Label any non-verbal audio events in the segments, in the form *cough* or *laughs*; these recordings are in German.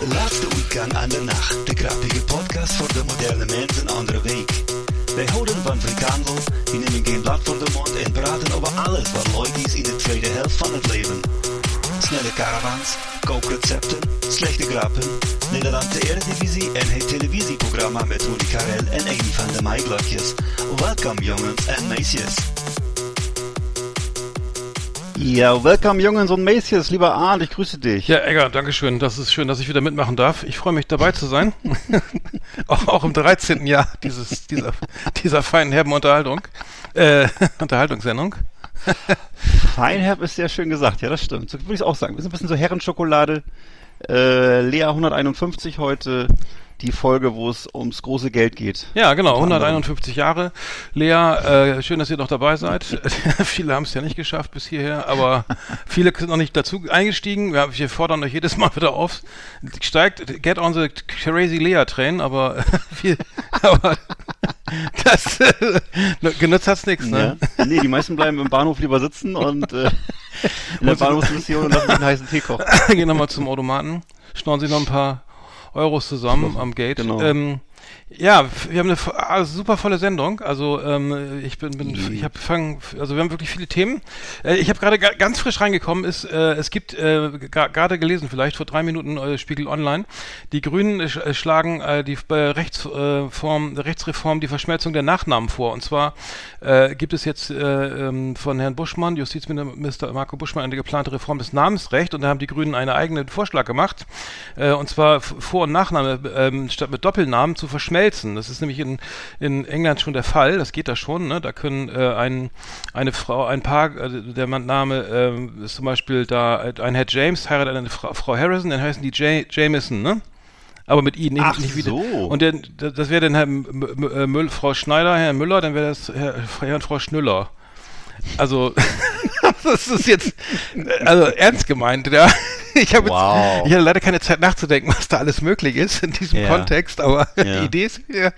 Laatste weekend aan de nacht. De grappige podcast voor de moderne mens een andere week. Wij houden van frikandel, die nemen geen blad voor de mond en praten over alles wat leuk is in de tweede helft van het leven. Snelle caravans, kookrecepten, slechte grappen, Nederland de Eredivisie en het televisieprogramma met Rudy Karel en een van de Maiglokjes. Welkom jongens en meisjes. Ja, welcome Jungs und Mädchens, lieber Arndt, ich grüße dich. Ja, Egger, danke schön. Das ist schön, dass ich wieder mitmachen darf. Ich freue mich dabei zu sein. *laughs* auch, auch im 13. Jahr dieses, dieser, dieser feinen, herben Unterhaltung. Äh, *laughs* Unterhaltungssendung. Feinherb ist sehr schön gesagt, ja, das stimmt. So würde ich es auch sagen. Wir sind ein bisschen so Herrenschokolade. Äh, Lea 151 heute, die Folge, wo es ums große Geld geht. Ja, genau, Unter anderem. 151 Jahre. Lea, äh, schön, dass ihr noch dabei seid. *laughs* viele haben es ja nicht geschafft bis hierher, aber *laughs* viele sind noch nicht dazu eingestiegen. Wir, wir fordern euch jedes Mal wieder auf. Steigt, get on the crazy Lea train, aber *laughs* viel, aber das äh, genutzt hat's nichts, ne? Ja. Nee, die meisten bleiben im Bahnhof lieber sitzen und äh, in der Bahnhofsmission und lassen sich einen heißen Tee kochen. Gehen nochmal zum Automaten, schnorren sich noch ein paar Euros zusammen am Gate. Genau. Ähm, ja, wir haben eine ah, super volle Sendung. Also ähm, ich bin, bin ich habe fangen, also wir haben wirklich viele Themen. Äh, ich habe gerade ga- ganz frisch reingekommen. Ist äh, es gibt äh, gerade gelesen, vielleicht vor drei Minuten äh, Spiegel Online. Die Grünen sch äh, schlagen äh, die Rechtsform, Rechtsreform die Verschmelzung der Nachnamen vor. Und zwar gibt es jetzt äh, ähm, von Herrn Buschmann, Justizminister Marco Buschmann, eine geplante Reform des Namensrechts. Und da haben die Grünen einen eigenen Vorschlag gemacht. Und zwar Vor- und Nachname ähm, statt mit Doppelnamen zu verschmelzen. Das ist nämlich in, in England schon der Fall. Das geht da schon. Ne? Da können äh, ein, eine Frau, ein Paar, äh, der Name äh, ist zum Beispiel da äh, ein Herr James heiratet eine Frau, Frau Harrison, dann heißen die J Jameson, ne? Aber mit I, nicht, Ach nicht wieder. so. Und der, das wäre dann Herr äh, Müll, Frau Schneider, Herr Müller, dann wäre das Herr, Herr und Frau Schnüller. Also, *laughs* das ist jetzt, also ernst gemeint, ja. *laughs* Ich habe Wow. jetzt, ich hatte leider keine Zeit nachzudenken, was da alles möglich ist in diesem Ja. Kontext, aber *laughs* Ja. die Idee ist, ja,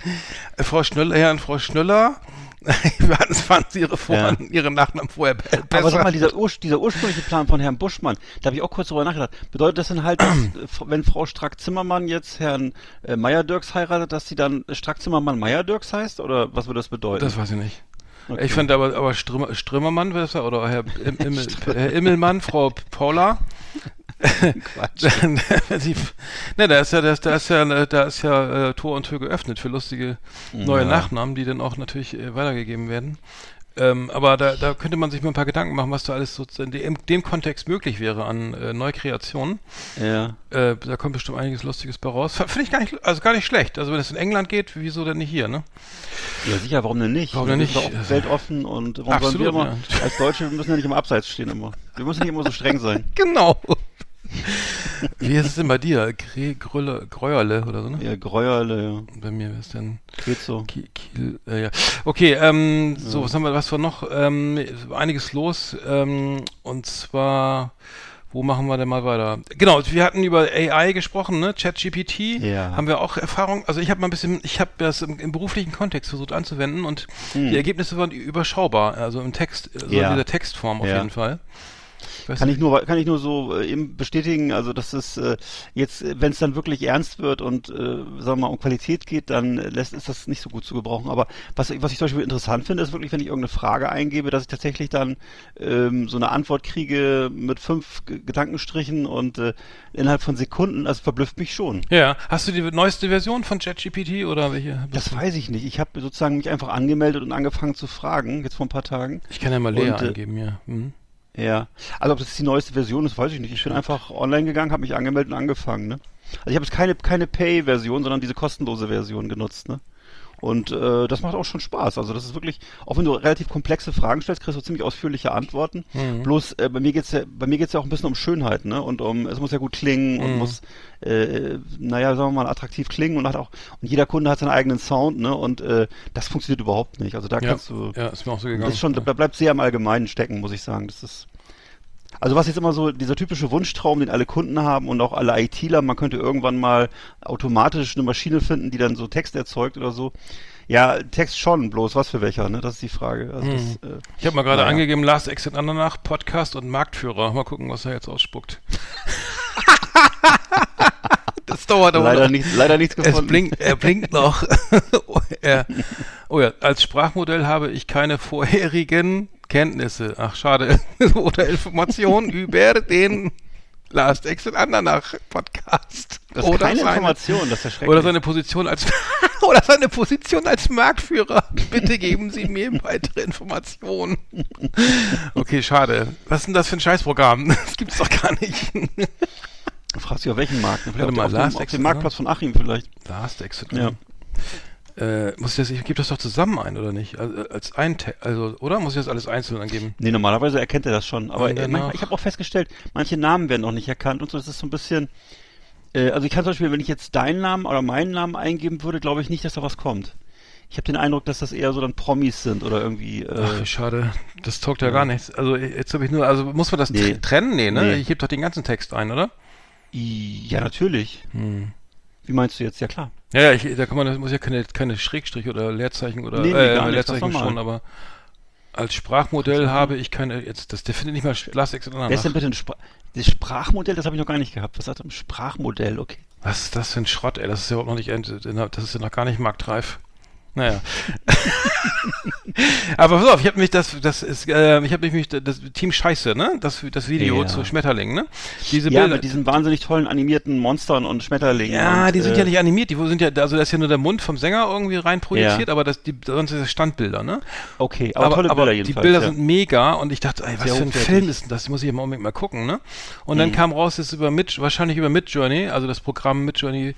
Frau Schnüller, Herr *laughs* und Frau Schnüller, waren, waren sie ihre, Vor Ja. ihre Nachnamen vorher be- besser. Aber sag mal, dieser, Ur dieser ursprüngliche Plan von Herrn Buschmann, da habe ich auch kurz drüber nachgedacht. Bedeutet das denn halt, dass, äh, wenn Frau Strack-Zimmermann jetzt Herrn äh, Meyer-Dirks heiratet, dass sie dann Strack-Zimmermann Meyer-Dirks heißt? Oder was würde das bedeuten? Das weiß ich nicht. Okay. Ich fand aber, aber Strömer, Strömermann das ja, oder Herr, Im, *laughs* Immel, Herr Immelmann, Frau Paula. *laughs* Quatsch. Sie, ne, da ist ja, da ist, da ist ja, da ist ja äh, Tor und Tür geöffnet für lustige neue Ja. Nachnamen, die dann auch natürlich äh, weitergegeben werden. Ähm, aber da, da könnte man sich mal ein paar Gedanken machen, was da alles so in dem, dem Kontext möglich wäre an äh, Neukreationen. Ja. Äh, da kommt bestimmt einiges Lustiges bei raus. Finde ich gar nicht, also gar nicht schlecht. Also wenn es in England geht, wieso denn nicht hier, ne? Ja, sicher, warum denn nicht? Warum Wir denn nicht? auch weltoffen und warum Absolut, sollen wir immer, ja. als Deutsche, wir müssen ja nicht im Abseits stehen immer. Wir müssen nicht immer so streng sein. *laughs* Genau. Wie ist es denn bei dir? Gre Grülle, Gräuerle oder so, ne? Ja, Gräuerle, Bei mir ist denn ja. geht so. Kiel, Kiel äh, ja. Okay, ähm, so, was haben wir, was war noch? Ähm, einiges los, ähm, und zwar, wo machen wir denn mal weiter? Genau, wir hatten über AI gesprochen, ne? ChatGPT. Ja. Haben wir auch Erfahrung, also ich habe mal ein bisschen, ich habe das im, im beruflichen Kontext versucht anzuwenden und Hm. die Ergebnisse waren überschaubar, also im Text, so Ja. in dieser Textform auf Ja. jeden Fall. Weiß Kann nicht. ich nur, kann ich nur so äh, eben bestätigen, also dass es äh, jetzt, wenn es dann wirklich ernst wird und äh, sagen wir mal um Qualität geht, dann äh, lässt ist das nicht so gut zu gebrauchen. Aber was, was ich zum Beispiel interessant finde, ist wirklich, wenn ich irgendeine Frage eingebe, dass ich tatsächlich dann ähm, so eine Antwort kriege mit fünf Gedankenstrichen und äh, innerhalb von Sekunden, also verblüfft mich schon. Ja, hast du die neueste Version von ChatGPT oder welche? Das weiß ich nicht. Ich habe sozusagen mich einfach angemeldet und angefangen zu fragen, jetzt vor ein paar Tagen. Ich kann ja mal Lea Und, äh, eingeben, ja. Mhm. Ja, also ob das die neueste Version ist, weiß ich nicht. Ich bin einfach online gegangen, habe mich angemeldet und angefangen. Ne? Also ich habe jetzt keine keine Pay-Version, sondern diese kostenlose Version genutzt. Ne? Und äh, das macht auch schon Spaß. Also das ist wirklich, auch wenn du relativ komplexe Fragen stellst, kriegst du ziemlich ausführliche Antworten. Mhm. Bloß äh, bei mir geht's ja, bei mir geht's ja auch ein bisschen um Schönheit, ne? Und um, es muss ja gut klingen und mhm. muss, äh, naja, sagen wir mal, attraktiv klingen und hat auch, und jeder Kunde hat seinen eigenen Sound, ne? Und äh, das funktioniert überhaupt nicht. Also da ja. kannst du. Ja, ist mir auch so gegangen. Das ist schon, da bleibt sehr im Allgemeinen stecken, muss ich sagen. Das ist. Also was jetzt immer so dieser typische Wunschtraum, den alle Kunden haben und auch alle ITler, man könnte irgendwann mal automatisch eine Maschine finden, die dann so Text erzeugt oder so. Ja, Text schon, bloß was für welcher, ne? Das ist die Frage. Also hm. das, äh, ich habe mal gerade naja. angegeben, Last Exit Andernach, Podcast und Marktführer. Mal gucken, was er jetzt ausspuckt. *laughs* das dauert aber leider. Nicht, leider nichts gefunden. Es blinkt, er blinkt noch. *laughs* *laughs* er, oh ja, als Sprachmodell habe ich keine vorherigen Kenntnisse, ach schade, *laughs* oder Informationen *laughs* über den Last Exit Andernach Podcast. Das ist oder keine seine, Information, das ist. Oder seine Position als *laughs* oder seine Position als Marktführer. Bitte geben Sie mir weitere Informationen. Okay, schade. Was ist denn das für ein Scheißprogramm? Das gibt's doch gar nicht. Du fragst dich auf welchen Markt? Vielleicht Warte mal, auf, Last dem, auf dem Marktplatz von Achim vielleicht. Last Exit. Ja. Äh, muss ich das, ich gebe das doch zusammen ein, oder nicht? Also, als ein, also, oder? Muss ich das alles einzeln angeben? Nee, normalerweise erkennt er das schon. Aber äh, manchmal, ich habe auch festgestellt, manche Namen werden auch nicht erkannt und so. Das ist so ein bisschen, äh, also ich kann zum Beispiel, wenn ich jetzt deinen Namen oder meinen Namen eingeben würde, glaube ich nicht, dass da was kommt. Ich habe den Eindruck, dass das eher so dann Promis sind oder irgendwie. Äh, Ach, schade. Das taugt ja, ja. gar nichts. Also jetzt habe ich nur, also muss man das nee. trennen? Nee, ne? Nee. Ich gebe doch den ganzen Text ein, oder? Ja, natürlich. Hm. Wie meinst du jetzt? Ja, klar. Ja, ja, ich, da kann man, das muss ja keine, keine Schrägstrich oder Leerzeichen oder nee, nee, äh, nicht, Leerzeichen schon, aber als Sprachmodell habe ich keine, jetzt, das, der findet nicht mal LastX Wer ist denn bitte ein Spra das Sprachmodell? Das habe ich noch gar nicht gehabt. Was sagt ein Sprachmodell? Okay. Was ist das für ein Schrott, ey? Das ist ja überhaupt noch nicht, das ist ja noch gar nicht marktreif. Naja. *laughs* Aber pass auf, ich habe mich das, das ist, äh, ich habe mich das Team Scheiße, ne? Das, das Video ja. zu Schmetterlingen, ne? Diese ja, Bilder, mit diesen wahnsinnig tollen animierten Monstern und Schmetterlingen. Ja, und, die sind äh, ja nicht animiert, die sind ja, also da ist ja nur der Mund vom Sänger irgendwie rein projiziert, ja. aber das, die, sonst ist das Standbilder, ne? Okay, aber, aber tolle Bilder aber jedenfalls. Die Bilder ja. sind mega und ich dachte, ey, was Sehr für ein Film ist denn das? Muss ich im Augenblick mal gucken, ne? Und mhm. dann kam raus, das ist über Mid, wahrscheinlich über Midjourney, also das Programm Midjourney.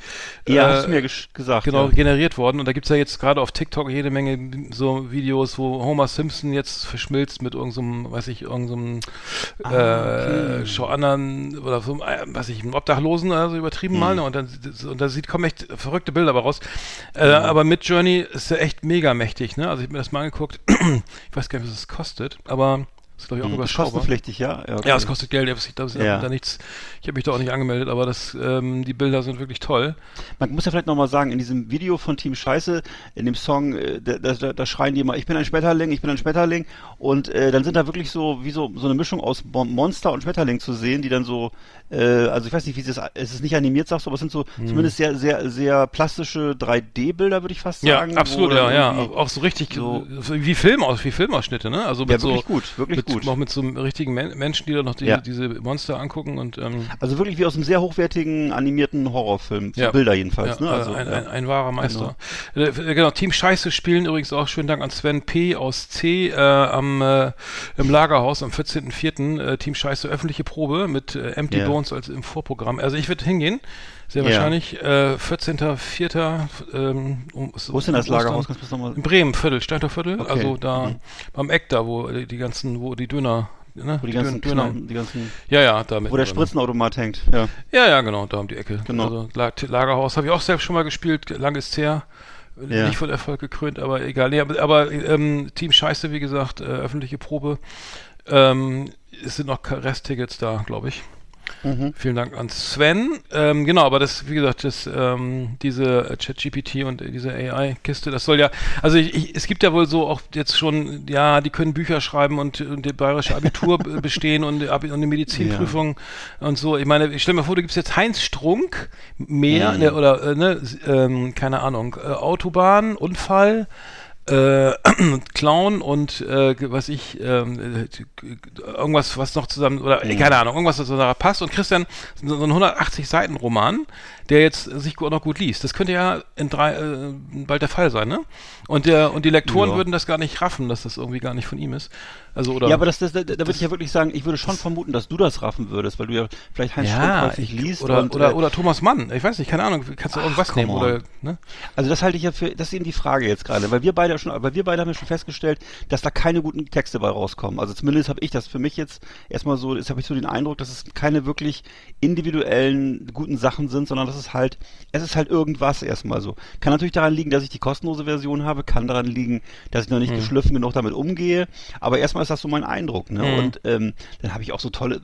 Ja, äh, hast du mir gesagt. Genau, generiert worden und da gibt's ja jetzt gerade auf TikTok jede Menge so Videos, wo Homer Simpson jetzt verschmilzt mit irgendeinem, so weiß ich, irgendeinem so ah, äh, okay. anderen oder so, äh, weiß ich, einem Obdachlosen oder so übertrieben mhm. mal, ne? Und dann und da sieht kommen echt verrückte Bilder aber raus. Äh, mhm. Aber mit Journey ist ja echt mega mächtig, ne? Also ich habe mir das mal angeguckt. *clears throat* ich weiß gar nicht, was es kostet, aber ist, glaube ich, auch hm, überschaubar. Kostenpflichtig, ja? Ja, okay. ja, es kostet Geld. Ich ja. da nichts. Ich habe mich da auch nicht angemeldet, aber das, ähm, die Bilder sind wirklich toll. Man muss ja vielleicht nochmal sagen, in diesem Video von Team Scheiße, in dem Song, äh, da, da, da schreien die immer, ich bin ein Schmetterling, ich bin ein Schmetterling. Und äh, dann sind da wirklich so, wie so, so eine Mischung aus Monster und Schmetterling zu sehen, die dann so, äh, also ich weiß nicht, wie es ist, es ist nicht animiert, sagst du, aber es sind so hm. zumindest sehr, sehr, sehr plastische 3D-Bilder, würde ich fast sagen. Ja, absolut, ja, ja. Auch so richtig, so, wie Film aus, wie Filmausschnitte, ne? Also mit ja, wirklich so, gut, wirklich mit, gut. Auch mit so richtigen Men Menschen, die da noch die, ja. diese Monster angucken und ähm, also wirklich wie aus einem sehr hochwertigen animierten Horrorfilm, so ja. Bilder jedenfalls. Ja, ne? also, ein, ein, ein, wahrer Meister. Genau. Äh, genau. Team Scheiße spielen übrigens auch schönen Dank an Sven P. aus C. Äh, am äh, im Lagerhaus am 14.04. Äh, Team Scheiße öffentliche Probe mit äh, Empty. Bones als im Vorprogramm. Also ich würde hingehen. Sehr wahrscheinlich. Äh, 14.04. Ähm, um, Wo ist denn das Lagerhaus? Kannst du mal in Bremen, Viertel, Steinter Viertel. Okay. Also da mhm. beim Eck da, wo die ganzen, wo die Döner Ne? Wo die, die ganzen, Döner, Knall, die ganzen, ja, ja, damit. Wo der Spritzenautomat hängt, ja. Ja, ja, genau, da um die Ecke. Genau. Also Lagerhaus habe ich auch selbst schon mal gespielt, lang ist her. Ja. Nicht von Erfolg gekrönt, aber egal. Nee, aber, aber ähm, Team Scheiße, wie gesagt, äh, öffentliche Probe. Ähm, es sind noch Resttickets da, glaube ich. Mhm. Vielen Dank an Sven. Ähm, genau, aber das, wie gesagt, das, ähm, diese ChatGPT und diese AI-Kiste, das soll ja, also ich, ich, es gibt ja wohl so auch jetzt schon, ja, die können Bücher schreiben und, und die bayerische Abitur *laughs* bestehen und, und eine Medizinprüfung ja. und so. Ich meine, ich stelle mir vor, du gibst jetzt Heinz Strunk mehr, mhm. ne, oder, äh, ne, ähm, keine Ahnung, äh, Autobahn, Unfall, äh, *clears throat* Clown und äh, was ich ähm, irgendwas was noch zusammen oder mhm. keine Ahnung irgendwas was da passt und Christian so ein 180 Seiten Roman der jetzt sich auch noch gut liest das könnte ja in drei äh, bald der Fall sein ne und der und die Lektoren ja. würden das gar nicht raffen dass das irgendwie gar nicht von ihm ist Also oder ja, aber das, das, da, da würde ich ja wirklich sagen, ich würde schon vermuten, dass du das raffen würdest, weil du ja vielleicht Heinz ja, häufig liest. oder, und, oder, äh, oder Thomas Mann. Ich weiß nicht, keine Ahnung. Kannst du irgendwas nehmen oder ne? Also das halte ich ja für, das ist eben die Frage jetzt gerade, weil wir beide schon, weil wir beide haben ja schon festgestellt, dass da keine guten Texte bei rauskommen. Also zumindest habe ich das für mich jetzt erstmal so, jetzt habe ich so den Eindruck, dass es keine wirklich individuellen guten Sachen sind, sondern das ist halt, es ist halt irgendwas erstmal so. Kann natürlich daran liegen, dass ich die kostenlose Version habe, kann daran liegen, dass ich noch nicht geschliffen genug damit umgehe, aber erstmal ist das so mein Eindruck, ne? Mhm. Und ähm, dann habe ich auch so tolle,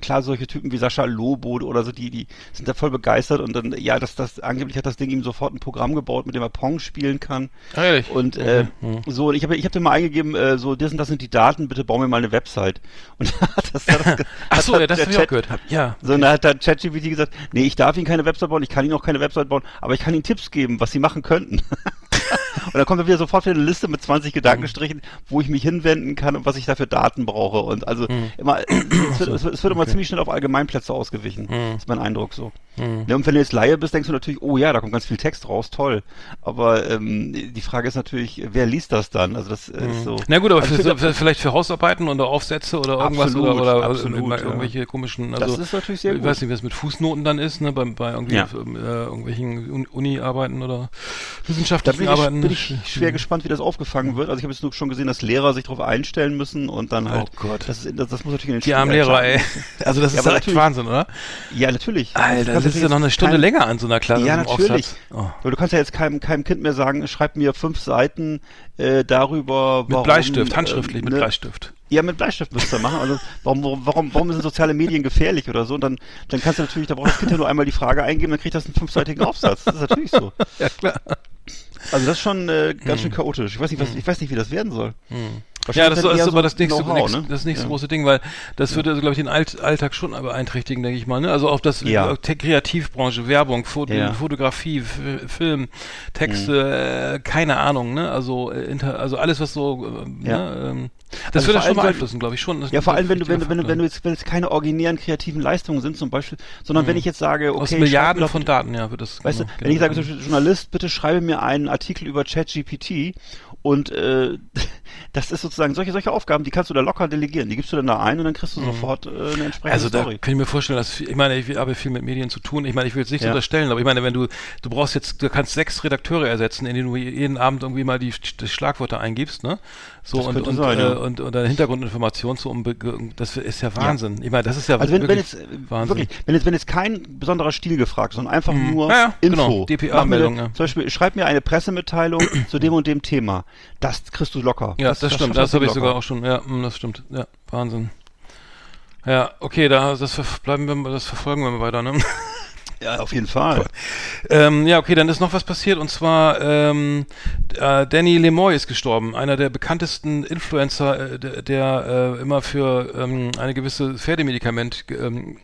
klar solche Typen wie Sascha Lobo oder so, die, die sind da voll begeistert und dann, ja, das, das, angeblich hat das Ding ihm sofort ein Programm gebaut, mit dem er Pong spielen kann. Ehrlich? Und äh, Mhm. so, ich habe ich hab dir mal eingegeben, äh, so, das und das sind die Daten, bitte bau mir mal eine Website. Und *laughs* da hat das, hat *laughs* das Ach so, hat ja, das habe ich auch gehört. Ja. So, und da hat der ChatGPT gesagt, nee, ich darf Ihnen keine Website bauen, ich kann Ihnen auch keine Website bauen, aber ich kann Ihnen Tipps geben, was Sie machen könnten. *laughs* und dann kommt da wieder sofort wieder eine Liste mit 20 Gedankenstrichen, wo ich mich hinwenden kann und was ich da für Daten brauche. Und also immer, es wird, es wird, wird immer ziemlich schnell auf Allgemeinplätze ausgewichen. ist mein Eindruck so. Ja, und wenn du jetzt Laie bist, denkst du natürlich, oh ja, da kommt ganz viel Text raus, toll. Aber ähm, die Frage ist natürlich, wer liest das dann? Also das ist so. Na gut, aber Also für, ich vielleicht für Hausarbeiten oder Aufsätze oder irgendwas Absolut, oder, oder absolut, immer ja. irgendwelche komischen, also Das ist natürlich sehr ich gut. weiß nicht, was mit Fußnoten dann ist, ne, bei, bei irgendwie Ja. äh, irgendwelchen Un- Uni-Arbeiten oder wissenschaftlichen ich, Arbeiten. Bin ich schwer gespannt, wie das aufgefangen wird. Also ich habe jetzt nur schon gesehen, dass Lehrer sich darauf einstellen müssen und dann halt. Oh Gott. Das, ist, das, das muss natürlich in den Die armen Lehrer, ey. Also das Ja, ist ja echt Wahnsinn, oder? Ja, natürlich. Alter, das ist ja noch eine Stunde kein- länger an so einer Klasse. Ja, natürlich. Oh. Aber du kannst ja jetzt keinem, keinem Kind mehr sagen, schreib mir fünf Seiten äh, darüber, Mit warum, Bleistift, ähm, handschriftlich mit ne, Bleistift. Ja, mit Bleistift müsst ihr machen. Also warum, warum, warum, warum sind soziale Medien gefährlich oder so? Und dann, dann kannst du natürlich, da braucht das Kind ja nur einmal die Frage eingeben, dann kriegt das einen fünfseitigen Aufsatz. Das ist natürlich so. *laughs* Ja, klar. Also das ist schon äh, Hm. ganz schön chaotisch. Ich weiß nicht, was, ich weiß nicht, wie das werden soll. Ja, das dann ist aber das nächste, nächste, ne? das nächste Ja. große Ding, weil das würde, also, glaube ich, den Alt Alltag schon beeinträchtigen, denke ich mal. Ne? Also auch das Ja. äh, Kreativbranche, Werbung, Foto, Ja. Mhm. Fotografie, F Film, Texte, äh, keine Ahnung, ne? Also, äh, inter, also alles, was so, äh, Ja. ne? Ähm, das Also würde schon beeinflussen, glaube ich schon. Das Ja, vor allem, wenn du, wenn, du- wenn, du- wenn du jetzt, wenn es keine originären kreativen Leistungen sind zum Beispiel, sondern wenn ich jetzt sage, okay, Aus Milliarden doch von Daten, ja, wird das. Weißt du, genau, wenn ich sage, zum Beispiel, Journalist, bitte schreibe mir einen Artikel über ChatGPT und äh, *laughs* das ist sozusagen solche solche Aufgaben, die kannst du da locker delegieren. Die gibst du dann da ein und dann kriegst du sofort äh, eine entsprechende Also da Story. kann ich mir vorstellen, dass ich meine, ich habe viel mit Medien zu tun. Ich meine, ich will jetzt nicht Ja. unterstellen, aber ich meine, wenn du du brauchst jetzt, du kannst sechs Redakteure ersetzen, in denen du jeden Abend irgendwie mal die, die Schlagwörter eingibst, ne? So Das und und, sein, äh, ja. und und deine Hintergrundinformation zu um das ist ja Wahnsinn. Ich meine, das ist ja Also wenn, wenn wirklich jetzt äh, Wahnsinn. wirklich, wenn jetzt wenn jetzt kein besonderer Stil gefragt, sondern einfach nur Ja, ja, Info. genau, DPA Mach mir Meldung, eine- ja. Zum Beispiel schreib mir eine Pressemitteilung *clears throat* zu dem und dem Thema. Das kriegst du locker. Ja, das, stimmt. schaffst Das du habe ich locker. sogar auch schon. Ja, mm, das stimmt. Ja, Wahnsinn. Ja, okay, da das bleiben wir, das verfolgen wir mal weiter, ne? *laughs* Ja, auf jeden Fall. Ähm, ja, okay, dann ist noch was passiert und zwar ähm, äh, Danny Lemoy ist gestorben, einer der bekanntesten Influencer, äh, der, der äh, immer für ähm, eine gewisse Pferdemedikament ähm,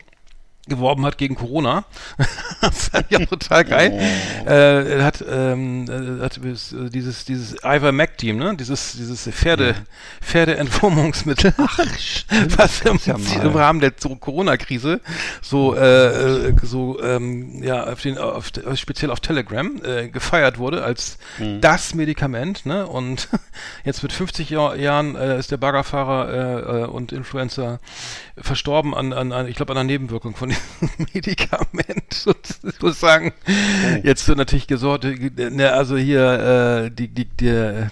geworben hat gegen Corona. *laughs* das fand ich auch total geil. Äh, er hat, ähm, äh, hat äh, dieses dieses Ivermectin, ne? Dieses dieses Pferde Pferdeentwurmungsmittel, *laughs* was im, ja im Rahmen der Corona-Krise so äh, äh, so ähm, ja auf den auf, speziell auf Telegram äh, gefeiert wurde als Mhm. das Medikament, ne? Und *laughs* jetzt mit 50 Jahr, Jahren äh, ist der Baggerfahrer äh, äh, und Influencer verstorben an, an, an ich glaube an einer Nebenwirkung von *laughs* Medikament. Und ich muss sagen, Oh. jetzt wird natürlich gesorgt, äh, ne, also hier äh, die die die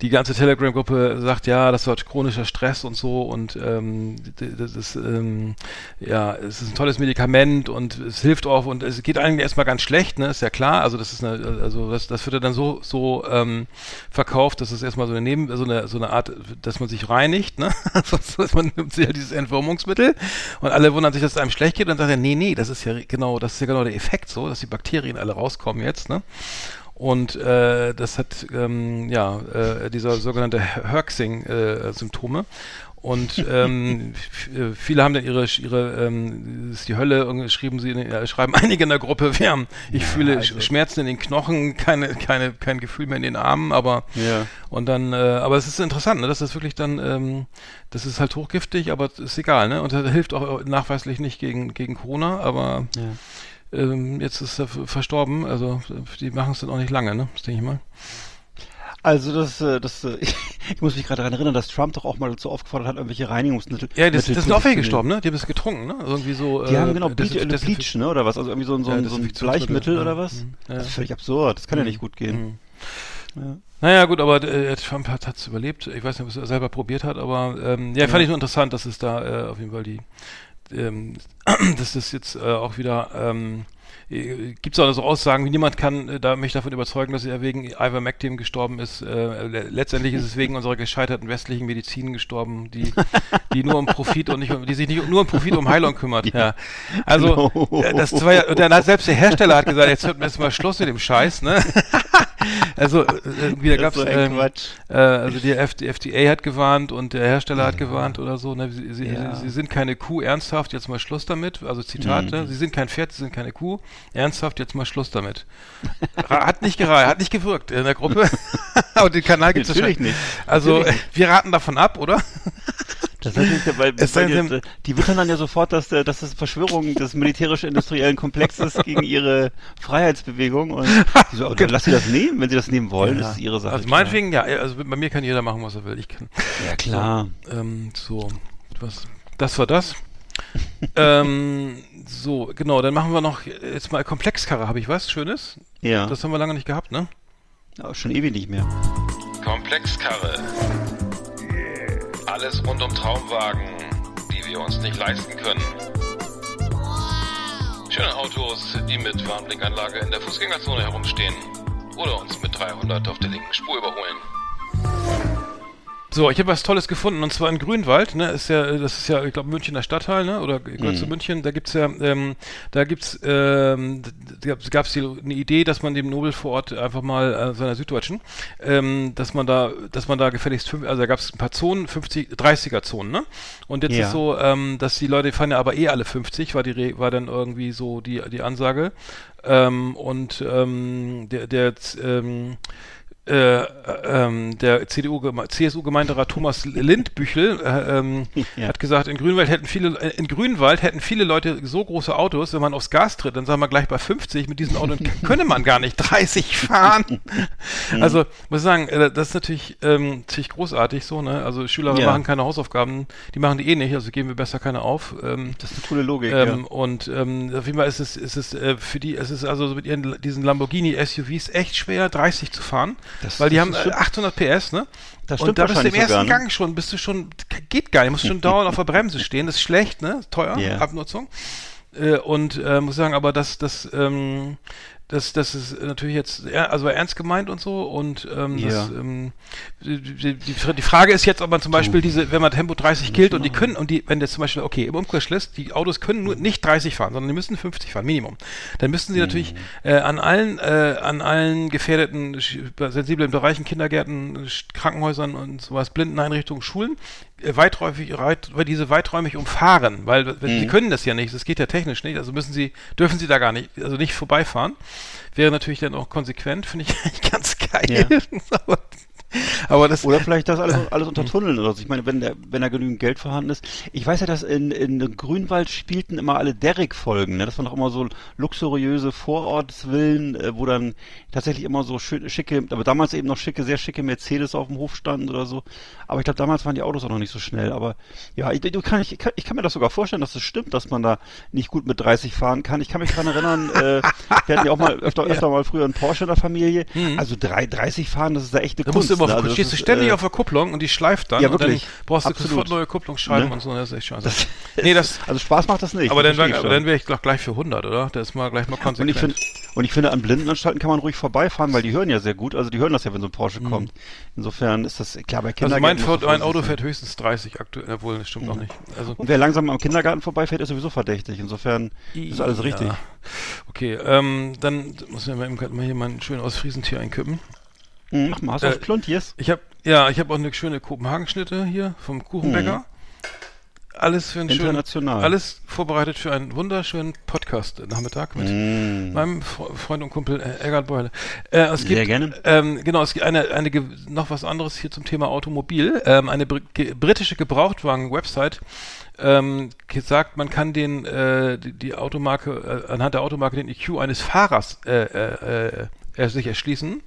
die ganze Telegram-Gruppe sagt, ja, das war chronischer Stress und so und ähm, das ist ähm, ja, es ist ein tolles Medikament und es hilft auch und es geht eigentlich erstmal ganz schlecht, ne, ist ja klar. Also das ist eine, also das, das wird ja dann so so ähm, verkauft, dass es erstmal so eine Neben, so eine so eine Art, dass man sich reinigt, ne, *laughs* dass man nimmt sich ja dieses Entwurmungsmittel und alle wundern sich, dass es einem schlecht geht und dann sagt er, nee, nee, das ist ja genau, das ist ja genau der Effekt so, dass die Bakterien alle rauskommen jetzt, ne. Und äh, das hat ähm, ja äh, dieser sogenannte Herxing-Symptome. und *laughs* ähm, äh, viele haben dann ihre ihre ähm, ist die Hölle schrieben sie äh, schreiben *laughs* einige in der Gruppe wir haben ich fühle Sch- Schmerzen in den Knochen keine keine kein Gefühl mehr in den Armen aber Ja. und dann äh, aber es ist interessant ne dass das wirklich dann ähm, das ist halt hochgiftig aber ist egal ne und das hilft auch nachweislich nicht gegen gegen Corona aber Ja. Ähm, jetzt ist er verstorben, also die machen es dann auch nicht lange, ne? Das denke ich mal. Also das, äh, das, äh, *laughs* ich muss mich gerade daran erinnern, dass Trump doch auch mal dazu aufgefordert hat, irgendwelche Reinigungsmittel. Ja, das, Mittel das sind auch welche gestorben, ne? Die haben es getrunken, ne? Irgendwie so. Die äh, haben genau Bleach, äh, Bleach, ne? Oder was? Also irgendwie so, ein- so, Ja, ein- so ein Bleichmittel oder was? Mhm. Ja. Das ist völlig absurd. Das kann ja Mhm. nicht gut gehen. Mhm. Ja. Naja, gut, aber äh, Trump hat es überlebt. Ich weiß nicht, ob er es selber probiert hat, aber ähm, ja, fand ich nur interessant, dass es da äh, auf jeden Fall die, ähm, *clears throat* dass das jetzt äh, auch wieder ähm, äh, gibt es auch so Aussagen, wie niemand kann äh, da, mich davon überzeugen, dass er wegen Ivermectin gestorben ist. Äh, le- letztendlich ist es wegen unserer gescheiterten westlichen Medizin gestorben, die, die nur um Profit und nicht um, die sich nicht nur um Profit um Heilung kümmert. Ja. Also Genau. äh, das war ja, und dann hat selbst der Hersteller hat gesagt, jetzt hört mir jetzt mal Schluss mit dem Scheiß, ne? *laughs* also ist so ein ähm, äh, also die F die FDA hat gewarnt und der Hersteller hat gewarnt oder so. Ne? Sie, sie, Ja. sie sind keine Kuh, ernsthaft, jetzt mal Schluss damit. Also Zitat, Mhm. ne? sie sind kein Pferd, sie sind keine Kuh, ernsthaft, jetzt mal Schluss damit. Hat nicht gereicht, hat nicht gewirkt in der Gruppe. *laughs* Aber den Kanal gibt es Natürlich nicht. Also Natürlich wir raten davon ab, oder? Das ist natürlich, weil, Es weil die, denn- die wittern dann ja sofort, dass, der- dass das Verschwörung des militärisch-industriellen Komplexes gegen ihre Freiheitsbewegung und *laughs* die so, okay, lass sie das nehmen, wenn sie das nehmen wollen, das ist ihre Sache. Also meinetwegen, ja, also bei mir kann jeder machen, was er will. Ich kann. Ja, klar. Ähm, so, was, das war das. *laughs* ähm, so, genau, dann machen wir noch jetzt mal Komplexkarre. Habe ich was Schönes? Ja, Das haben wir lange nicht gehabt, ne? ja, schon ewig nicht mehr. Komplexkarre. Alles rund um Traumwagen, die wir uns nicht leisten können. Schöne Autos, die mit Warnblinkanlage in der Fußgängerzone herumstehen. Oder uns mit 300 auf der linken Spur überholen. So, ich habe was Tolles gefunden und zwar in Grünwald, ne, ist ja, das ist ja, ich glaube, Münchner Stadtteil, ne, oder gehört zu München, da gibt's ja, ähm, da gibt's, ähm, da gab's die, eine Idee, dass man dem Nobel vor Ort einfach mal, äh, seiner Süddeutschen, ähm, dass man da, dass man da gefälligst fünf, also da gab's ein paar Zonen, 50, 30er Zonen, ne, und jetzt Ja. ist so, ähm, dass die Leute fahren ja aber eh alle 50, war die, war dann irgendwie so die, die Ansage, ähm, und, ähm, der, der, ähm, äh, äh, ähm, der CSU-Gemeinderat Thomas Lindbüchel äh, ähm, *laughs* Ja. hat gesagt, in Grünwald hätten viele, in Grünwald hätten viele Leute so große Autos, wenn man aufs Gas tritt, dann sagen wir gleich bei 50, mit diesen Autos könne man gar nicht 30 *laughs* fahren. also, muss ich sagen, das ist natürlich ähm, ziemlich großartig so, ne? Also Schüler Ja. machen keine Hausaufgaben, die machen die eh nicht, also geben wir besser keine auf. Ähm, Das ist eine coole Logik, ähm, ja. Und ähm, auf jeden Fall ist es, ist es äh, für die, es ist also so mit ihren diesen Lamborghini SUVs echt schwer, 30 zu fahren, Das- weil die haben ist äh, stimmt. 800 PS, ne? Das und stimmt da bist du im ersten sogar, ne? Gang schon, bist du schon, geht gar nicht, musst schon dauernd auf der Bremse stehen, das ist schlecht, ne? Teuer, Ja. Abnutzung. Äh, und äh, muss sagen, aber das, das, ähm, das, das ist natürlich jetzt, also ernst gemeint und so und ähm, Ja. das, ähm, die, die, die Frage ist jetzt, ob man zum Beispiel diese, wenn man Tempo 30 gilt und die können, und die, wenn das zum Beispiel, okay, im Umkehrschluss, die Autos können nur nicht 30 fahren, sondern die müssen 50 fahren, Minimum. Dann müssten sie natürlich äh, an allen, äh, an allen gefährdeten, sensiblen Bereichen, Kindergärten, Krankenhäusern und sowas, Blindeneinrichtungen, Schulen, weiträumig, weit, diese weiträumig umfahren, weil wenn- sie können das ja nicht, das geht ja technisch nicht, also müssen sie, dürfen sie da gar nicht, also nicht vorbeifahren. Wäre natürlich dann auch konsequent, finde ich *laughs* eigentlich ganz geil. aber, *laughs* aber das, Oder vielleicht das alles, alles untertunneln oder so. Ich meine, wenn, der, wenn da genügend Geld vorhanden ist. Ich weiß ja, dass in, in Grünwald spielten immer alle Derrick-Folgen. Ne? Das waren doch immer so luxuriöse Vorortsvillen, äh, wo dann tatsächlich immer so schön, schicke, aber damals eben noch schicke, sehr schicke Mercedes auf dem Hof standen oder so. Aber ich glaube, damals waren die Autos auch noch nicht so schnell. Aber ja, ich, du kann, ich, kann, ich kann mir das sogar vorstellen, dass das stimmt, dass man da nicht gut mit 30 fahren kann. Ich kann mich daran erinnern, äh, wir hatten ja auch mal *laughs* öfter, öfter mal früher einen Porsche in der Familie. Also drei, 30 fahren, das ist da echte da Kunst. Du immer, ne? Also das stehst du ist, ständig äh, auf der Kupplung und die schleift dann Ja, und wirklich. dann brauchst du Absolut. sofort neue Kupplungsscheiben Ne? und so, das ist echt scheiße. Das *laughs* nee, das, also Spaß macht das nicht. aber das dann, wär- dann wäre ich doch gleich für 100, oder? Das ist mal gleich mal und konsequent. ich finde, und ich finde, an Blindenanstalten kann man ruhig vorbeifahren, weil die hören ja sehr gut. Also die hören das ja, wenn so ein Porsche kommt. Insofern ist das klar bei Mhm. also mein, Ford, mein Auto fährt höchstens 30 aktuell, obwohl das stimmt auch nicht. Also Und wer langsam am Kindergarten vorbeifährt, ist sowieso verdächtig. Insofern ist alles richtig. Okay, ähm, dann muss ich mal eben mal hier mein schön aus Friesentier einkippen. Hm, Mach mal, hast du Äh, was Klontiers? Ich habe ja, ich habe auch eine schöne Kopenhagen-Schnitte hier vom Kuchenbäcker. Alles für einen schönen, Mhm. Alles vorbereitet für einen wunderschönen Podcast-Nachmittag mit Mm. meinem Fre- Freund und Kumpel äh, Egert Beule. Äh, es gibt, Sehr gerne. Ähm, genau, es gibt eine, eine noch was anderes hier zum Thema Automobil. Ähm, eine br ge britische Gebrauchtwagen-Website ähm, sagt, man kann den äh, die, die Automarke äh, anhand der Automarke den EQ eines Fahrers äh, äh, äh, sich erschließen.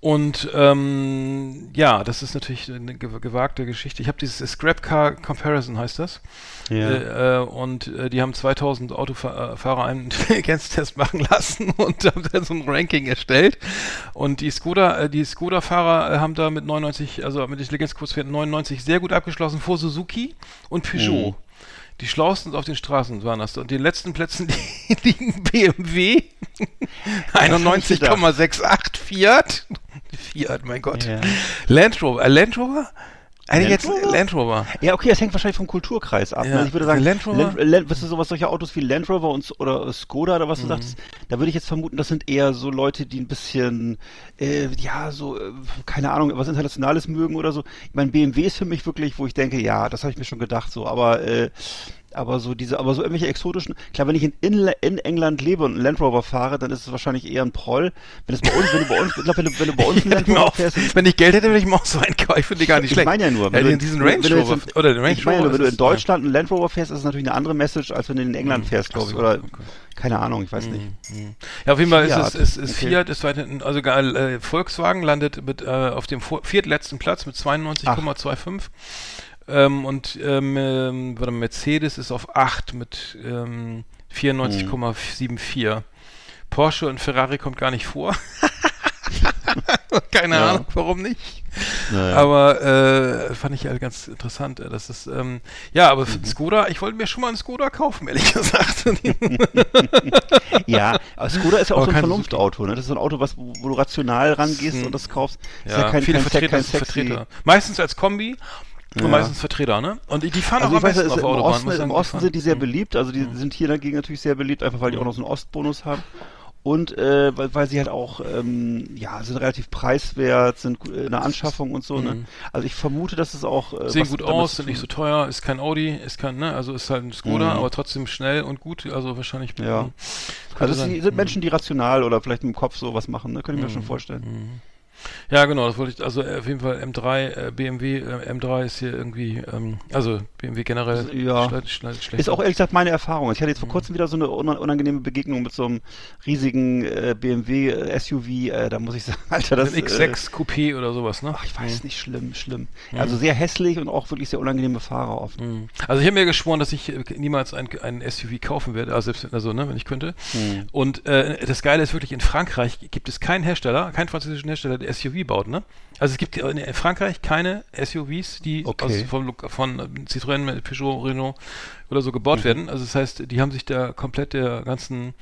Und ähm, ja, das ist natürlich eine gewagte Geschichte. Ich habe dieses Scrap Car Comparison heißt das. Ja. Äh, äh, und äh, die haben 2000 Autofahrer einen *laughs* Intelligenztest machen lassen *laughs* und haben dann so ein Ranking erstellt. Und die Skoda, äh, die Skoda-Fahrer äh, haben da mit 99, also mit Intelligenzquotient 99 sehr gut abgeschlossen vor Suzuki und Peugeot. Mhm. Die schlausten auf den Straßen waren das. Und den letzten Plätzen *laughs* liegen BMW 91,68 Fiat Fiat, mein Gott. Ja. Land Rover. Äh, Land Rover? Eigentlich jetzt Land Rover. Ja, okay, das hängt wahrscheinlich vom Kulturkreis ab. Ja. Ich würde sagen, Land Rover. Land, Land, was ist sowas, solche Autos wie Land Rover und, oder Skoda oder was mhm. du sagst, da würde ich jetzt vermuten, das sind eher so Leute, die ein bisschen, äh, ja, so, äh, keine Ahnung, was Internationales mögen oder so. Ich meine, BMW ist für mich wirklich, wo ich denke, ja, das habe ich mir schon gedacht, so, aber, äh, aber so diese, aber so irgendwelche exotischen, klar, wenn ich in, in, in England lebe und einen Land Rover fahre, dann ist es wahrscheinlich eher ein Proll. Wenn es bei uns, wenn du bei uns, ich glaube, wenn du, wenn du bei uns einen Land *laughs* Rover fährst. Wenn ich Geld hätte, würde ich mir auch so einen kaufen. Ich finde die gar nicht schlecht. Ich meine ja nur, wenn ja, du diesen Range Rover, in, oder den Range ich meine, Rover, wenn du in Deutschland einen Land Rover fährst, ist es natürlich eine andere Message, als wenn du in England mhm. fährst, glaube ich, oder, okay. keine Ahnung, ich weiß nicht. Mhm. Ja, auf jeden Fall Fiat. ist es, ist, ist okay. Fiat ist weiterhin, also äh, Volkswagen landet mit, äh, auf dem viertletzten Platz mit 92,25. Ähm, und ähm, ähm, Mercedes ist auf 8 mit ähm, 94,74. Hm. Porsche und Ferrari kommt gar nicht vor. *laughs* Keine ja. Ahnung, warum nicht. Naja. Aber äh, fand ich halt ganz interessant. Äh, das ist, ähm, ja, aber für mhm. Skoda, ich wollte mir schon mal einen Skoda kaufen, ehrlich *laughs* gesagt. *laughs* ja, aber Skoda ist ja auch aber so ein Vernunftauto. Ne? Das ist so ein Auto, was, wo du rational rangehst und das kaufst. Ja, ja kein, viele kein, Vertreter, kein Vertreter. Meistens als Kombi, ja. meistens Vertreter, ne? Und die, fahren also auch am weiß, besten auf Im Autobahn. Osten, Im Osten sind die sehr mhm. beliebt, also die mhm. sind hier dagegen natürlich sehr beliebt, einfach weil die auch noch so einen Ostbonus haben. Und äh, weil, weil sie halt auch, ähm, ja, sind relativ preiswert, sind in der Anschaffung und so, ne? mhm. ne? Also ich vermute, dass es auch... Äh, Sehen gut aus, sind nicht so teuer, ist kein Audi, ist kein, ne? Also ist halt ein Skoda, mhm. aber trotzdem schnell und gut, also wahrscheinlich... Ja. Also es sind Menschen, die rational oder vielleicht mit dem Kopf sowas machen, ne? Könnte ich mir schon vorstellen. Ja, genau, das wollte ich, also auf jeden Fall M3, äh, BMW äh, M3 ist hier irgendwie, ähm, also BMW generell ja. schlecht, schlecht, schlecht. Ist auch ehrlich gesagt meine Erfahrung. Ich hatte jetzt vor mhm. kurzem wieder so eine unangenehme Begegnung mit so einem riesigen äh, BMW äh, SUV, äh, da muss ich *laughs* sagen, Alter, das ist. X6 äh, Coupé oder sowas, ne? Ach, ich weiß mhm. nicht, schlimm, schlimm. Mhm. Also sehr hässlich und auch wirklich sehr unangenehme Fahrer oft. Mhm. Also ich habe mir geschworen, dass ich niemals ein, SUV kaufen werde, also selbst also, ne, wenn ich könnte. Mhm. Und äh, das Geile ist wirklich, in Frankreich gibt es keinen Hersteller, keinen französischen Hersteller, der SUV baut, ne? Also es gibt in Frankreich keine SUVs, die okay. aus, von, von Citroën, Peugeot, Renault oder so gebaut mhm. werden. Also das heißt, die haben sich da komplett der ganzen,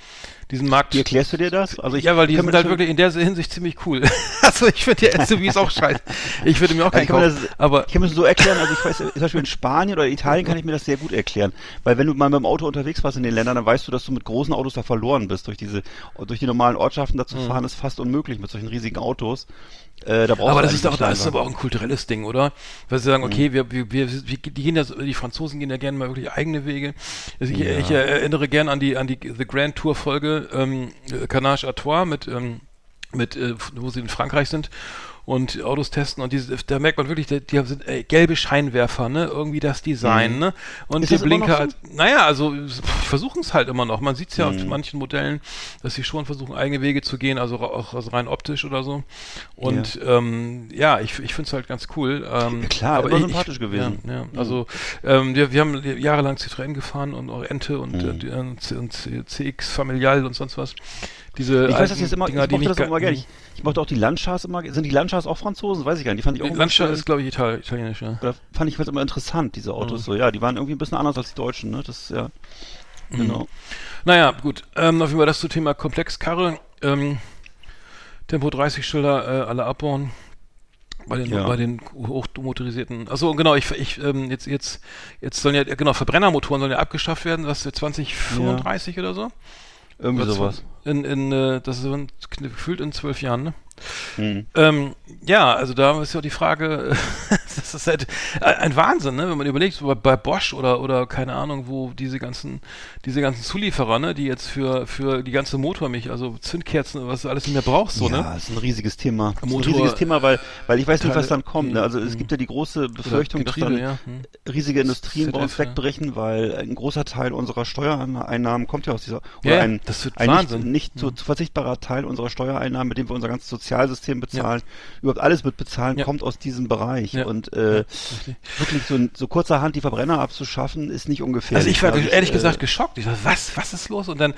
diesen Markt. Wie erklärst du dir das? Also ich ja, weil die sind halt wirklich in der Hinsicht ziemlich cool. *laughs* also ich finde die SUVs auch scheiße. Ich würde mir auch also keinen kaufen. Das, aber ich kann mir das so erklären, also ich weiß, zum Beispiel in Spanien oder Italien kann ich mir das sehr gut erklären. Weil wenn du mal mit dem Auto unterwegs warst in den Ländern, dann weißt du, dass du mit großen Autos da verloren bist. Durch diese, durch die normalen Ortschaften da zu mhm. fahren, ist fast unmöglich mit solchen riesigen Autos. Äh, da aber das ist doch, das ist aber auch ein kulturelles Ding, oder? Weil sie sagen, mhm. okay, wir, wir, wir, wir, die gehen ja, die Franzosen gehen ja gerne mal wirklich eigene Wege. Also ich, ja. ich, erinnere gerne an die, an die The Grand Tour Folge, ähm, Canage à Trois mit, ähm, mit, äh, wo sie in Frankreich sind und Autos testen und diese, da merkt man wirklich, die, die sind ey, gelbe Scheinwerfer, ne? Irgendwie das Design, mhm. ne? Und ist die Blinker, halt, naja, also versuchen es halt immer noch. Man sieht es ja mhm. auf manchen Modellen, dass sie schon versuchen, eigene Wege zu gehen, also auch also rein optisch oder so. Und ja, ähm, ja ich, ich finde es halt ganz cool. Ähm, ja, klar, aber ich, sympathisch gewesen. Ja, ja. Mhm. also ähm, wir, wir haben jahrelang Citroën gefahren und auch Ente und, mhm. äh, und, und CX Familial und sonst was diese ich weiß das jetzt immer, Dinger, ich mochte das immer gerne. Ich, ich mochte auch die Landschars immer. Sind die Landschars auch Franzosen? Weiß ich gar nicht. Die fand ich auch Landschar ist, glaube ich, Ital italienisch, ja. Da fand ich halt immer interessant, diese Autos. Mhm. So, ja, die waren irgendwie ein bisschen anders als die Deutschen, ne? Das, ja. Mhm. Genau. Naja, gut. Ähm, auf jeden Fall das zum Thema Komplexkarre. Ähm, Tempo 30 Schilder äh, alle abbauen. Bei den, ja. bei den hochmotorisierten. Achso, genau, ich, ich ähm, jetzt, jetzt, jetzt sollen ja, genau, Verbrennermotoren sollen ja abgeschafft werden, was für 2035 ja. oder so. Irgendwie sowas. In, in, äh, das ist gefühlt in zwölf Jahren, ne? Mhm. Ähm, ja, also da ist ja die Frage, *laughs* das ist halt ein Wahnsinn, ne? wenn man überlegt, bei, Bosch oder, oder keine Ahnung, wo diese ganzen, diese ganzen Zulieferer, ne, die jetzt für, für die ganze Motormilch, also Zündkerzen, was du alles nicht mehr brauchst, so, ja, ne? Ja, ist ein riesiges Thema. Motor, ein riesiges Thema, weil, weil ich weiß nicht, was dann kommt. Ne? Also es hm. gibt ja die große Befürchtung, dass dann ja. hm. riesige Industrien ZF, bei uns wegbrechen, ja. weil ein großer Teil unserer Steuereinnahmen kommt ja aus dieser, oder ja, ein, ein nicht, nicht hm. zu, zu verzichtbarer Teil unserer Steuereinnahmen, mit dem wir unser ganzes Sozialsystem bezahlen, überhaupt alles mit bezahlen, Ja. kommt aus diesem Bereich. Ja. Und äh, Richtig. wirklich so, so kurzerhand die Verbrenner abzuschaffen, ist nicht ungefähr. Also ich war ehrlich äh, gesagt geschockt. Ich dachte, was, was ist los? Und dann,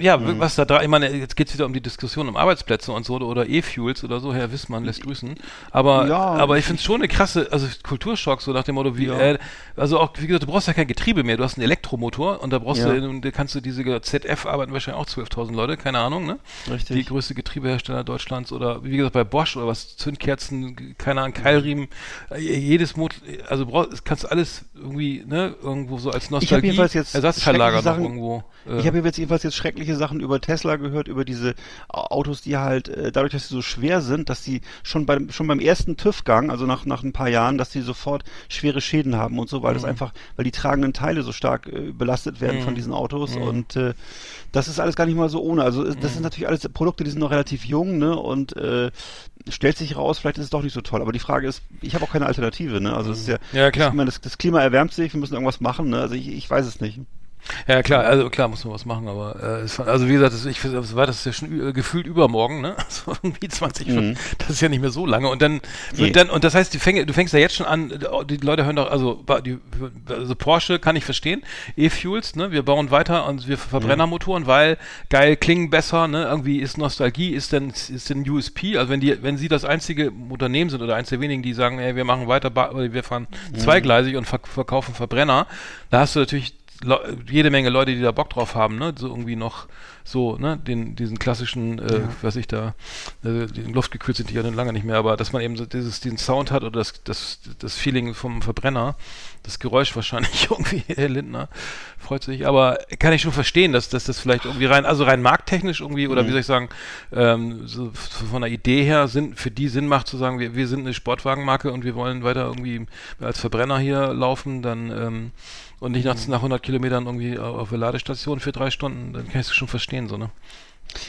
ja, Mhm. was da dran, ich meine, jetzt geht's wieder um die Diskussion um Arbeitsplätze und so oder E-Fuels oder so, Herr Wissmann lässt grüßen. Aber, Ja. aber ich finde es schon eine krasse, also Kulturschock, so nach dem Motto, wie, Ja. äh, also auch, wie gesagt, du brauchst ja kein Getriebe mehr, du hast einen Elektromotor und da brauchst Ja. du, und da kannst du diese ZF arbeiten wahrscheinlich auch 12.000 Leute, keine Ahnung, ne? Richtig. Die größte Getriebehersteller Deutschlands oder wie gesagt bei Bosch oder was, Zündkerzen, keine Ahnung, Keilriemen, äh, jedes Motor, also brauchst, das kannst du alles irgendwie, ne, irgendwo so als Nostalgie, jetzt Ersatzteillager noch Sachen- irgendwo. äh, Ich habe jetzt jedenfalls jetzt schreckliche Sachen über Tesla gehört, über diese Au- Autos, die halt äh, dadurch, dass sie so schwer sind, dass die schon beim schon beim ersten TÜV-Gang, also nach nach ein paar Jahren, dass die sofort schwere Schäden haben und so, weil das Mhm. einfach, weil die tragenden Teile so stark äh, belastet werden von diesen Autos und äh, das ist alles gar nicht mal so ohne. Also es- das Mhm. sind natürlich alles Produkte, die sind noch relativ jung, ne und äh, stellt sich raus, vielleicht ist es doch nicht so toll. Aber die Frage ist, ich habe auch keine Alternative, ne? Also es ist ja. Ja, klar. Das, das Klima erwärmt sich, wir müssen irgendwas machen, ne? Also ich, ich weiß es nicht. Ja, klar, also klar muss man was machen, aber äh, es, also wie gesagt, das, ich das war das ist ja schon äh, gefühlt übermorgen, ne? *laughs* Also irgendwie 20 Stunden, das ist ja nicht mehr so lange und dann Mhm. Nee. und dann und das heißt, die fäng, du fängst ja jetzt schon an, äh, die Leute hören doch also die, also Porsche kann ich verstehen, E-Fuels, ne? Wir bauen weiter und wir Verbrennermotoren, weil geil klingen besser, ne? Irgendwie ist Nostalgie, ist denn ist denn USP, also wenn die wenn sie das einzige Unternehmen sind oder eins der wenigen, die sagen, ey, wir machen weiter, wir fahren Mhm. zweigleisig und verk verkaufen Verbrenner, da hast du natürlich jede Menge Leute, die da Bock drauf haben, ne, so irgendwie noch so, ne, den, diesen klassischen, äh, was ich da, äh, die luftgekühlt sind die ja dann lange nicht mehr, aber dass man eben so dieses, diesen Sound hat oder das, das, das Feeling vom Verbrenner, das Geräusch wahrscheinlich *laughs* irgendwie, Herr Lindner, freut sich, aber kann ich schon verstehen, dass, dass das vielleicht irgendwie rein, also rein markttechnisch irgendwie, oder wie soll ich sagen, ähm, so von der Idee her Sinn, für die Sinn macht zu sagen, wir, wir sind eine Sportwagenmarke und wir wollen weiter irgendwie als Verbrenner hier laufen, dann, ähm, und nicht nach, nach 100 Kilometern irgendwie au- auf der Ladestation für drei Stunden, dann kann ich es schon verstehen, so, ne?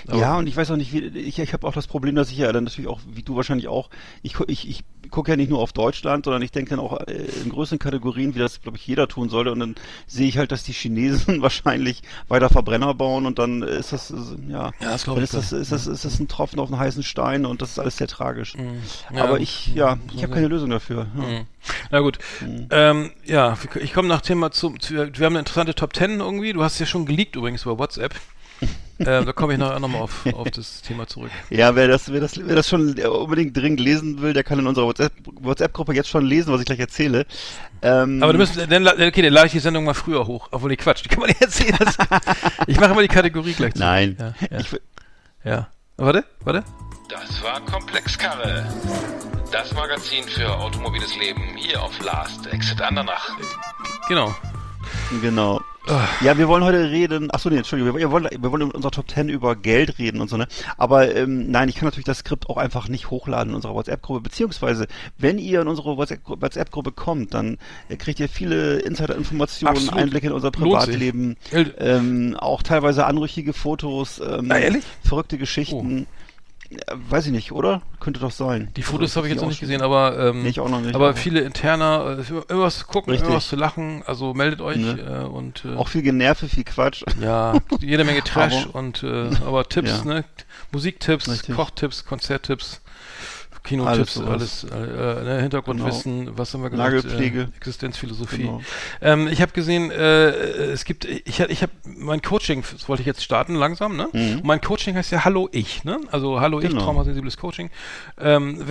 Aber- ja, und ich weiß auch nicht, wie, ich, ich habe auch das Problem, dass ich ja dann natürlich auch, wie du wahrscheinlich auch, ich, ich, ich gucke ja nicht nur auf Deutschland, sondern ich denke dann auch äh, in größeren Kategorien, wie das, glaube ich, jeder tun sollte. Und dann sehe ich halt, dass die Chinesen *laughs* wahrscheinlich weiter Verbrenner bauen und dann ist das, äh, ja, Ja, das dann ist das, ist das, ist das ein Tropfen auf einen heißen Stein und das ist alles sehr tragisch. Ja, Aber ich, ja, muss ich habe keine Lösung dafür. Ja. Mhm. Na gut. Ähm, ja, ich komme nach Thema zum, zu, wir haben eine interessante Top 10 irgendwie. Du hast ja schon geleakt übrigens über WhatsApp. Ähm, da komme ich nachher nochmal auf, auf das Thema zurück. Ja, wer das, wer das, wer das schon unbedingt dringend lesen will, der kann in unserer WhatsApp- WhatsApp-Gruppe jetzt schon lesen, was ich gleich erzähle. Ähm, Aber du müssen, dann, okay, dann lade ich die Sendung mal früher hoch. Obwohl, nee, Quatsch, die kann man nicht erzählen. Das, ich mache immer die Kategorie gleich zu. Nein. Ja, ja, Ich, ja. Warte, warte. Das war Komplexkarre. Das Magazin für automobiles Leben hier auf Last Exit Andernach. Genau. Genau. Ja, wir wollen heute reden. Achso, nee, Entschuldigung, wir, wir, wollen, wir wollen in unserer Top 10 über Geld reden und so, ne? Aber ähm, nein, ich kann natürlich das Skript auch einfach nicht hochladen in unserer WhatsApp-Gruppe. Beziehungsweise, wenn ihr in unsere WhatsApp- WhatsApp-Gruppe kommt, dann äh, kriegt ihr viele Insider-Informationen. Einblicke in unser. Privatleben, ähm, auch teilweise anrüchige Fotos, ähm, ehrlich? verrückte Geschichten. Äh, weiß ich nicht, oder? Könnte doch sein. Die Fotos habe ich jetzt noch nicht gesehen, aber ähm, Nee, ich auch noch nicht, aber aber- viele interner, äh, immer was zu gucken, Richtig. immer was zu lachen. Also meldet euch Ne. äh, und äh, Auch viel Generve, viel Quatsch. Ja, jede Menge *laughs* Trash Aber- und äh, aber Tipps, Ja. ne? Musiktipps, Richtig. Kochtipps, Konzerttipps, Kinotipps, Alles alles, äh, ne, Hintergrundwissen, was haben wir gesagt? Nagelpflege. Äh, Existenzphilosophie. Genau. Ähm, ich habe gesehen, äh, es gibt, ich, ich habe mein Coaching, das wollte ich jetzt starten langsam, ne? Und mein Coaching heißt ja Hallo Ich, ne? Also Hallo Ich, Mhm. Genau. traumasensibles Coaching. Ähm,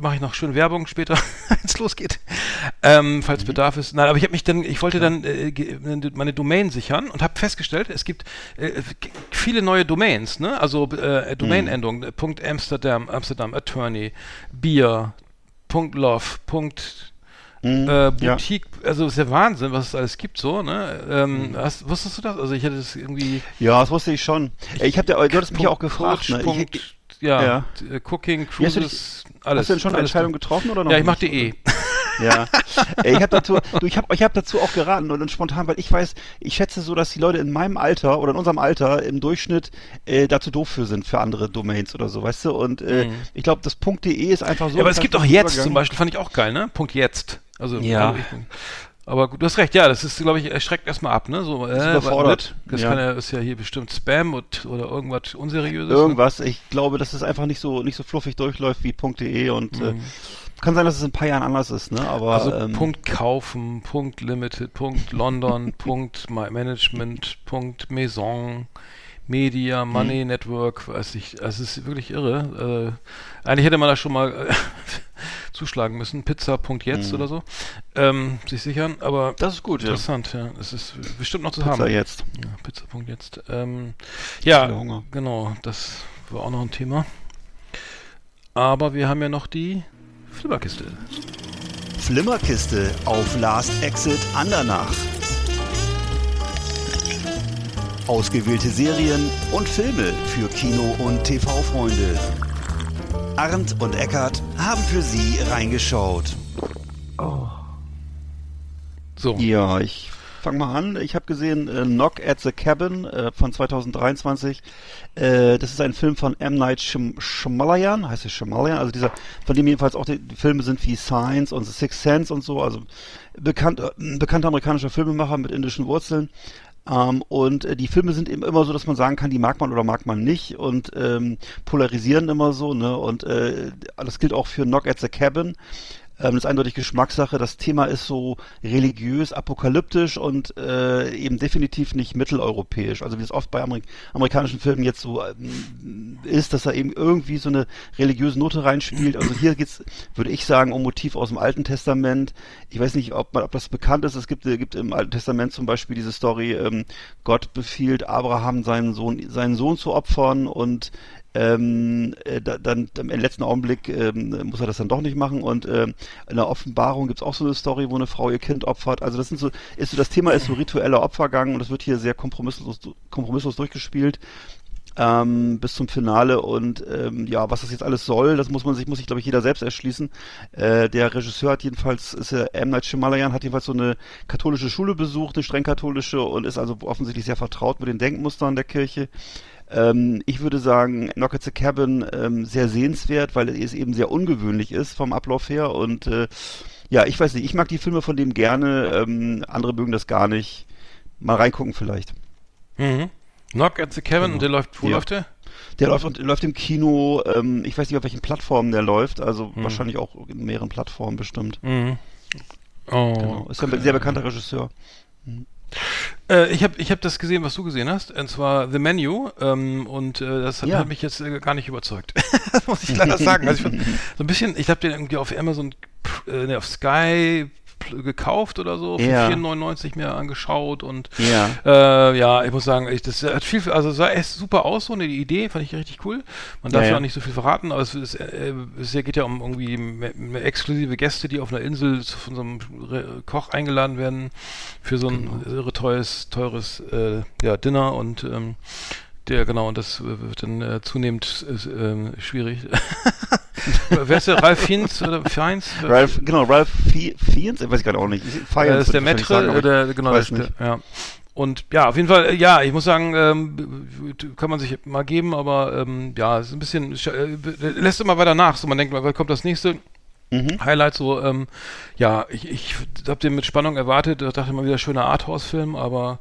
mache ich noch schön Werbung später, *laughs* wenn es losgeht, ähm, Mhm. falls Bedarf ist. Nein, aber ich habe mich dann, ich wollte dann äh, meine Domain sichern und habe festgestellt, es gibt äh, viele neue Domains, ne? Also äh, Domainendungen, Mhm. Punkt Amsterdam, Amsterdam Attorney, Bier, Punkt Love, Punkt Mhm. äh, Ja. Boutique, also ist ja Wahnsinn, was es alles gibt so, ne? Ähm, hast, wusstest du das? Also ich hätte das irgendwie Ja, das wusste ich schon. Äh, Ich hab dir, du hattest mich ja auch gefragt. Ne? Punkt, Ich, ja, ja. äh, Cooking, Wie hast du Cruises, alles. hast du denn schon eine Entscheidung drin. getroffen oder noch? Ja, ich mach nicht? DE. *laughs* Ja. Äh, ich habe dazu, du, ich habe ich hab dazu auch geraten und dann spontan, weil ich weiß, ich schätze so, dass die Leute in meinem Alter oder in unserem Alter im Durchschnitt äh, dazu doof für sind für andere Domains oder so, weißt du? Und äh, ich glaube, das .de ist einfach so. Mhm. Ja, aber es gibt auch jetzt Übergang. zum Beispiel, fand ich auch geil, ne? Punkt jetzt. Also, Ja. Aber gut, du hast recht, ja, das ist, glaube ich, erschreckt erstmal ab, ne? So, äh, Ist überfordert. Das Ja. kann ja, ist ja hier bestimmt Spam und, oder irgendwas Unseriöses. ne? Irgendwas. Ich glaube, dass es einfach nicht so nicht so fluffig durchläuft wie .de und äh, kann sein, dass es in ein paar Jahren anders ist, ne? Aber. Also ähm, Punkt kaufen, Punkt Limited, Punkt London, *laughs* Punkt My Management, Punkt Maison, Media. Money Network, weiß ich, also es ist wirklich irre. Äh, eigentlich hätte man da schon mal äh, *laughs* zuschlagen müssen, Pizza.jetzt Mhm. oder so, ähm, sich sichern, aber das ist gut, interessant, ja. Es ist bestimmt noch zu Pizza haben. jetzt. Ja, Pizza.jetzt. Ähm, ja, genau, das war auch noch ein Thema. Aber wir haben ja noch die Flipperkiste. Flimmerkiste auf Last Exit Andernach. Ausgewählte Serien und Filme für Kino- und TV-Freunde. Arndt und Eckart haben für Sie reingeschaut. So. Ja, ich fange mal an. Ich habe gesehen äh, Knock at the Cabin äh, von 2023. Äh, das ist ein Film von M. Night Shyam- Shyamalan, heißt es Shyamalan? Also dieser, von dem jedenfalls auch die, die Filme sind wie Science und The Sixth Sense und so. Also bekannt, äh, bekannter amerikanischer Filmemacher mit indischen Wurzeln. Ähm, und äh, die Filme sind eben immer so, dass man sagen kann, die mag man oder mag man nicht und ähm, polarisieren immer so, ne? Und äh, das gilt auch für Knock at the Cabin. Ähm, das ist eindeutig Geschmackssache. Das Thema ist so religiös, apokalyptisch und äh, eben definitiv nicht mitteleuropäisch. Also wie es oft bei Amerik amerikanischen Filmen jetzt so ähm, ist, dass da eben irgendwie so eine religiöse Note reinspielt. Also hier geht's, würde ich sagen, um Motiv aus dem Alten Testament. Ich weiß nicht, ob, ob das bekannt ist. Es gibt, äh, gibt im Alten Testament zum Beispiel diese Story, ähm, Gott befiehlt Abraham seinen Sohn, seinen Sohn zu opfern und ähm, äh, da, dann im letzten Augenblick ähm, muss er das dann doch nicht machen und ähm, in der Offenbarung gibt's auch so eine Story, wo eine Frau ihr Kind opfert. Also das sind so, ist so das Thema ist so ritueller Opfergang und das wird hier sehr kompromisslos, kompromisslos durchgespielt ähm, bis zum Finale und ähm, ja, was das jetzt alles soll, das muss man sich, muss sich glaube ich jeder selbst erschließen. Äh, der Regisseur hat jedenfalls, ist ja M. Night Shyamalan, hat jedenfalls so eine katholische Schule besucht, eine streng katholische und ist also offensichtlich sehr vertraut mit den Denkmustern der Kirche. Ähm, ich würde sagen, Knock at the Cabin ähm, sehr sehenswert, weil es eben sehr ungewöhnlich ist vom Ablauf her und äh, ja, ich weiß nicht, ich mag die Filme von dem gerne, ähm, andere mögen das gar nicht. Mal reingucken vielleicht. Mhm. Knock at the Cabin und der läuft, wo Ja. läuft der? Der läuft, läuft im Kino, ähm, ich weiß nicht, auf welchen Plattformen der läuft, also wahrscheinlich auch in mehreren Plattformen bestimmt. Mhm. Oh. Genau. Ist ja ein sehr bekannter Regisseur. Äh, ich habe ich hab das gesehen, was du gesehen hast, und zwar The Menu, ähm, und äh, das hat, Ja. hat mich jetzt äh, gar nicht überzeugt. *laughs* das muss ich leider sagen. Also ich fand, so ein bisschen, ich habe den irgendwie auf Amazon, äh, auf Sky gekauft oder so, für Ja. 4,99 mir angeschaut und Ja. äh, ja, ich muss sagen, ich, das hat viel, also sah echt super aus, so eine Idee, fand ich richtig cool. Man darf Ja, ja, auch nicht so viel verraten, aber es, ist, äh, es geht ja um irgendwie me- me- exklusive Gäste, die auf einer Insel von so einem Re Koch eingeladen werden für so ein Genau. irre teures, teures äh, ja, Dinner und ähm, der, genau, und das äh, wird dann äh, zunehmend äh, ähm, schwierig. *laughs* Wer ist der? Ralf Fiennes oder Fiennes? Ralph, genau, Ralph Fie- Fiennes, ich weiß gerade auch nicht. Äh, Fiennes das ist der ich Metre, sagen, aber der, genau, ich weiß nicht. der, ja. Und ja, auf jeden Fall, äh, ja, ich muss sagen, ähm, kann man sich mal geben, aber ähm, ja, es ist ein bisschen, sch- äh, lässt immer weiter nach. So, man denkt, wann kommt das nächste Mhm. Highlight? So, ähm, ja, ich, ich habe den mit Spannung erwartet, dachte immer wieder schöner Arthouse-Film, aber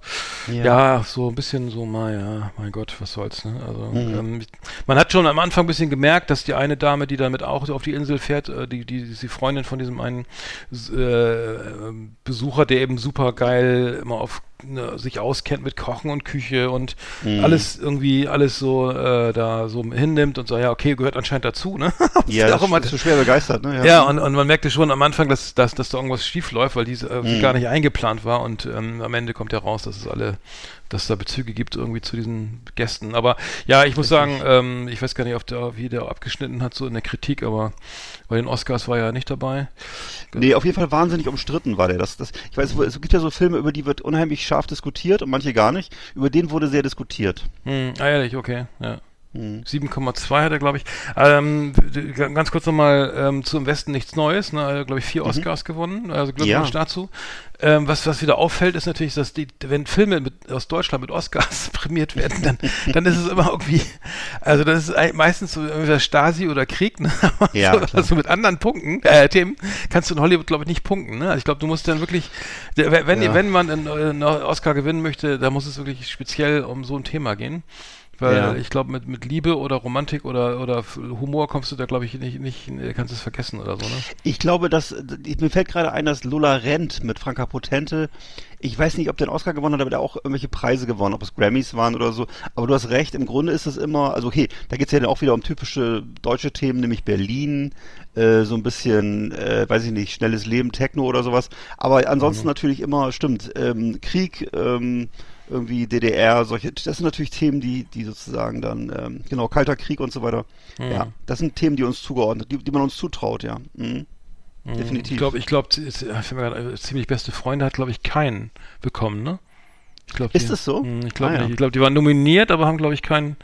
Ja. ja. so ein bisschen so, mal, ja, mein Gott, was soll's, ne? Also, Mhm. ähm, man hat schon am Anfang ein bisschen gemerkt, dass die eine Dame, die damit auch auf die Insel fährt, äh, die, die, die Freundin von diesem einen äh, Besucher, der eben super geil immer auf ne, sich auskennt mit Kochen und Küche und Mhm. alles irgendwie, alles so äh, da so hinnimmt und so, ja, okay, gehört anscheinend dazu, ne? *laughs* Ja, Auch immer- ist so schwer begeistert, ne? ja, und, und man merkte schon am Anfang, dass, dass, dass da irgendwas schief läuft, weil diese äh, Mhm. gar nicht eingeplant war und ähm, am Ende kommt ja raus, dass es alle, dass es da Bezüge gibt irgendwie zu diesen Gästen. Aber ja, ich muss sagen, ähm, ich weiß gar nicht, ob der, wie der abgeschnitten hat, so in der Kritik, aber bei den Oscars war er ja nicht dabei. Nee, auf jeden Fall wahnsinnig umstritten war der. Das, das, ich weiß, es gibt ja so Filme, über die wird unheimlich scharf diskutiert und manche gar nicht. Über den wurde sehr diskutiert. Hm, ah, ehrlich, okay, ja. Hm. 7,2 hat er, glaube ich. Ähm, ganz kurz nochmal ähm, zu Im Westen nichts Neues. Ne? glaube ich, vier mhm. Oscars gewonnen. Also Glückwunsch ja. dazu. Ähm, was, was wieder auffällt, ist natürlich, dass die, wenn Filme mit, aus Deutschland mit Oscars *laughs* prämiert werden, dann, dann ist es immer irgendwie, also das ist meistens so irgendwie Stasi oder Krieg, ne? *laughs* ja, so, also mit anderen Punkten, äh, Themen, kannst du in Hollywood, glaube ich, nicht punkten. Ne? Also ich glaube, du musst dann wirklich, wenn, ja. wenn man einen, einen Oscar gewinnen möchte, da muss es wirklich speziell um so ein Thema gehen. Weil ja. ich glaube, mit, mit Liebe oder Romantik oder, oder Humor kommst du da, glaube ich, nicht, nicht, kannst es vergessen oder so, ne? Ich glaube, dass, mir fällt gerade ein, dass Lola Rent mit Franka Potente, ich weiß nicht, ob der einen Oscar gewonnen hat, aber der auch irgendwelche Preise gewonnen, ob es Grammys waren oder so. Aber du hast recht, im Grunde ist es immer, also okay, da geht es ja dann auch wieder um typische deutsche Themen, nämlich Berlin, äh, so ein bisschen, äh, weiß ich nicht, schnelles Leben, Techno oder sowas. Aber ansonsten mhm. natürlich immer, stimmt, ähm, Krieg, ähm, irgendwie DDR, solche, das sind natürlich Themen, die, die sozusagen dann, ähm, genau, Kalter Krieg und so weiter. Mhm. Ja, das sind Themen, die uns zugeordnet, die, die man uns zutraut, ja. Mhm. Mhm. Definitiv. Ich glaube, ich glaube, ziemlich beste Freunde hat, glaube ich, keinen bekommen, ne? Ich glaub, Ist die, das so? Hm, ich glaube ah, nicht. Ja. Ich glaube, die waren nominiert, aber haben, glaube ich, keinen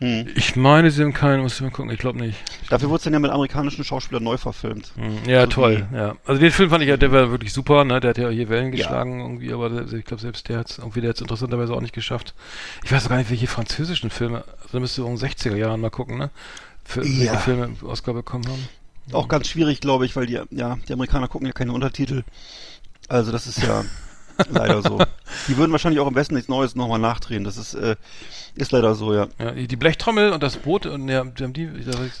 hm. Ich meine, sie haben keinen, muss ich mal gucken, ich glaube nicht. Dafür wurde es dann ja mit amerikanischen Schauspielern neu verfilmt. Hm. Ja, also toll, die, ja. Also den Film fand ich ja, der war wirklich super, ne? Der hat ja hier Wellen geschlagen ja. irgendwie, aber ich glaube selbst der hat es irgendwie, der hat interessanterweise auch nicht geschafft. Ich weiß gar nicht, welche französischen Filme, also da müsste in den 60er Jahren mal gucken, ne? Für ja. welche Filme Oscar bekommen haben. Auch ganz schwierig, glaube ich, weil die, ja, die Amerikaner gucken ja keine Untertitel. Also das ist ja *laughs* *laughs* leider so. Die würden wahrscheinlich auch im Westen nichts Neues nochmal nachdrehen. Das ist, äh, ist leider so, ja. ja. Die Blechtrommel und das Boot, und ja, die haben die.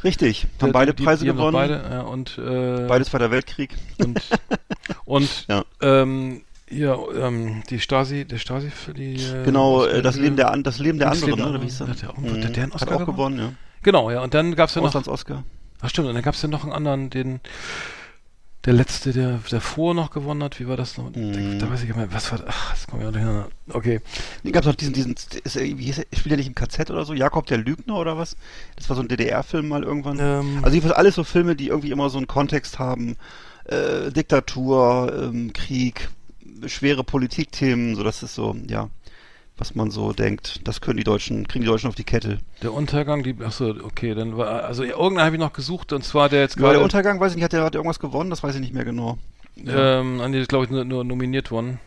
Richtig, haben die, beide Preise die, die gewonnen. beide, ja, und, äh, Beides Zweiter Weltkrieg. Und, *laughs* und ja. ähm, ja, ähm, die Stasi, der Stasi für die. Äh, genau, äh, das Leben der, das Leben der anderen, ne? Wie hieß das? Der, mhm. der, der einen Oscar Hat auch gewonnen, ja. Genau, ja, und dann gab es ja noch. Auslands-Oscar. Ach stimmt, und dann gab es ja noch einen anderen, den der letzte, der davor noch gewonnen hat, wie war das noch? Mm. Da, da, weiß ich gar nicht mehr, was war das? Ach, das kommt ja nicht hin. Okay. Nee, gab es noch diesen, diesen, ist, wie hieß er, spielt er nicht im KZ oder so? Jakob der Lügner oder was? Das war so ein DDR-Film mal irgendwann. Ähm. Also jedenfalls alles so Filme, die irgendwie immer so einen Kontext haben. Äh, Diktatur, ähm, Krieg, schwere Politikthemen, so das ist so, ja was man so denkt. Das können die Deutschen, kriegen die Deutschen auf die Kette. Der Untergang, die, achso, okay, dann war, also irgendeinen habe ich noch gesucht und zwar der jetzt gerade. Ja, der Untergang, weiß ich nicht, hat der, hat der irgendwas gewonnen? Das weiß ich nicht mehr genau. Ja. Ähm, nee, glaube ich, nur, nur nominiert worden.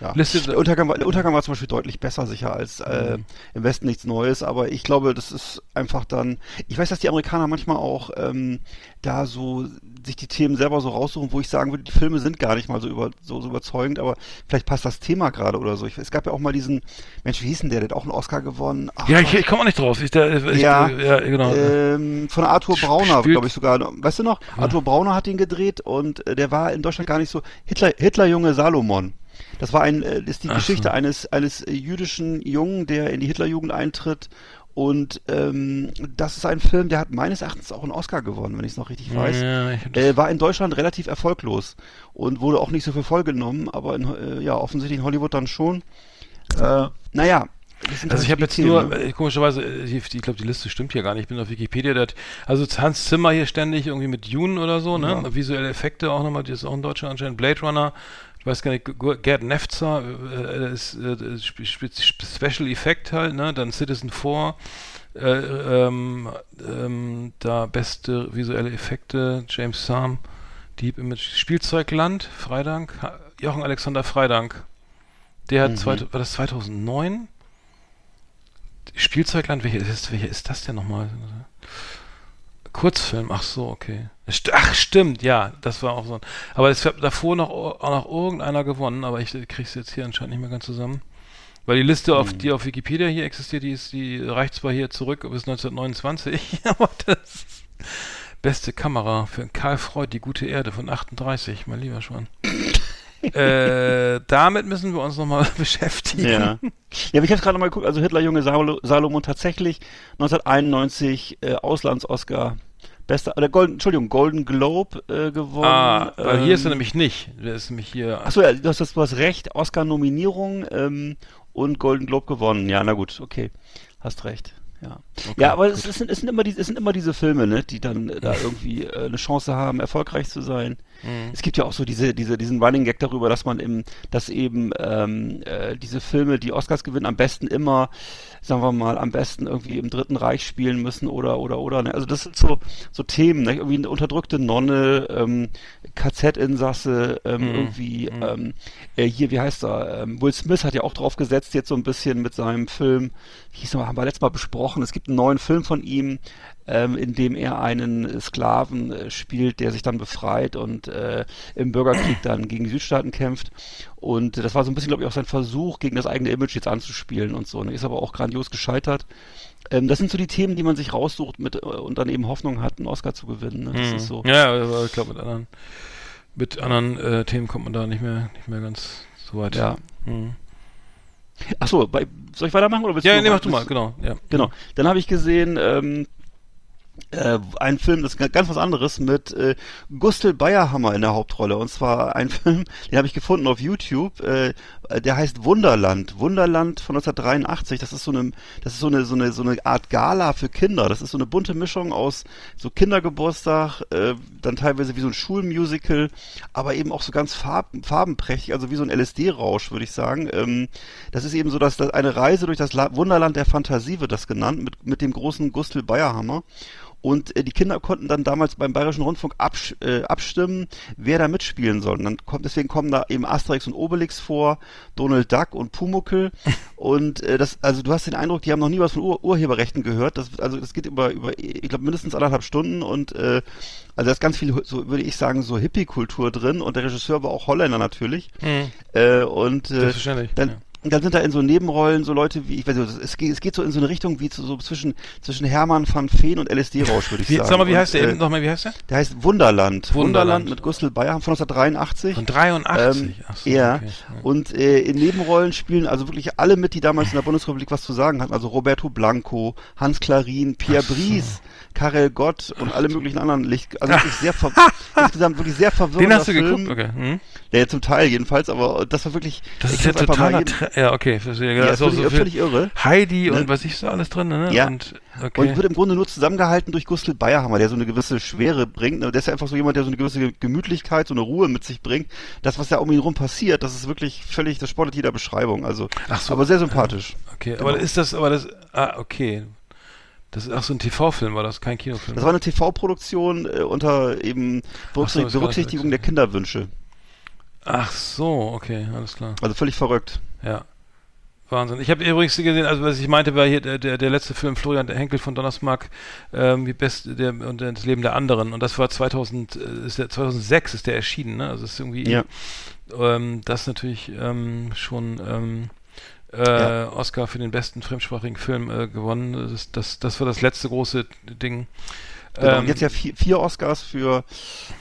Ja. Der, Untergang war, der Untergang war zum Beispiel deutlich besser sicher als äh, mhm. im Westen nichts Neues, aber ich glaube, das ist einfach dann. Ich weiß, dass die Amerikaner manchmal auch ähm, da so sich die Themen selber so raussuchen, wo ich sagen würde, die Filme sind gar nicht mal so, über, so, so überzeugend, aber vielleicht passt das Thema gerade oder so. Ich, es gab ja auch mal diesen, Mensch, wie hieß denn der, der hat auch einen Oscar gewonnen? Ach, ja, ich, ich komme auch nicht drauf. Ich, der, ich, ja, ja, genau. Ähm, von Arthur Brauner, glaube ich sogar. Weißt du noch? Ja. Arthur Brauner hat ihn gedreht und äh, der war in Deutschland gar nicht so. Hitler, Hitlerjunge Salomon. Das war ein, äh, ist die Ach Geschichte eines, eines jüdischen Jungen, der in die Hitlerjugend eintritt und ähm, das ist ein Film, der hat meines Erachtens auch einen Oscar gewonnen, wenn ich es noch richtig weiß. Ja, äh, war in Deutschland relativ erfolglos und wurde auch nicht so für voll genommen, aber in, äh, ja, offensichtlich in Hollywood dann schon. Äh, naja, also halt ich habe jetzt nur, ne? äh, komischerweise, äh, ich, ich glaube, die Liste stimmt hier gar nicht. Ich bin auf Wikipedia, der hat, also Hans Zimmer hier ständig irgendwie mit Dune oder so, ne? Ja. Visuelle Effekte auch nochmal, die ist auch in Deutschland anscheinend. Blade Runner, ich weiß gar nicht, Gerd Nefzer äh, ist äh, Special Effect halt, ne? Dann Citizen 4, äh, ähm, ähm, da beste visuelle Effekte, James Sam, Deep Image, Spielzeugland, Freidank, Jochen Alexander Freidank. Der hat, mhm. zwei, war das 2009? Spielzeugland, welcher ist, welcher ist das denn nochmal? Kurzfilm, ach so, okay. Ach, stimmt, ja, das war auch so. Aber es hat davor noch, auch noch irgendeiner gewonnen, aber ich krieg's jetzt hier anscheinend nicht mehr ganz zusammen. Weil die Liste, auf, hm. die auf Wikipedia hier existiert, die ist, die reicht zwar hier zurück bis 1929, *laughs* aber das beste Kamera für Karl Freud, die gute Erde von 38, mein lieber Schwan. Äh, damit müssen wir uns nochmal *laughs* beschäftigen. Ja. ja, aber ich habe gerade nochmal geguckt, also Hitler, Junge Salo Salomon tatsächlich 1991 äh, Auslands-Oscar Bester, oder Golden, Entschuldigung, Golden Globe äh, gewonnen. Ah, weil ähm, hier ist er ähm, nämlich nicht. Der ist nämlich hier. Achso, ja, du hast, du hast recht. Oscar-Nominierung ähm, und Golden Globe gewonnen. Ja, na gut, okay. Hast recht. Ja, okay, ja aber es, es, sind, es, sind immer die, es sind immer diese Filme, ne, die dann äh, da irgendwie äh, eine Chance haben, erfolgreich zu sein. Mhm. Es gibt ja auch so diese, diese, diesen Running Gag darüber, dass man im, dass eben ähm, äh, diese Filme, die Oscars gewinnen, am besten immer, sagen wir mal, am besten irgendwie im Dritten Reich spielen müssen oder oder oder. Ne? Also das sind so so Themen, ne? irgendwie eine unterdrückte Nonne, ähm, KZ-Insasse, ähm, mhm. irgendwie mhm. Ähm, äh, hier, wie heißt er? Ähm, Will Smith hat ja auch drauf gesetzt jetzt so ein bisschen mit seinem Film, wie hieß er, haben wir letztes Mal besprochen. Es gibt einen neuen Film von ihm, ähm, in dem er einen Sklaven äh, spielt, der sich dann befreit und äh, im Bürgerkrieg dann gegen die Südstaaten kämpft. Und das war so ein bisschen, glaube ich, auch sein Versuch, gegen das eigene Image jetzt anzuspielen und so. Ne? Ist aber auch grandios gescheitert. Ähm, das sind so die Themen, die man sich raussucht mit, äh, und dann eben Hoffnung hat, einen Oscar zu gewinnen. Ne? Das hm. ist so. Ja, ich glaube, mit anderen, mit anderen äh, Themen kommt man da nicht mehr, nicht mehr ganz so weit. Ja. Hm. Achso, soll ich weitermachen oder willst ja, du? Ja, nee, mach du mal, genau. Ja. Genau. Dann habe ich gesehen, ähm, äh, ein Film, das ist ganz was anderes, mit äh, Gustl Bayerhammer in der Hauptrolle. Und zwar ein *laughs* Film, den habe ich gefunden auf YouTube, äh, der heißt Wunderland. Wunderland von 1983. Das ist so eine, das ist so eine, so eine, so eine Art Gala für Kinder. Das ist so eine bunte Mischung aus so Kindergeburtstag, äh, dann teilweise wie so ein Schulmusical, aber eben auch so ganz farb, farbenprächtig, also wie so ein LSD-Rausch, würde ich sagen. Ähm, das ist eben so, dass, dass eine Reise durch das La Wunderland der Fantasie wird das genannt, mit, mit dem großen Gustl Bayerhammer. Und äh, die Kinder konnten dann damals beim Bayerischen Rundfunk absch äh, abstimmen, wer da mitspielen soll. Und dann kommt, deswegen kommen da eben Asterix und Obelix vor, Donald Duck und Pumuckel. *laughs* und äh, das, also du hast den Eindruck, die haben noch nie was von Ur Urheberrechten gehört. Das, also das geht über, über ich glaube, mindestens anderthalb Stunden und äh, also da ist ganz viel, so würde ich sagen, so Hippie-Kultur drin und der Regisseur war auch Holländer natürlich. Mhm. Äh, und äh, dann, ja und dann sind da in so Nebenrollen so Leute wie, ich weiß nicht, es geht, es geht so in so eine Richtung wie zu, so zwischen, zwischen Hermann van Feen und LSD-Rausch, würde ich wie, sagen. Sag mal, wie heißt und, der äh, nochmal, wie heißt der? Der heißt Wunderland. Wunderland, Wunderland mit Gustl Bayer von 1983. Von 83? Ähm, Ach so, ja. Okay. Und äh, in Nebenrollen spielen also wirklich alle mit, die damals in der Bundesrepublik was zu sagen hatten. Also Roberto Blanco, Hans Klarin, Pierre so. Brice, Karel Gott und alle möglichen anderen Licht, also wirklich sehr, ver *laughs* insgesamt wirklich sehr verwirrend. Den hast du Film. geguckt, okay. Hm? Ja, zum Teil jedenfalls, aber das war wirklich. Das ist ja totaler, ja, okay, verstehe ja, ja, ist völlig, so völlig irre. Heidi ne? und was ich so alles drin, ne? Ja. Und, okay. und wird im Grunde nur zusammengehalten durch Gustl Bayerhammer, der so eine gewisse Schwere bringt. Ne? Der ist ja einfach so jemand, der so eine gewisse Gemütlichkeit, so eine Ruhe mit sich bringt. Das, was da um ihn rum passiert, das ist wirklich völlig, das sportelt jeder Beschreibung. Also, Ach so, aber sehr sympathisch. Okay, genau. aber ist das, aber das, ah, okay. Das ist auch so ein TV-Film, war das kein Kinofilm? Das war eine TV-Produktion äh, unter eben Berücksichtigung, so, Berücksichtigung der Kinderwünsche. Ach so, okay, alles klar. Also völlig verrückt. Ja. Wahnsinn. Ich habe übrigens gesehen, also was ich meinte, war hier der, der, der letzte Film Florian Henkel von Donnersmarck, ähm, wie best der und das Leben der anderen. Und das war 2000, äh, ist der, 2006 ist der erschienen. Ne? Also ist irgendwie ja. ähm, das natürlich ähm, schon ähm, äh, ja. Oscar für den besten fremdsprachigen Film äh, gewonnen. Das, das, das war das letzte große Ding. Genau, ähm, jetzt ja vier, vier Oscars für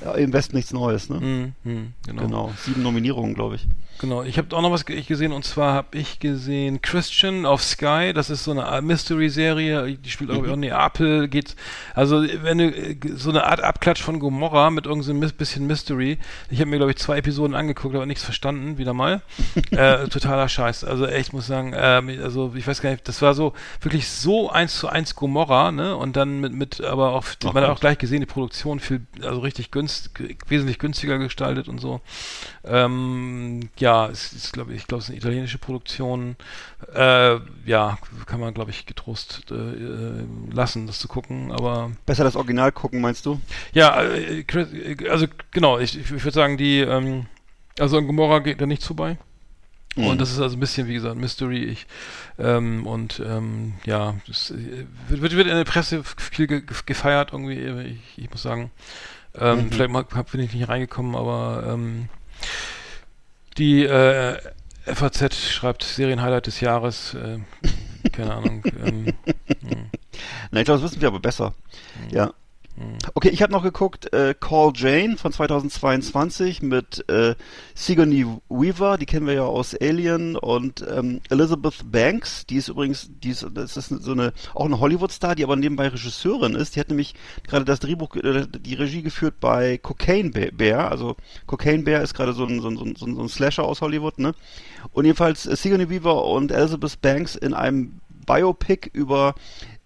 ja, im Westen nichts Neues, ne? Mh, mh, genau. genau. Sieben Nominierungen, glaube ich. Genau, ich habe auch noch was gesehen und zwar habe ich gesehen Christian auf Sky, das ist so eine Mystery-Serie, die spielt auch in Neapel, geht, also wenn du so eine Art Abklatsch von Gomorra mit irgendeinem so bisschen Mystery, ich habe mir glaube ich zwei Episoden angeguckt, aber nichts verstanden, wieder mal, *laughs* äh, totaler Scheiß, also echt muss sagen, äh, also ich weiß gar nicht, das war so wirklich so eins zu eins Gomorra, ne, und dann mit, mit aber auch, man hat auch gleich gesehen, die Produktion viel, also richtig günstig, wesentlich günstiger gestaltet und so, ähm, ja, es ist, glaube ich, glaube, es ist eine italienische Produktion. Äh, ja, kann man, glaube ich, getrost äh, äh, lassen, das zu gucken, aber. Besser das Original gucken, meinst du? Ja, äh, also genau, ich, ich würde sagen, die, ähm, also an Gomorra geht da nichts vorbei. Mhm. Und das ist also ein bisschen, wie gesagt, Mystery. Ich, ähm, und ähm, ja, das äh, wird, wird in der Presse viel ge gefeiert, irgendwie, ich, ich muss sagen. Ähm, mhm. Vielleicht bin ich nicht reingekommen, aber ähm, die äh, FAZ schreibt Serienhighlight des Jahres. Äh, keine Ahnung. ähm, *laughs* Na, ich glaube, das wissen wir aber besser. Mhm. Ja. Okay, ich habe noch geguckt, äh, Call Jane von 2022 mit äh, Sigourney Weaver, die kennen wir ja aus Alien und ähm, Elizabeth Banks, die ist übrigens, die ist, das ist so eine, auch eine Hollywood-Star, die aber nebenbei Regisseurin ist. Die hat nämlich gerade das Drehbuch, äh, die Regie geführt bei Cocaine Bear, also Cocaine Bear ist gerade so ein, so, ein, so, ein, so ein Slasher aus Hollywood, ne? Und jedenfalls äh, Sigourney Weaver und Elizabeth Banks in einem Biopic über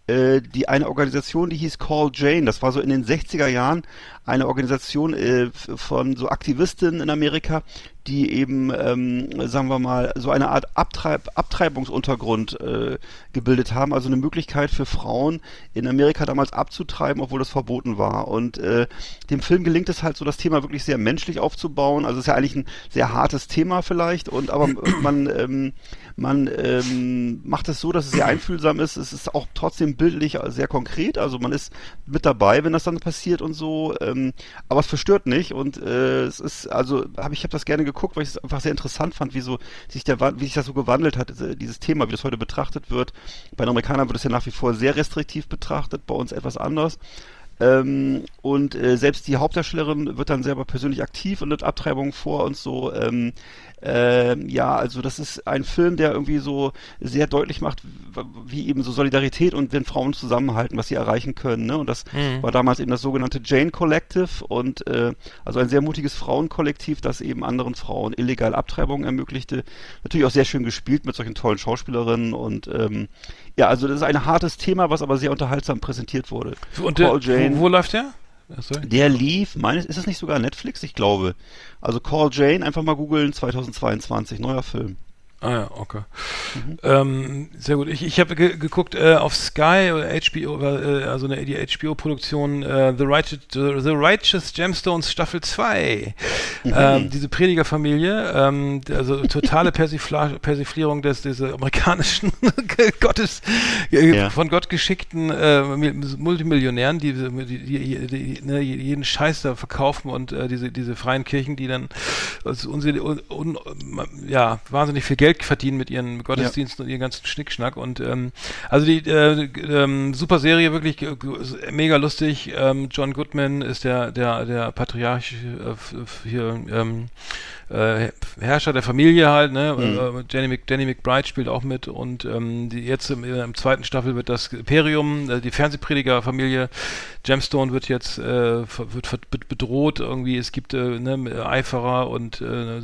die eine Organisation, die hieß Call Jane. Das war so in den 60er Jahren eine Organisation äh, von so Aktivistinnen in Amerika, die eben, ähm, sagen wir mal, so eine Art Abtreib Abtreibungsuntergrund äh, gebildet haben, also eine Möglichkeit für Frauen in Amerika damals abzutreiben, obwohl das verboten war. Und äh, dem Film gelingt es halt so, das Thema wirklich sehr menschlich aufzubauen. Also es ist ja eigentlich ein sehr hartes Thema vielleicht, und aber *clears throat* man ähm, man ähm, macht es so, dass es sehr einfühlsam ist. Es ist auch trotzdem bildlich sehr konkret. Also man ist mit dabei, wenn das dann passiert und so. Ähm, aber es verstört nicht. Und äh, es ist also habe ich habe das gerne geguckt, weil ich es einfach sehr interessant fand, wie so sich der wie sich das so gewandelt hat, dieses Thema, wie das heute betrachtet wird. Bei den Amerikanern wird es ja nach wie vor sehr restriktiv betrachtet, bei uns etwas anders. Ähm, und äh, selbst die Hauptdarstellerin wird dann selber persönlich aktiv und nimmt Abtreibungen vor und so. Ähm, äh, ja, also das ist ein Film, der irgendwie so sehr deutlich macht, wie eben so Solidarität und wenn Frauen zusammenhalten, was sie erreichen können. Ne? Und das mhm. war damals eben das sogenannte Jane Collective und äh, also ein sehr mutiges Frauenkollektiv, das eben anderen Frauen illegal Abtreibungen ermöglichte. Natürlich auch sehr schön gespielt mit solchen tollen Schauspielerinnen und ähm, ja, also das ist ein hartes Thema, was aber sehr unterhaltsam präsentiert wurde. Und der, wo, wo läuft der? Der lief, meines, ist das nicht sogar Netflix? Ich glaube. Also Call Jane, einfach mal googeln, 2022, neuer Film. Ah ja, okay. Mhm. Ähm, sehr gut. Ich, ich habe ge geguckt äh, auf Sky oder HBO, äh, also eine, die HBO-Produktion äh, The, Righteous, The Righteous Gemstones Staffel 2. Mhm. Ähm, diese Predigerfamilie, ähm, also totale Persifla Persiflierung des dieser amerikanischen *laughs* Gottes äh, ja. von Gott geschickten äh, Multimillionären, die, die, die, die ne, jeden Scheiß da verkaufen und äh, diese diese freien Kirchen, die dann also un, un, ja wahnsinnig viel Geld Geld verdienen mit ihren Gottesdiensten ja. und ihren ganzen Schnickschnack. Und ähm, also die äh, ähm, super Serie, wirklich äh, mega lustig. Ähm, John Goodman ist der, der, der Patriarch äh, hier, ähm, äh, Herrscher der Familie halt, ne? Mhm. Äh, Danny, Mc, Danny McBride spielt auch mit und ähm, die, jetzt im, im zweiten Staffel wird das Imperium, äh, die Fernsehpredigerfamilie Gemstone wird jetzt äh, wird bedroht irgendwie. Es gibt äh, ne, Eiferer und äh,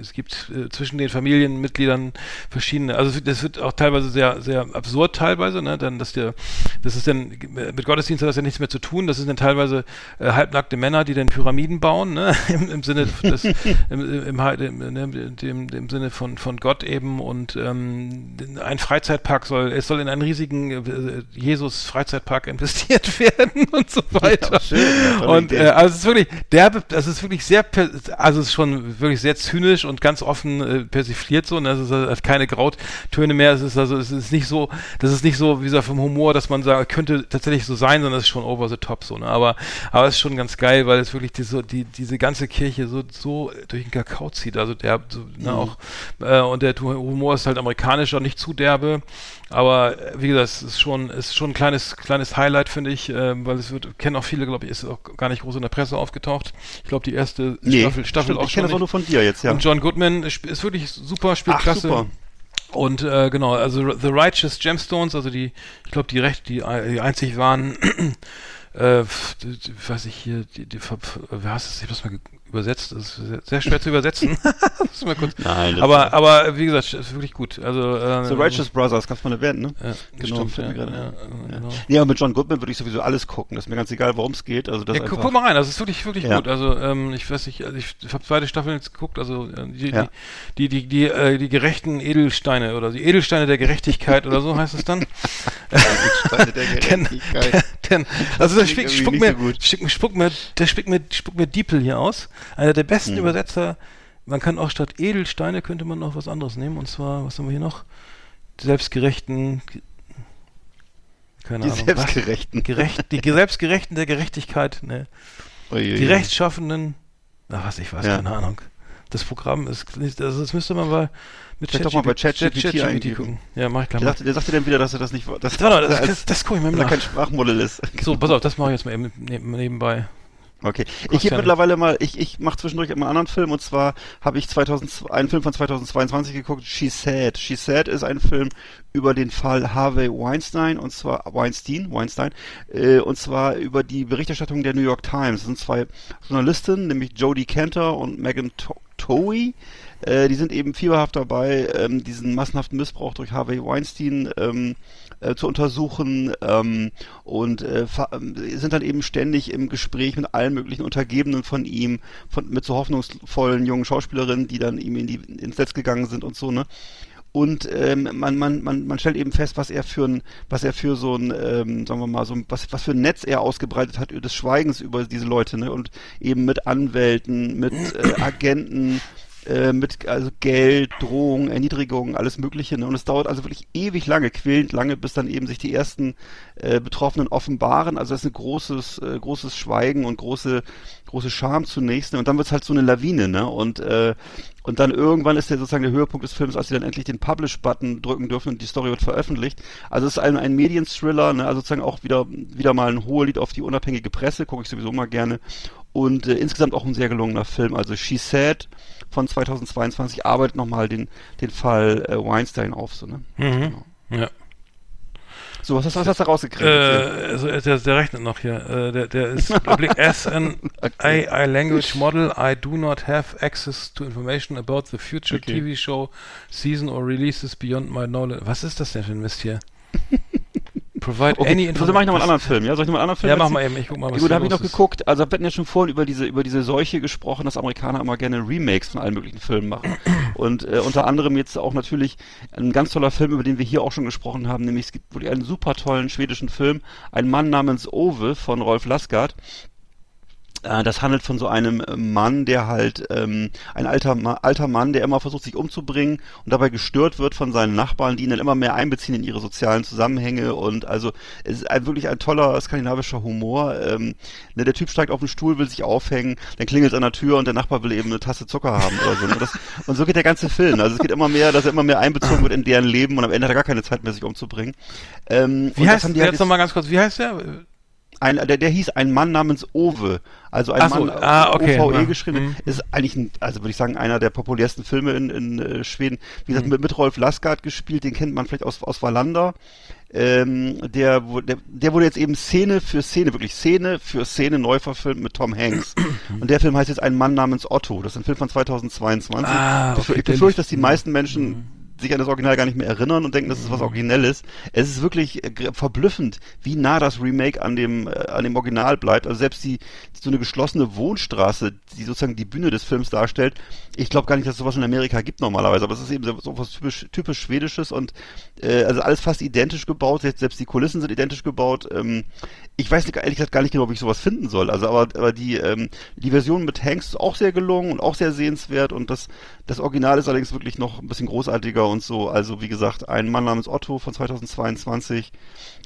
es gibt äh, zwischen den Familienmitgliedern verschiedene. Also das wird auch teilweise sehr sehr absurd teilweise, ne? Dann dass der das ist dann mit Gottesdienst hat das ja nichts mehr zu tun. Das sind dann teilweise äh, halbnackte Männer, die dann Pyramiden bauen, ne? *laughs* Im, im Sinne des im, im, im, im, dem, dem Sinne von, von Gott eben und ähm, ein Freizeitpark soll, es soll in einen riesigen äh, Jesus-Freizeitpark investiert *laughs* werden und so weiter. Ja, schön, und äh, also es ist wirklich, der, das ist wirklich sehr, also es ist schon wirklich sehr zynisch und ganz offen äh, persifliert so, und das ist halt keine Grauttöne mehr, es ist also, es ist nicht so, das ist nicht so, wie gesagt, vom Humor, dass man sagt, könnte tatsächlich so sein, sondern es ist schon over the top so, ne? aber, aber es ist schon ganz geil, weil es wirklich die, so, die, diese ganze Kirche so, so durch den Kakao Kakao zieht. Also der so, ne, mhm. auch äh, und der Humor ist halt amerikanischer, nicht zu derbe. Aber äh, wie gesagt, es ist schon, ist schon ein kleines, kleines Highlight, finde ich, äh, weil es wird, kennen auch viele, glaube ich, ist auch gar nicht groß in der Presse aufgetaucht. Ich glaube, die erste nee, Staffel, Staffel auch ich schon. Ich kenne das auch nur von dir jetzt, ja. Und John Goodman ist, ist wirklich super, spielt Ach, klasse. Super. Und äh, genau, also The Righteous Gemstones, also die, ich glaube, die recht, die, die einzig waren, *clears throat* äh, weiß ich hier, die, die, wie heißt das? Ich habe das mal übersetzt. Das ist sehr schwer zu übersetzen. *laughs* Nein, aber, aber wie gesagt, ist wirklich gut. Also, äh, The Righteous Brothers, kannst du mal erwähnen, ne? Ja, genau. Stimmt, ja, ja, ja. Genau. ja, mit John Goodman würde ich sowieso alles gucken. Das ist mir ganz egal, worum es geht. Also das ja, guck, guck, mal rein, das ist wirklich, wirklich gut. Also ähm, ich weiß nicht, also ich, habe zweite Staffel jetzt geguckt, also äh, die, die, die, die, die, äh, die gerechten Edelsteine oder die Edelsteine der Gerechtigkeit oder so *laughs* heißt es dann. Edelsteine der *laughs* Gerechtigkeit. denn, denn, also das spuckt spuck mir, so spuck mir, der spuckt mir, spuckt mir Diepel hier aus. Einer der besten hm. Übersetzer. Man kann auch statt Edelsteine könnte man noch was anderes nehmen. Und zwar, was haben wir hier noch? Selbstgerechten. Keine die Ahnung. Selbstgerechten. Gerecht, die *laughs* Selbstgerechten der Gerechtigkeit. Ne. Uiuiui. Die Rechtschaffenden. Ach, was, ich weiß, ja. keine Ahnung. Das Programm ist nicht, also das müsste man mal mit ChatGPT gucken. Ja, mach ich gleich mal. Der sagte dann wieder, dass er das nicht, das, das, das, das, das, das guck ich mal kein Sprachmodell ist. So, pass auf, das mache ich jetzt mal eben nebenbei. Okay. Ich gebe mittlerweile mal, ich, ich mache zwischendurch immer einen anderen Film und zwar habe ich 2000, einen Film von 2022 geguckt, She Said. She Said ist ein Film über den Fall Harvey Weinstein und zwar Weinstein, Weinstein, äh, und zwar über die Berichterstattung der New York Times. Das sind zwei Journalistinnen, nämlich Jodie Cantor und Megan Towie. Äh, die sind eben fieberhaft dabei, ähm, diesen massenhaften Missbrauch durch Harvey Weinstein ähm, äh, zu untersuchen ähm, und äh, sind dann eben ständig im Gespräch mit allen möglichen Untergebenen von ihm, von, mit so hoffnungsvollen jungen Schauspielerinnen, die dann ihm in die, ins Netz gegangen sind und so, ne? und ähm, man, man, man, man stellt eben fest, was er für ein, was er für so ein, ähm, sagen wir mal, so ein, was, was für ein Netz er ausgebreitet hat des Schweigens über diese Leute, ne? Und eben mit Anwälten, mit äh, Agenten, äh, mit also Geld, Drohungen, Erniedrigungen, alles Mögliche. Ne? Und es dauert also wirklich ewig lange, quälend lange, bis dann eben sich die ersten äh, Betroffenen offenbaren. Also das ist ein großes, äh, großes Schweigen und große, große Scham zunächst. Ne? Und dann wird es halt so eine Lawine, ne? Und äh, und dann irgendwann ist der sozusagen der Höhepunkt des Films, als sie dann endlich den Publish-Button drücken dürfen und die Story wird veröffentlicht. Also es ist ein, ein Medienthriller, ne? also sozusagen auch wieder, wieder mal ein hoher Lied auf die unabhängige Presse, gucke ich sowieso mal gerne. Und äh, insgesamt auch ein sehr gelungener Film. Also She Said von 2022 arbeitet nochmal den, den Fall äh, Weinstein auf. So, ne? Mhm. Genau. Ja. So, was hast, was hast du rausgekriegt? Äh, also der, der rechnet noch hier. Äh, der, der ist *laughs* as an okay. AI language model, I do not have access to information about the future okay. TV show, season or releases beyond my knowledge. Was ist das denn für ein Mist hier? *laughs* Provide okay. any information. So, mache ich nochmal einen anderen Film, ja? Soll ich nochmal einen anderen Film Ja, mach mal eben, ich guck mal, was Gut, da habe ich noch ist. geguckt, also wir hatten ja schon vorhin über diese, über diese Seuche gesprochen, dass Amerikaner immer gerne Remakes von allen möglichen Filmen machen. Und äh, unter anderem jetzt auch natürlich ein ganz toller Film, über den wir hier auch schon gesprochen haben, nämlich es gibt wirklich einen super tollen schwedischen Film, Ein Mann namens Ove von Rolf Laskard. Äh, das handelt von so einem äh, Mann, der halt ähm, ein alter alter Mann, der immer versucht, sich umzubringen und dabei gestört wird von seinen Nachbarn, die ihn dann immer mehr einbeziehen in ihre sozialen Zusammenhänge und also es ist ein, wirklich ein toller skandinavischer Humor. Ähm, ne, der Typ steigt auf den Stuhl, will sich aufhängen, dann klingelt es an der Tür und der Nachbar will eben eine Tasse Zucker haben oder so. Ne? Das, *laughs* und so geht der ganze Film. Also es geht immer mehr, dass er immer mehr einbezogen wird in deren Leben und am Ende hat er gar keine Zeit mehr, sich umzubringen. Ähm, wie heißt, der? Halt jetzt nochmal ganz kurz, wie heißt der? Ein, der, der hieß ein Mann namens Owe, also ein Ach Mann, so, ah, okay. OVE ja. geschrieben, mhm. ist eigentlich ein, also würde ich sagen, einer der populärsten Filme in, in äh, Schweden. Wie gesagt, mhm. mit, mit Rolf Laskard gespielt, den kennt man vielleicht aus, aus Wallander. Ähm, der, der, der wurde jetzt eben Szene für Szene, wirklich Szene für Szene neu verfilmt mit Tom Hanks. *clears throat* Und der Film heißt jetzt Ein Mann namens Otto. Das ist ein Film von 2022. Ah, okay, ich befürchte, dass die meisten Menschen mhm sich an das Original gar nicht mehr erinnern und denken, das ist was Originelles. Es ist wirklich äh, verblüffend, wie nah das Remake an dem, äh, an dem Original bleibt. Also selbst die, so eine geschlossene Wohnstraße, die sozusagen die Bühne des Films darstellt, ich glaube gar nicht, dass es sowas in Amerika gibt normalerweise, aber es ist eben so was typisch, typisch Schwedisches und äh, also alles fast identisch gebaut, selbst, selbst die Kulissen sind identisch gebaut. Ähm, ich weiß nicht, ehrlich gesagt gar nicht genau, wie ich sowas finden soll. Also aber, aber die, ähm, die Version mit Hanks ist auch sehr gelungen und auch sehr sehenswert und das, das Original ist allerdings wirklich noch ein bisschen großartiger und so. Also wie gesagt, ein Mann namens Otto von 2022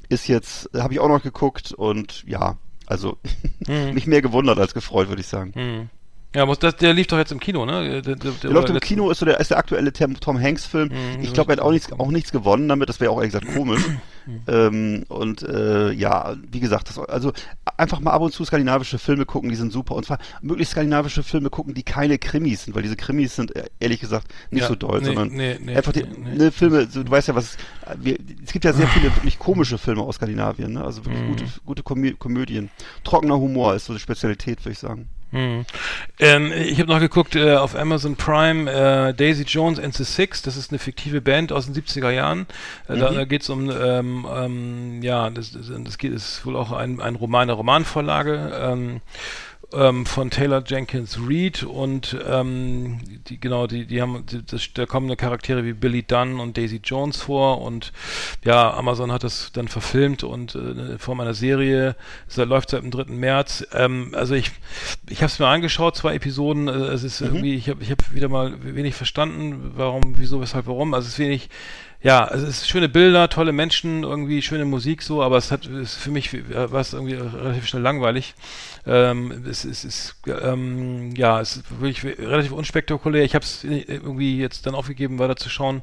ist jetzt, habe ich auch noch geguckt und ja, also mhm. *laughs* mich mehr gewundert als gefreut, würde ich sagen. Mhm. Ja, muss das, der lief doch jetzt im Kino, ne? Der, der, der läuft im Kino, ist so der, ist der aktuelle Tom Hanks Film. Mhm, ich glaube, er hat auch nichts, auch nichts gewonnen damit, das wäre auch ehrlich gesagt komisch. *clears throat* Mhm. ähm, und äh, ja, wie gesagt, das, also einfach mal ab und zu skandinavische Filme gucken, die sind super. Und zwar möglichst skandinavische Filme gucken, die keine Krimis sind, weil diese Krimis sind äh, ehrlich gesagt nicht ja, so doll, nee, sondern nee, nee, einfach die ne, Filme, so, du weißt ja, was wir, es gibt ja sehr viele wirklich komische Filme aus Skandinavien, ne? Also wirklich mhm. gute, gute Komö Komödien. Trockener Humor ist so die Spezialität, würde ich sagen. Hm. Ähm, ich habe noch geguckt äh, auf Amazon Prime äh, Daisy Jones and the Six. Das ist eine fiktive Band aus den 70er Jahren. Äh, mhm. Da, da geht es um, ähm, ähm, ja, das, das, das geht, ist wohl auch ein, ein Roman, eine Romanvorlage. Ähm, von Taylor Jenkins Reid und ähm, die, genau, die, die haben, die, das, da kommen Charaktere wie Billy Dunn und Daisy Jones vor und ja, Amazon hat das dann verfilmt und äh, in Form einer Serie, es läuft seit dem 3. März. Ähm, also ich, ich habe es mir angeschaut, zwei Episoden, äh, es ist mhm. irgendwie, ich habe ich hab wieder mal wenig verstanden, warum, wieso, weshalb, warum. Also es ist wenig ja, es ist schöne Bilder, tolle Menschen, irgendwie schöne Musik so, aber es hat ist für mich war es irgendwie relativ schnell langweilig. Ähm, es, es ist ähm, ja, es ist wirklich relativ unspektakulär. Ich habe es irgendwie jetzt dann aufgegeben, weiter zu schauen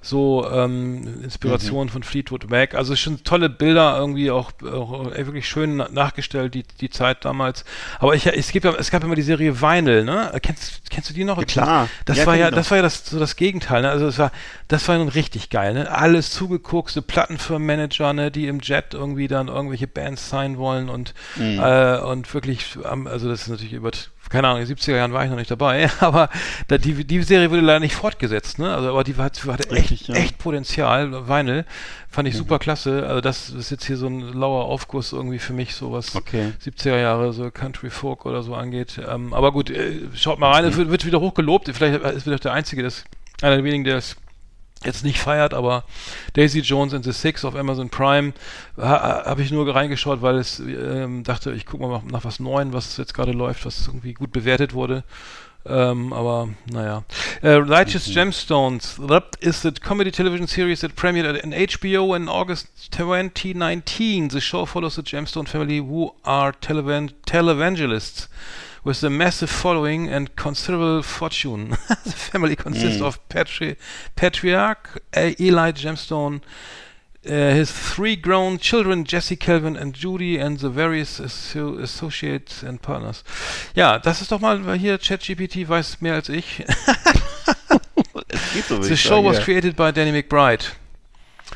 so ähm, Inspiration mhm. von Fleetwood Mac. Also schon tolle Bilder irgendwie auch, auch wirklich schön nachgestellt die die Zeit damals. Aber ich es gibt es gab immer die Serie Vinyl, ne? Kennst kennst du die noch? Ja, klar. Das ja, war ja das war ja das so das Gegenteil, ne? Also es war das war nun richtig geil, ne? Alles zugeguckt, so Plattenfirmenmanager, ne, die im Jet irgendwie dann irgendwelche Bands sein wollen und mhm. äh, und wirklich also das ist natürlich über keine Ahnung, in den 70er Jahren war ich noch nicht dabei, *laughs* aber da, die, die Serie wurde leider nicht fortgesetzt, ne? Also, aber die hat, hatte echt, Richtig, ja. echt Potenzial, Vinyl, fand ich super klasse. Also das ist jetzt hier so ein lauer Aufguss irgendwie für mich, so was Okay. 70er Jahre, so Country Folk oder so angeht. Ähm, aber gut, äh, schaut mal rein, es wird, wird wieder hochgelobt. Vielleicht ist wieder der Einzige, das, einer der wenigen, der es jetzt nicht feiert, aber Daisy Jones and the Six auf Amazon Prime ha, habe ich nur reingeschaut, weil es ähm, dachte, ich gucke mal nach was Neuen, was jetzt gerade läuft, was irgendwie gut bewertet wurde. Ähm, aber naja. Uh, Righteous Gemstones. That is the comedy television series that premiered at an HBO in August 2019. The show follows the Gemstone family who are televan televangelists with a massive following and considerable fortune. *laughs* the family consists of patri patriarch uh, Eli Gemstone, uh, his three grown children, Jesse, Calvin and Judy, and the various asso associates and partners. Ja, das ist doch mal, hier ChatGPT weiß mehr als ich. *laughs* So, The show was created by Danny McBride.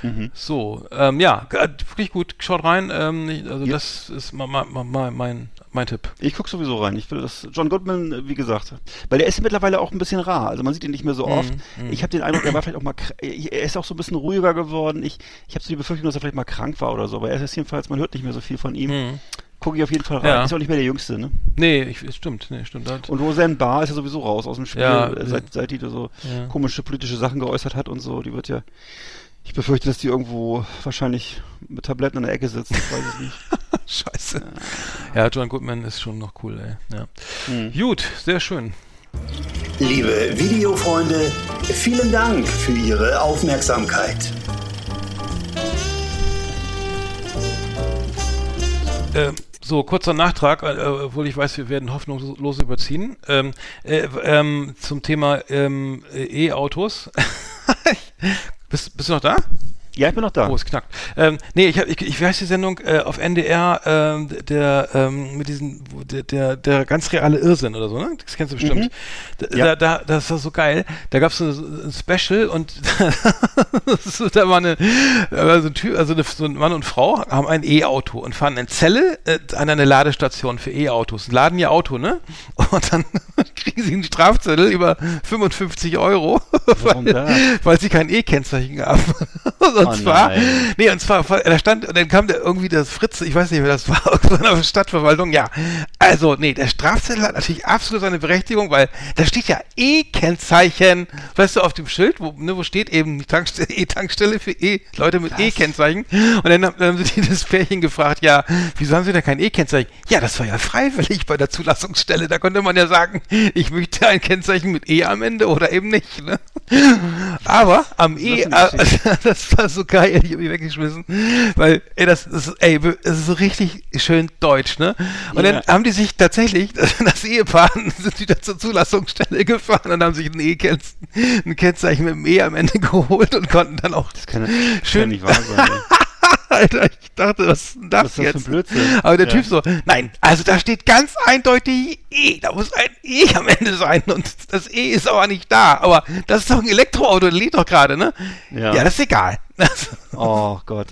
Mhm. So, ähm, ja, g- wirklich gut. Schaut rein. Ähm, also Ja. das ist ma, ma, mein, mein Tipp. Ich guck sowieso rein. Ich will das. John Goodman, äh, wie gesagt, weil der ist mittlerweile auch ein bisschen rar. Also man sieht ihn nicht mehr so Mhm, oft. Ich habe den Eindruck, er war vielleicht auch mal. Er ist auch so ein bisschen ruhiger geworden. Ich, ich habe so die Befürchtung, dass er vielleicht mal krank war oder so. Aber er ist jedenfalls, man hört nicht mehr so viel von ihm. Mhm. Gucke ich auf jeden Fall rein. Ja. Ist auch nicht mehr der Jüngste, ne? Nee, ich, stimmt, nee, stimmt. Halt. Und Roseanne Barr ist ja sowieso raus aus dem Spiel, Ja, äh, seit, seit die da so Ja. komische politische Sachen geäußert hat und so. Die wird ja. Ich befürchte, dass die irgendwo wahrscheinlich mit Tabletten in der Ecke sitzt. Ich weiß es nicht. *laughs* Scheiße. Ja, John Goodman ist schon noch cool, ey. Ja. Hm. Gut, sehr schön. Liebe Videofreunde, vielen Dank für Ihre Aufmerksamkeit. Ähm, so, kurzer Nachtrag, äh, obwohl ich weiß, wir werden hoffnungslos überziehen. Ähm, äh, ähm, zum Thema ähm, äh, E-Autos. *laughs* bist, bist du noch da? Ja, ich bin noch da. Oh, es knackt. Ähm, nee, ich, hab, ich, ich weiß die Sendung äh, auf NDR, ähm, der, ähm, mit diesen, der, der, der ganz reale Irrsinn oder so, ne? Das kennst du bestimmt. Da, Ja. da, da, das war so geil. Da gab es so, ein Special und *laughs* da war eine, da war so ein Typ, also eine, so ein Mann und Frau haben ein E-Auto und fahren in Celle äh, an eine Ladestation für E-Autos. Laden ihr Auto, ne? Und dann *laughs* kriegen sie einen Strafzettel über 55 Euro, *laughs* weil, weil sie kein E-Kennzeichen haben. Und Oh zwar, nein. nee, und zwar, da stand, und dann kam der irgendwie das Fritz, ich weiß nicht, wer das *laughs* war, auf der Stadtverwaltung, ja. Also, nee, der Strafzettel hat natürlich absolut seine Berechtigung, weil da steht ja E-Kennzeichen, weißt du, auf dem Schild, wo, ne, wo steht eben die Tankstelle, *laughs* E-Tankstelle für E, Leute mit E-Kennzeichen. Und dann, haben- dann haben sie das Pärchen gefragt, ja, wieso haben sie denn kein E-Kennzeichen? Ja, das war ja freiwillig bei der Zulassungsstelle. Da konnte man ja sagen, ich möchte ein Kennzeichen mit E am Ende oder eben nicht, ne? Aber am E, Das ist äh, *laughs* das so geil, ich hab mich weggeschmissen, weil, ey, das ist, ey, das ist so richtig schön deutsch, ne? Und Ja. dann haben die sich tatsächlich, *laughs* das Ehepaar, *laughs* sind wieder zur Zulassungsstelle gefahren und haben sich ein E-Kennzeichen, ein Kennzeichen mit dem E am Ende *laughs* geholt und konnten dann auch Das kann, schön, kann nicht wahr sein. Alter, ich dachte, was ist denn das, Was ist das für jetzt? ein Blödsinn? Aber der Ja. Typ so, nein, also da steht ganz eindeutig E, da muss ein E am Ende sein und das E ist aber nicht da. Aber das ist doch ein Elektroauto, das lädt doch gerade, ne? Ja. ja, das ist egal. *laughs* Oh Gott.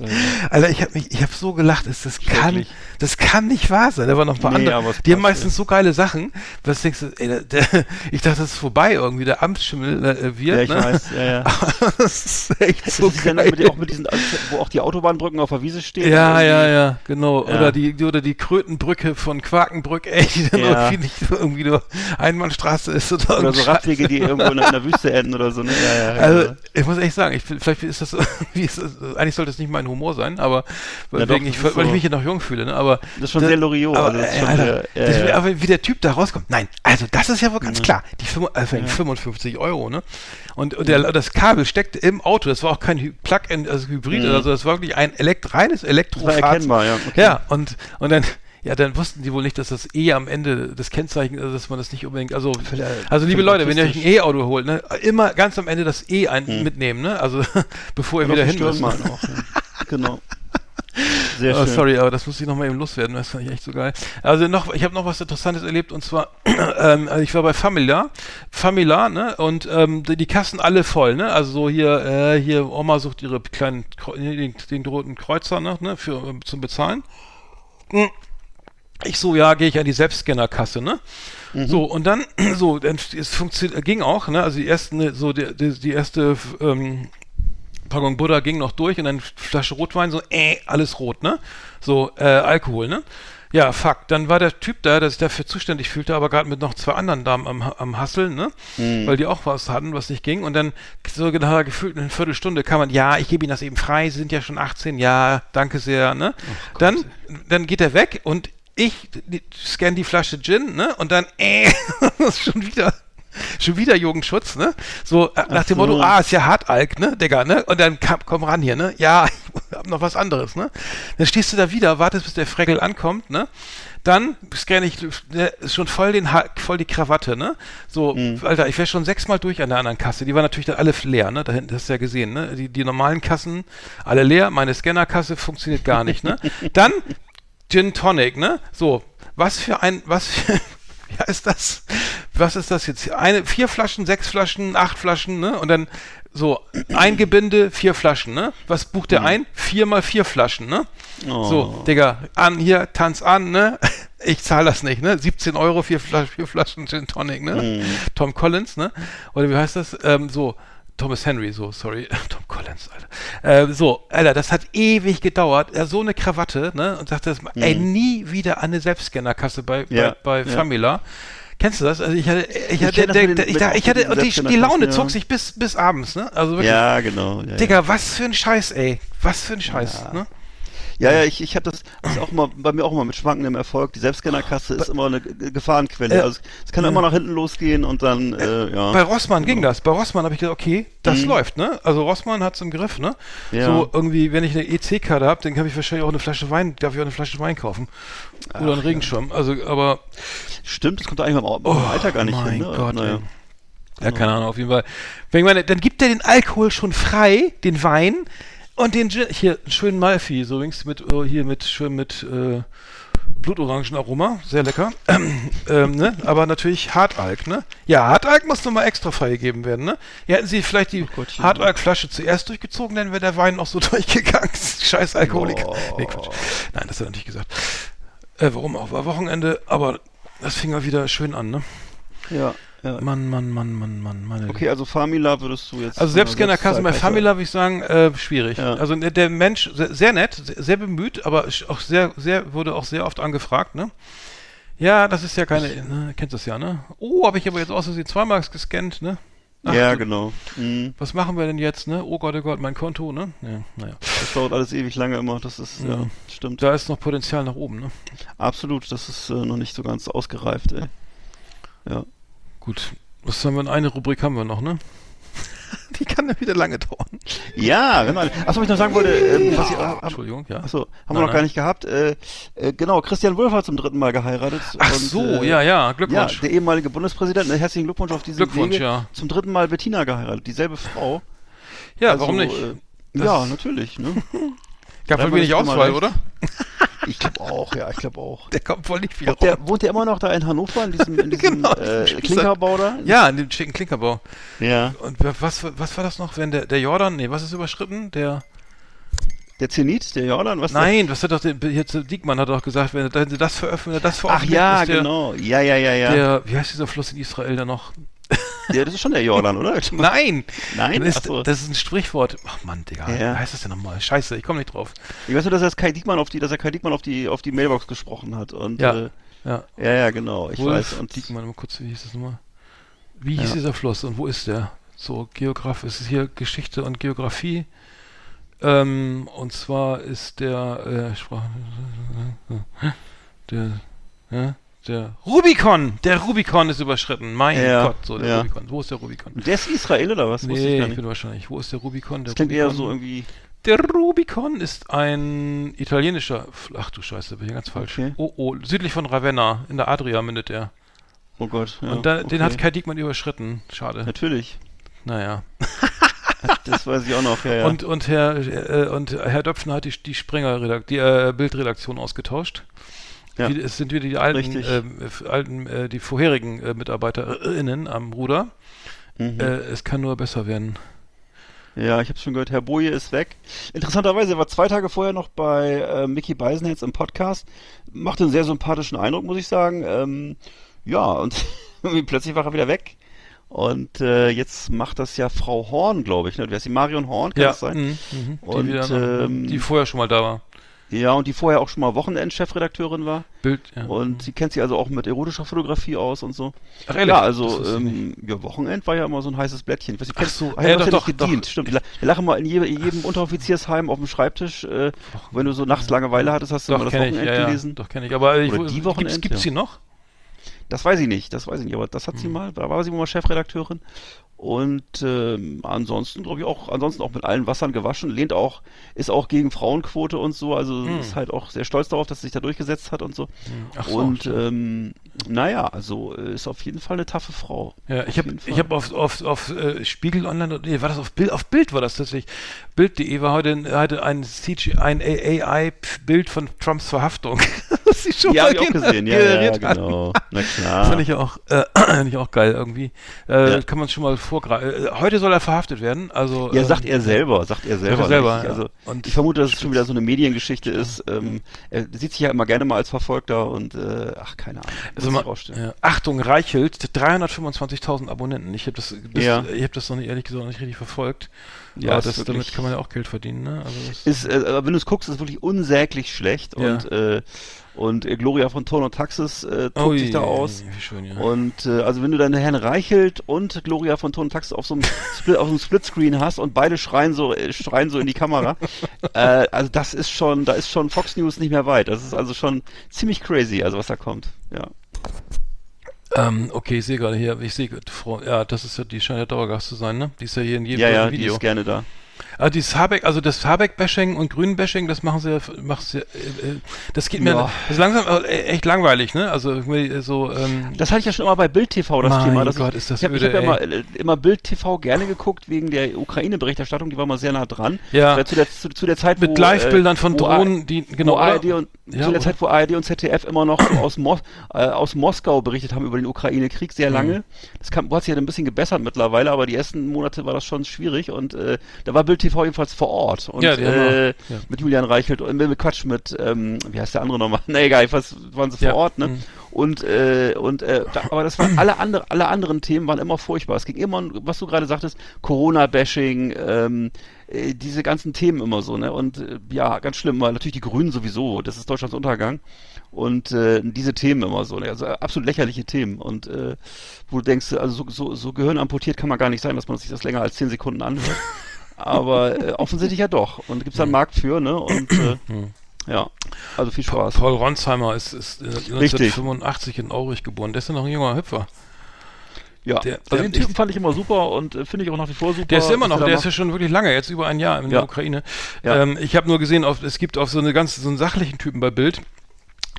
Alter, ich habe mich, ich habe so gelacht, das, das kann, das kann nicht wahr sein. Da waren noch ein paar Nee, andere. Die haben meistens so geile Sachen. Was denkst du, ey, der, der, *laughs* ich dachte, das ist vorbei irgendwie, der Amtsschimmel äh, wird. Ja, ich ne? weiß. Ja, ja. *laughs* das ist echt Das so ist geil. mit, auch mit diesen, wo auch die Autobahnbrücken auf der Wiese stehen. Ja, ja, ja, genau. Ja. Oder die, oder die Krötenbrücke von Quakenbrück, ey, die dann Ja. irgendwie nicht irgendwie nur Einbahnstraße ist oder, Oder so Radwege, die irgendwo in, der- in der Wüste enden oder so. Ne? Ja, ja, Also, ja. ich muss echt sagen, ich, vielleicht ist das, wie ist das, eigentlich sollte es nicht mein Humor sein, aber weil, Ja, doch, das ich, weil ich so. mich hier noch jung fühle, ne? aber Das ist schon sehr Loriot, Aber, also das ey, schon Alter, sehr- das, ja. aber wie der Typ da rauskommt, nein, also das ist ja wohl ganz klar, die, fünf- also 55 Euro, ne? Und, und der, das Kabel steckte im Auto, das war auch kein Plug-in, also Hybrid, Mhm. also das war wirklich ein elekt reines Das Elektrofahrzeug. ja. Okay. Ja, und, und dann, ja, dann wussten die wohl nicht, dass das E am Ende des Kennzeichens, also dass man das nicht unbedingt, also, also liebe Leute, wenn ihr euch ein. E-Auto holt, ne, immer ganz am Ende das E ein mitnehmen, ne, also *laughs* bevor ihr wieder hin müsst. Auch. Ja. Genau. Sehr *laughs* Oh, schön. sorry, aber das muss ich noch mal eben loswerden, das fand ich echt so geil. Also noch, ich habe noch was Interessantes erlebt und zwar, *clears throat* ähm, also ich war bei Famila, Famila, ne, und ähm, die, die Kassen alle voll, ne, also so hier, äh, hier Oma sucht ihre kleinen, den, den roten Kreuzer, ne, ne für, ähm, zum Bezahlen. Mm. Ich so, ja, gehe ich an die Selbstscannerkasse, ne? So, und dann, *clears throat* so, dann, es funktioniert, ging auch, ne? Also die ersten, so, die, die, die erste, ähm, Packung Buddha ging noch durch und dann Flasche Rotwein, so, äh, alles rot, ne? So, äh, Alkohol, ne? Ja, fuck. Dann war der Typ da, der sich dafür zuständig fühlte, aber gerade mit noch zwei anderen Damen am, am Hasseln, ne? Weil die auch was hatten, was nicht ging. Und dann so genau gefühlt in einer Viertelstunde kam man, ja, ich gebe Ihnen das eben frei, Sie sind ja schon 18, ja, danke sehr, ne? dann, dann geht er weg und ich scanne die Flasche Gin, ne? Und dann, äh, *laughs* das ist schon wieder. Schon wieder Jugendschutz, ne? So äh, nach dem so. Motto, ah, ist ja Hartalk, ne, Digga, ne? Und dann kam, komm ran hier, ne? Ja, *laughs* ich hab noch was anderes, ne? Dann stehst du da wieder, wartest, bis der Freckel ankommt, ne? Dann scanne ich ist schon voll den Ha- voll die Krawatte, ne? So, Alter, ich wäre schon sechsmal durch an der anderen Kasse. Die war natürlich dann alle leer, ne? Da hinten hast du ja gesehen, ne? Die, die normalen Kassen alle leer, meine Scannerkasse funktioniert gar nicht, ne? *laughs* Dann Gin Tonic, ne? So, was für ein, was für, *laughs* wie heißt das? Was ist das jetzt? Eine, vier Flaschen, sechs Flaschen, acht Flaschen, ne? Und dann so, ein Gebinde, vier Flaschen, ne? Was bucht der ein? Vier mal vier Flaschen, ne? So, Digga, an hier, tanz an, ne? *laughs* Ich zahle das nicht, ne? 17 Euro, vier, Flas vier Flaschen Gin Tonic, ne? Tom Collins, ne? Oder wie heißt das? Ähm, so, Thomas Henry, so, sorry, *laughs* Tom Collins, Alter. Äh, so, Alter, das hat ewig gedauert. Er so eine Krawatte, ne? Und sagte, das, ey, nie wieder an eine Selbstscannerkasse bei, Ja, bei, bei ja. Famila. Kennst du das? Also ich hatte, ich hatte, das der, den- ich, da- ich hatte, und die, die Laune ja. zog sich bis, bis abends, ne? Also wirklich. Ja, genau. Ja, Digga, ja. was für ein Scheiß, ey. Was für ein Scheiß, ne? Ja, ja, ich, ich habe das, das auch mal bei mir auch immer mit schwankendem Erfolg. Die Selbstscannerkasse ist immer eine Gefahrenquelle. Äh, also es kann immer nach hinten losgehen und dann, äh, ja. Bei Rossmann ging das. Bei Rossmann habe ich gedacht, okay, das läuft, ne? Also Rossmann hat's im Griff, ne? Mhm. Ja. So irgendwie, wenn ich eine EC-Karte habe, dann habe ich wahrscheinlich auch eine Flasche Wein, darf ich auch eine Flasche Wein kaufen. Oder einen Regenschirm. Also, aber Stimmt, das kommt eigentlich beim, beim Alter gar nicht Oh mein hin. Ne? Gott, naja. Ja, keine Ahnung, auf jeden Fall. Wenn ich meine, dann gibt er den Alkohol schon frei, den Wein und den Gin, hier, einen schönen Malfi, so übrigens mit, oh, hier mit, schön mit, äh, Blutorangenaroma, sehr lecker. ähm, ne? Aber natürlich Hartalk, ne? Ja, Hartalk muss nochmal extra freigegeben werden, ne? Ja, hätten sie vielleicht die Gottchen. Hartalk-Flasche zuerst durchgezogen, dann wäre der Wein noch so *laughs* durchgegangen. Scheiß Alkoholiker. Boah. Nee, Quatsch. Nein, das hat er nicht gesagt. Äh, warum auch? War Wochenende, aber das fing mal wieder schön an, ne? Ja, ja. Mann, Mann, Mann, Mann, Mann, meine Okay, also Famila würdest du jetzt. also Selbstscannerkasse bei Famila würde ich sagen, äh, schwierig. Ja. Also der, Mensch, sehr, sehr nett, sehr, sehr bemüht, aber auch sehr, sehr, wurde auch sehr oft angefragt, ne? Ja, das ist ja keine, ne, kennst das ja, ne? Oh, habe ich aber jetzt aus Versehen zweimal gescannt, ne? Ach, Ja, genau. Mhm. Was machen wir denn jetzt, ne? Oh Gott, oh Gott, mein Konto, ne? Ja, naja. Das dauert alles ewig lange immer. Das ist, ja, Ja. stimmt. Da ist noch Potenzial nach oben, ne? Absolut, das ist äh, noch nicht so ganz ausgereift, ey. Ja. Gut. Was haben wir denn? Eine Rubrik haben wir noch, ne? *laughs* Die kann ja wieder lange dauern. Ja, genau. Achso, was ich noch sagen wollte, ähm, was ich, äh, hab, Entschuldigung, ja. achso, haben Nein, wir noch nein. gar nicht gehabt. Äh, äh, genau, Christian Wulff hat zum dritten Mal geheiratet. Ach und, so, äh, ja, ja, Ja, Glückwunsch. der ehemalige Bundespräsident. Äh, Herzlichen Glückwunsch auf diesen Glückwunsch, Wege. ja. Zum dritten Mal Bettina geheiratet. Dieselbe Frau. Ja, Also, warum nicht? Äh, Das- ja, natürlich. Ne? *laughs* Gab wohl wenig mal Auswahl, oder? *laughs* Ich glaube auch, ja, ich glaube auch. Der kommt wohl nicht viel Ob der, wohnt der immer noch da in Hannover, in diesem, in *laughs* diesem Genau, äh, Klinkerbau da? Ja, in dem schicken Klinkerbau. Ja. Und wa- was, was war das noch, wenn der, der Jordan, nee, was ist überschritten? Der, Der Zenit, der Jordan, was? nein, was hat doch, der, jetzt Diekmann hat doch gesagt, wenn er er das veröffentlicht, wenn das Ach veröffentlicht, ja, der, genau. Ja, ja, ja, ja. der, wie heißt dieser Fluss in Israel da noch? *laughs* ja. Das ist schon der Jordan, oder? *laughs* Nein! Nein? Ist, so. das ist ein Sprichwort. Ach Mann, Digga, Ja. wie heißt das denn nochmal? Scheiße, ich komme nicht drauf. Ich weiß nur, dass er Kai Diekmann auf die, dass er Kai Diekmann auf die, auf die Mailbox gesprochen hat. Und, Ja. Äh, Ja, ja, ja, genau. Ich Wolf weiß. Und Diekmann, mal kurz, wie hieß das nochmal? Wie hieß Ja. dieser Fluss und wo ist der? So, Geograf, es ist hier Geschichte und Geografie. Ähm, und zwar ist der, äh, Sprach, *laughs* der, ja, der Rubikon, der Rubikon ist überschritten. Mein Ja, Gott, so der ja. Rubikon. Wo ist der Rubikon? der ist Israel oder was? Ich Nee, ich nicht. bin wahrscheinlich. Wo ist der Rubikon? Der Das klingt eher Rubikon? so irgendwie. Der Rubikon ist ein italienischer. Ach du Scheiße, bin ich ganz falsch. Okay. Oh, oh, südlich von Ravenna, in der Adria mündet er. Oh Gott. Ja, Und da, den okay. hat Kai Diekmann überschritten. Schade. Natürlich. Naja. *laughs* Das weiß ich auch noch, ja, ja. Und, und, Herr, äh, und Herr Döpfner hat die, die Springer, die äh, Bildredaktion ausgetauscht. Ja. Wie, es sind wieder die alten, äh, alten äh, die vorherigen äh, MitarbeiterInnen am Ruder. Mhm. Äh, es kann nur besser werden. Ja, ich habe schon gehört, Herr Boje ist weg. Interessanterweise, er war zwei Tage vorher noch bei äh, Mickey Beisenherz im Podcast. Machte einen sehr sympathischen Eindruck, muss ich sagen. Ähm, ja, und *laughs* plötzlich war er wieder weg. Und äh, jetzt macht das ja Frau Horn, glaube ich. Ne? Wer ist die? Marion Horn, kann ja, das sein? mhm, mhm. Und, die, wieder, ähm, die vorher schon mal da war. Ja, und die vorher auch schon mal Wochenend-Chefredakteurin war. Bild, ja. Und sie kennt sich also auch mit erotischer Fotografie aus und so. Ach, ehrlich? Ja, also Das ähm, ja, Wochenend war ja immer so ein heißes Blättchen. Ich weiß, nicht, kennst- so, ah, ja, ja, doch, doch, gedient. doch. Stimmt. Wir la- wir lachen mal in jedem, in jedem Unteroffiziersheim auf dem Schreibtisch. Äh, wenn du so nachts Langeweile hattest, hast du immer Doch, das kenne ich, Wochenend ja, ja, gelesen. doch kenne ich. Aber ich, Oder die Wochenend, gibt's, gibt's ja. sie noch? Das weiß ich nicht, das weiß ich nicht, aber das hat sie mal, da war sie mal Chefredakteurin. Und ähm, ansonsten, glaube ich, auch, ansonsten auch mit allen Wassern gewaschen, lehnt auch, ist auch gegen Frauenquote und so, also Hm. ist halt auch sehr stolz darauf, dass sie sich da durchgesetzt hat und so. Ach so, und ähm, naja, also äh, ist auf jeden Fall eine taffe Frau. Ja, ich habe ich hab auf, auf, auf äh, Spiegel Online, nee, war das auf Bild, auf Bild war das tatsächlich. Bild.de war heute, heute ein, CG, ein AI-Bild von Trumps Verhaftung. *laughs* das sie schon Ja, mal ich gesehen, ja, ja, generiert hatten. genau. Na Das klar. fand ich auch, äh, *clears throat* fand ich auch geil irgendwie. Äh, Ja. Kann man schon mal vorgreifen. Äh, heute soll er verhaftet werden. Also, Ja, ähm, sagt er selber, sagt er selber. er selber, ja. Also Und- ich vermute, dass es schon wieder so eine Mediengeschichte ist. Ähm, er sieht sich ja immer gerne mal als Verfolgter und äh, ach, keine Ahnung. Also mal, ja. Achtung, Reichelt, 325.000 Abonnenten. Ich habe das, bis, Ja. ich hab das noch nicht, ehrlich gesagt noch nicht richtig verfolgt. Ja, ist das, damit kann man ja auch Geld verdienen. Ne? Also das, Ist, äh, wenn du es guckst, ist es wirklich unsäglich schlecht Ja. und äh, und äh, Gloria von Turn und Taxis äh, tobt Oh sich da je, aus. Wie schön, ja. Und äh, also wenn du dann Herrn Reichelt und Gloria von Ton und Taxis auf so einem *laughs* Split, auf so einem Splitscreen hast und beide schreien so äh, schreien so in die Kamera, äh, also das ist schon, da ist schon Fox News nicht mehr weit. Das ist also schon ziemlich crazy, also was da kommt. Ja. Ähm, okay, ich sehe gerade hier, ich sehe, ja, das ist ja, die scheint ja Dauergast zu sein, ne? Die ist ja hier in jedem Ja, ja, die Video. ist gerne da. Ah, dieses Habeck, also das Habeck-Bashing und Grünen-Bashing, das machen sie ja, machen sie, äh, äh, das geht mir, Ja. das ist langsam äh, echt langweilig, ne? Also irgendwie so, ähm, Das hatte ich ja schon immer bei Bild TV das Mein Thema. Das Gott, ich, ist das ich habe öde, hab ja immer, immer Bild TV gerne geguckt wegen der Ukraine-Berichterstattung, die war mal sehr nah dran. Ja. Zu der, zu, zu der Zeit, mit Live-Bildern von Drohnen, die, genau, ARD und Ja, zu der? Zeit, wo ARD und ZDF immer noch so *clears throat* aus, Mos äh, aus Moskau berichtet haben über den Ukraine-Krieg Mhm. sehr lange. Das kam, hat sich ja ein bisschen gebessert mittlerweile, aber die ersten Monate war das schon schwierig und äh, da war Bild TV jedenfalls vor Ort und Ja, äh, ja. mit Julian Reichelt und mit, mit Quatsch mit ähm, wie heißt der andere nochmal? *laughs* Na egal, jedenfalls waren sie vor Ja. Ort, ne? Mhm. Und äh, und äh, da, aber das waren *clears throat* alle andere alle anderen Themen waren immer furchtbar. Es ging immer, was du gerade sagtest, Corona-Bashing, ähm, äh, diese ganzen Themen immer so, ne? Und äh, ja, ganz schlimm, weil natürlich die Grünen sowieso, das ist Deutschlands Untergang. Und äh, diese Themen immer so, ne? also absolut lächerliche Themen. Und äh, wo du denkst, also so, so, so Gehirn amputiert kann man gar nicht sein, dass man sich das länger als zehn Sekunden anhört. *laughs* Aber äh, offensichtlich ja doch. Und gibt's da einen Markt für, ne? Und äh, ja, also viel Spaß. Paul Ronsheimer ist, ist äh, Richtig. 1985 in Aurich geboren. Der ist ja noch ein junger Hüpfer. Ja, Der- also der- den Typen fand ich immer super und äh, finde ich auch nach wie vor super. Der ist immer noch, er der ist ja schon wirklich lange, jetzt über ein Jahr in Ja. der Ukraine. Ja. Ähm, ich habe nur gesehen, auf, es gibt auch so eine ganz, so einen sachlichen Typen bei Bild,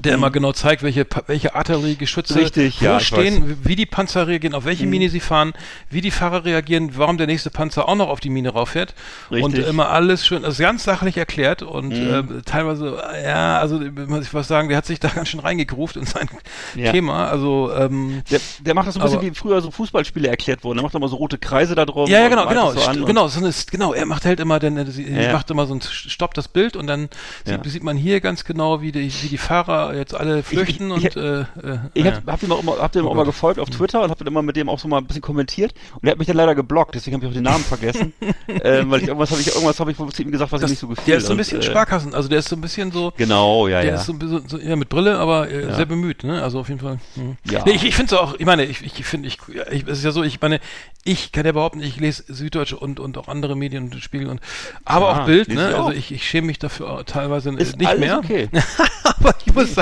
der immer genau zeigt, welche, welche Artilleriegeschütze Mhm. Richtig, wo ja, stehen, wie die Panzer reagieren, auf Mhm. welche Mine sie fahren, wie die Fahrer reagieren, warum der nächste Panzer auch noch auf die Mine rauffährt. Und Richtig. Mhm. immer alles schön, also ganz sachlich erklärt und äh, teilweise, ja, also muss ich was sagen, der hat sich da ganz schön reingegruft in sein Ja. Thema. Also ähm, Der, der macht das so ein bisschen Aber- wie früher so Fußballspiele erklärt wurden. Der macht immer so rote Kreise da drum. Ja, ja, und genau, genau, so und- genau, so eine, genau, er macht halt immer, denn er sie- Ja. macht immer so ein, stoppt das Bild und dann sieht, sieht man hier ganz genau, wie die, wie die Fahrer jetzt alle flüchten ich- und ich- äh, äh, Ich hab, hab dem auch immer, hab dem auch immer gefolgt auf Twitter und hab dann immer mit dem auch so mal ein bisschen kommentiert und er hat mich dann leider geblockt, deswegen habe ich auch den Namen vergessen, *laughs* ähm, weil ich irgendwas habe ich irgendwas habe ich zu ihm gesagt, was das, ihm nicht so gefiel. der ist so ein und, bisschen äh, Sparkassen, also der ist so ein bisschen so, Genau, ja, der ja. ist so ein bisschen, so, ja, mit Brille, aber äh, Ja. sehr bemüht, ne? Also auf jeden Fall. Mhm. Ja. Nee, ich ich finde es auch, ich meine, ich, ich finde, ich, ja, ich, es ist ja so, ich meine, ich kann ja behaupten, ich lese Süddeutsche und, und auch andere Medien und Spiegel und, aber Klar, auch Bild, ne? ich. Also ich, ich schäme mich dafür teilweise ist nicht mehr. okay. *laughs* aber ich muss sagen,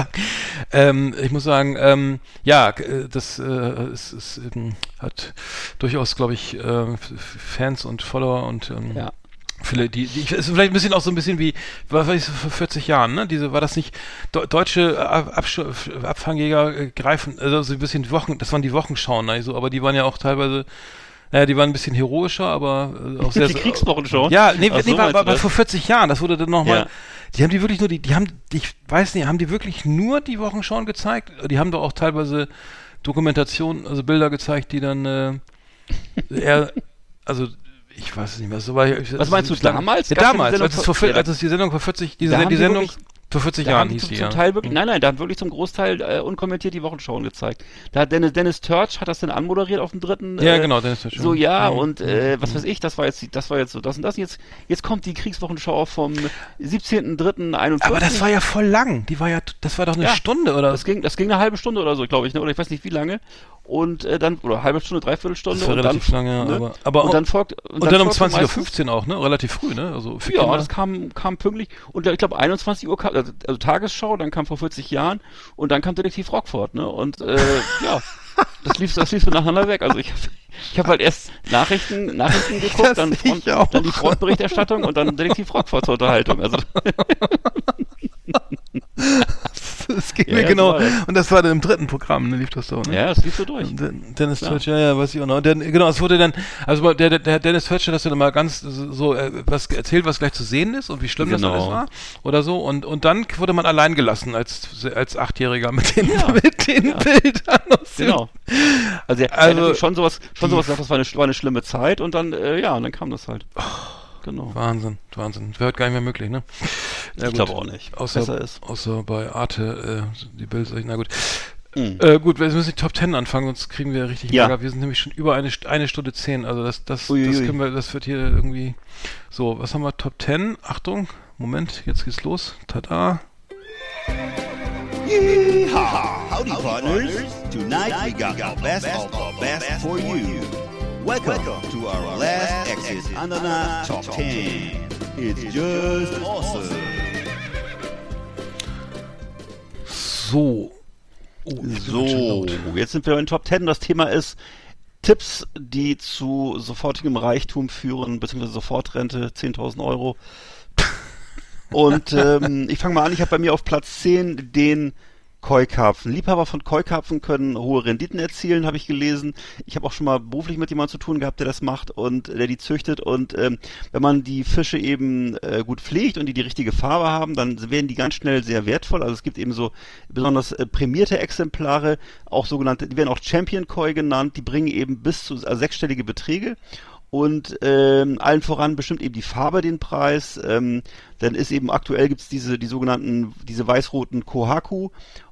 ähm, ich muss sagen, ähm, ja, äh, das äh, es, es, ähm, hat durchaus, glaube ich, äh, Fans und Follower und ähm, Ja. Viele, die, die, ist vielleicht ein bisschen auch so ein bisschen wie, war weiß ich, vor 40 Jahren, ne? Diese, war das nicht, Do, deutsche Ab Absch Abfangjäger äh, greifen, also so ein bisschen Wochen, das waren die Wochenschauen, ne? so, aber die waren ja auch teilweise, naja, die waren ein bisschen heroischer, aber äh, auch *laughs* sehr, Die Kriegswochenshow? ja, nee, Ach so, nee war, war, war vor 40 Jahren, das wurde dann nochmal, Ja. die haben die wirklich nur, die, die haben, ich weiß nicht, haben die wirklich nur die Wochenschauen gezeigt? Die haben doch auch teilweise Dokumentationen, also Bilder gezeigt, die dann äh, eher, *laughs* also ich weiß nicht mehr. So war ich, Was meinst du, damals? Ja, damals, als es, vor, als es die Sendung vor 40, diese, die Sendung vor 40 Da Jahren hieß die, ja. Teil wirklich, Mhm. nein, nein, da haben wirklich zum Großteil äh, unkommentiert die Wochenschauen gezeigt. Da hat Dennis, Dennis Turch hat das dann anmoderiert auf dem dritten. Ja, äh, genau, Dennis Turch, So, ja. ja, Mhm. und äh, was weiß ich, das war jetzt, das war jetzt so das und das. Und jetzt, jetzt kommt die Kriegswochenschau vom 17.03.41. Aber das war ja voll lang. Die war ja, das war doch eine Ja. Stunde, oder? Das ging, das ging eine halbe Stunde oder so, glaube ich, ne? oder ich weiß nicht wie lange. Und äh, dann, oder halbe Stunde, Dreiviertelstunde. Das war und relativ dann, lange, ja, ne? aber- aber und dann folgt, und dann um folgt 20.15 meistens- Uhr auch, ne? Relativ früh, ne? Also Ja, Kinder. das kam, kam pünktlich. Und ich glaube 21 Uhr kam, also, also Tagesschau, dann kam vor 40 Jahren und dann kam Detektiv Rockford, ne? Und äh, *laughs* ja, das lief, das lief so nacheinander weg. Also ich, ich habe halt erst Nachrichten, Nachrichten *laughs* geguckt, dann, Front, dann die Frontberichterstattung und dann Detektiv Rockford zur Unterhaltung. Also *laughs* *laughs* das ging Ja, mir ja, genau. so das. Und das war dann im dritten Programm, ne? Lief das doch, ne? ja, das lief so durch. Den- Dennis Ja. Turch, ja, ja, weiß ich auch noch. Und dann, genau, es wurde dann, also der, der, der Dennis Turch hat das dann mal ganz so so, äh, was erzählt, was gleich zu sehen ist und wie schlimm das Genau. alles war oder so. Und, und dann wurde man allein gelassen als, als Achtjähriger mit den, mit den Bildern. Genau. Also, er, Also, er hat schon sowas, schon sowas das war eine, war eine schlimme Zeit und dann, äh, ja, und dann kam das halt. Genau. Wahnsinn, Wahnsinn. Wäre heute gar nicht mehr möglich, ne? Ja, Ich glaube auch nicht. Außer, Besser ist. außer bei Arte, äh, die Bilder, na gut. Mhm. Äh, gut, wir müssen die Top 10 anfangen, sonst kriegen wir richtig Ja. Ärger. Wir sind nämlich schon über eine, eine Stunde 10. Also das, das, das Uiuiui. können wir, das wird hier irgendwie. So, was haben wir? Top 10. Achtung, Moment, jetzt geht's los. Tada. Yeehaw! Howdy, partners. Tonight we got our best of our best for you. Welcome to our last Exit Ananas Top 10. It's just awesome. So. Oh, So, jetzt sind wir in Top 10. Das Thema ist Tipps, die zu sofortigem Reichtum führen, beziehungsweise Sofortrente, 10.000 Euro. *laughs* Und ähm, ich fange mal an, ich habe bei mir auf Platz 10 den Koi-Karpfen. Liebhaber von Koi-Karpfen können hohe Renditen erzielen, habe ich gelesen. Ich habe auch schon mal beruflich mit jemandem zu tun gehabt, der das macht und der die züchtet. Und ähm, wenn man die Fische eben äh, gut pflegt und die die richtige Farbe haben, dann werden die ganz schnell sehr wertvoll. Also es gibt eben so besonders äh, prämierte Exemplare, auch sogenannte, die werden auch Champion Koi genannt. Die bringen eben bis zu also sechsstellige Beträge. Und ähm, allen voran bestimmt eben die Farbe den Preis. Ähm, dann ist eben aktuell gibt's diese die sogenannten diese weiß-roten Kohaku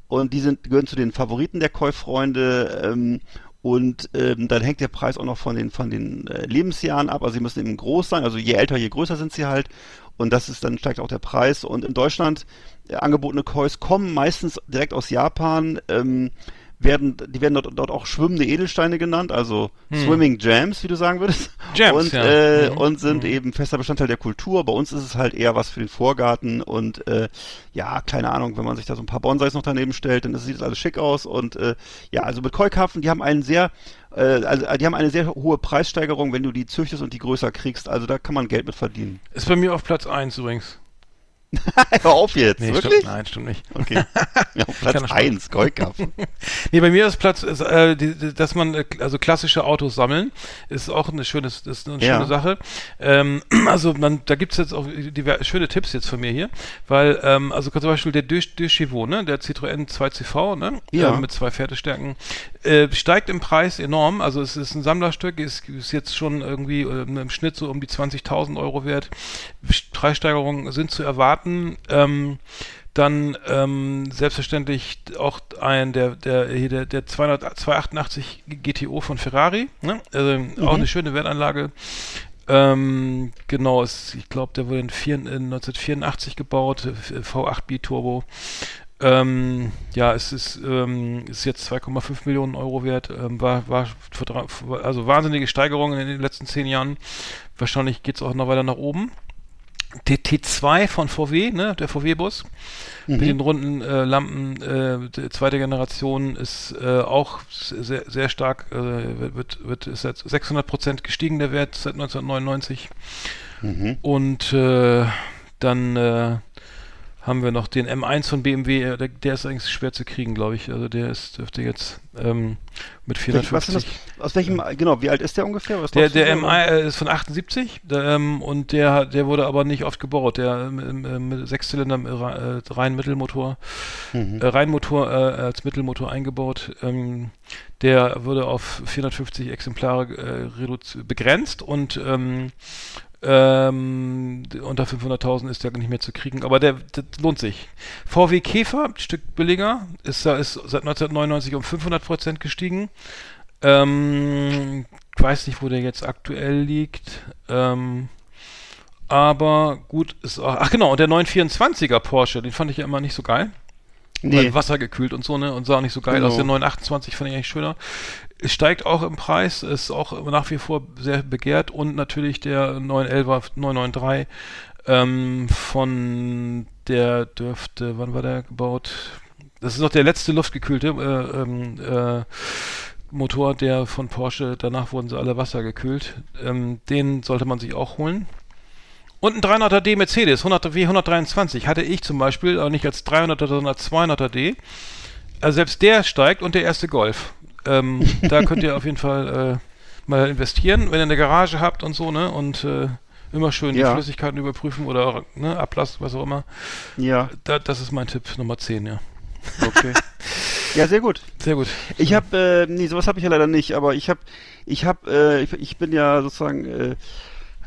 und die sind gehören zu den Favoriten der Koi-Freunde. Ähm, und ähm, dann hängt der Preis auch noch von den von den äh, Lebensjahren ab. Also sie müssen eben groß sein. Also je älter, je größer sind sie halt. Und das ist dann steigt auch der Preis. Und in Deutschland äh, angebotene Kois kommen meistens direkt aus Japan. Ähm, werden, die werden dort, dort auch schwimmende Edelsteine genannt, also Swimming Gems, wie du sagen würdest. Gems, und, ja. äh, Mhm. und sind eben fester Bestandteil der Kultur. Bei uns ist es halt eher was für den Vorgarten und äh, ja, keine Ahnung, wenn man sich da so ein paar Bonsais noch daneben stellt, dann sieht das alles schick aus. Und äh, ja, also mit Koi-Karpfen, die haben einen sehr, äh, also die haben eine sehr hohe Preissteigerung, wenn du die züchtest und die größer kriegst. Also da kann man Geld mit verdienen. Ist bei mir auf Platz 1 übrigens. *laughs* Hör auf jetzt, Nee, wirklich? stimmt, nein, stimmt nicht. Okay. *laughs* Ja, Platz er schon. 1, Koi-Karpfen. Nee, bei mir ist Platz, ist, äh, die, dass man, äh, also klassische Autos sammeln, ist auch eine schöne, ist eine Ja. schöne Sache. Ähm, *clears throat* also man, da gibt's jetzt auch diver- schöne Tipps jetzt von mir hier, weil, ähm, also zum Beispiel der Deux Deux Chevaux, ne, der Citroën 2CV, ne, Ja. äh, mit zwei Pferdestärken, äh, steigt im Preis enorm. Also es ist ein Sammlerstück, ist, ist jetzt schon irgendwie äh, im Schnitt so um die 20.000 Euro wert. Preissteigerungen sind zu erwarten. Ähm, dann ähm, selbstverständlich auch ein der der hier der, der 200, 288 GTO von Ferrari, ne? also auch eine schöne Wertanlage. Ähm, genau, es, ich glaube, der wurde in, vier, in 1984 gebaut, äh, V8 Biturbo. Ähm, ja, es ist, ähm, ist jetzt 2,5 Millionen Euro wert, ähm, war, war also wahnsinnige Steigerungen in den letzten zehn Jahren. Wahrscheinlich geht es auch noch weiter nach oben. Der T2 von VW, ne, der VW-Bus, mit den runden äh, Lampen, äh, zweite Generation ist äh, auch sehr, sehr stark, äh, wird, wird, ist jetzt 600 Prozent gestiegen der Wert seit 1999. Und äh, dann äh, haben wir noch den M1 von BMW, äh, der, der ist eigentlich schwer zu kriegen, glaube ich. Also der ist, dürfte jetzt ähm, mit 450. Was ist das? Aus welchem, genau, wie alt ist der ungefähr? Was Der, der so? M1 äh, ist von 78 der, ähm, und der, der wurde aber nicht oft gebaut. Der ähm, ähm, mit Sechszylinder äh, rein Mittelmotor, Mhm. äh, Reihenmotor äh, als Mittelmotor eingebaut. Ähm, der wurde auf 450 Exemplare äh, begrenzt und ähm, unter 500.000 ist der nicht mehr zu kriegen, aber der, das lohnt sich. VW Käfer, ein Stück billiger, ist, da- ist seit 1999 um 500 Prozent gestiegen. Ähm, ich weiß nicht, wo der jetzt aktuell liegt. Ähm, aber gut, ist auch, ach genau, und der 924er Porsche, den fand ich ja immer nicht so geil. Nee. Wasser gekühlt und so, ne? Und sah nicht so geil Genau. aus. Der 928 fand ich eigentlich schöner. Es steigt auch im Preis, ist auch nach wie vor sehr begehrt und natürlich der 911er 993 ähm, von der dürfte, wann war der gebaut? Das ist noch der letzte luftgekühlte äh, ähm, äh, Motor, der von Porsche, danach wurden sie alle Wasser gekühlt. Ähm, den sollte man sich auch holen. Und ein 300er D Mercedes, 100 W 123, hatte ich zum Beispiel, aber nicht als 300er, sondern als 200er D. Also selbst der steigt und der erste Golf. Ähm, *laughs* da könnt ihr auf jeden Fall äh, mal investieren, wenn ihr eine Garage habt und so, ne? Und äh, immer schön die Ja. Flüssigkeiten überprüfen oder ne, Ablass, was auch immer. Ja, Da, das ist mein Tipp Nummer 10, ja. okay. ja, sehr gut. Sehr gut. Ich habe, äh, nee, sowas habe ich ja leider nicht, aber ich habe, ich habe, äh, ich, ich bin ja sozusagen äh,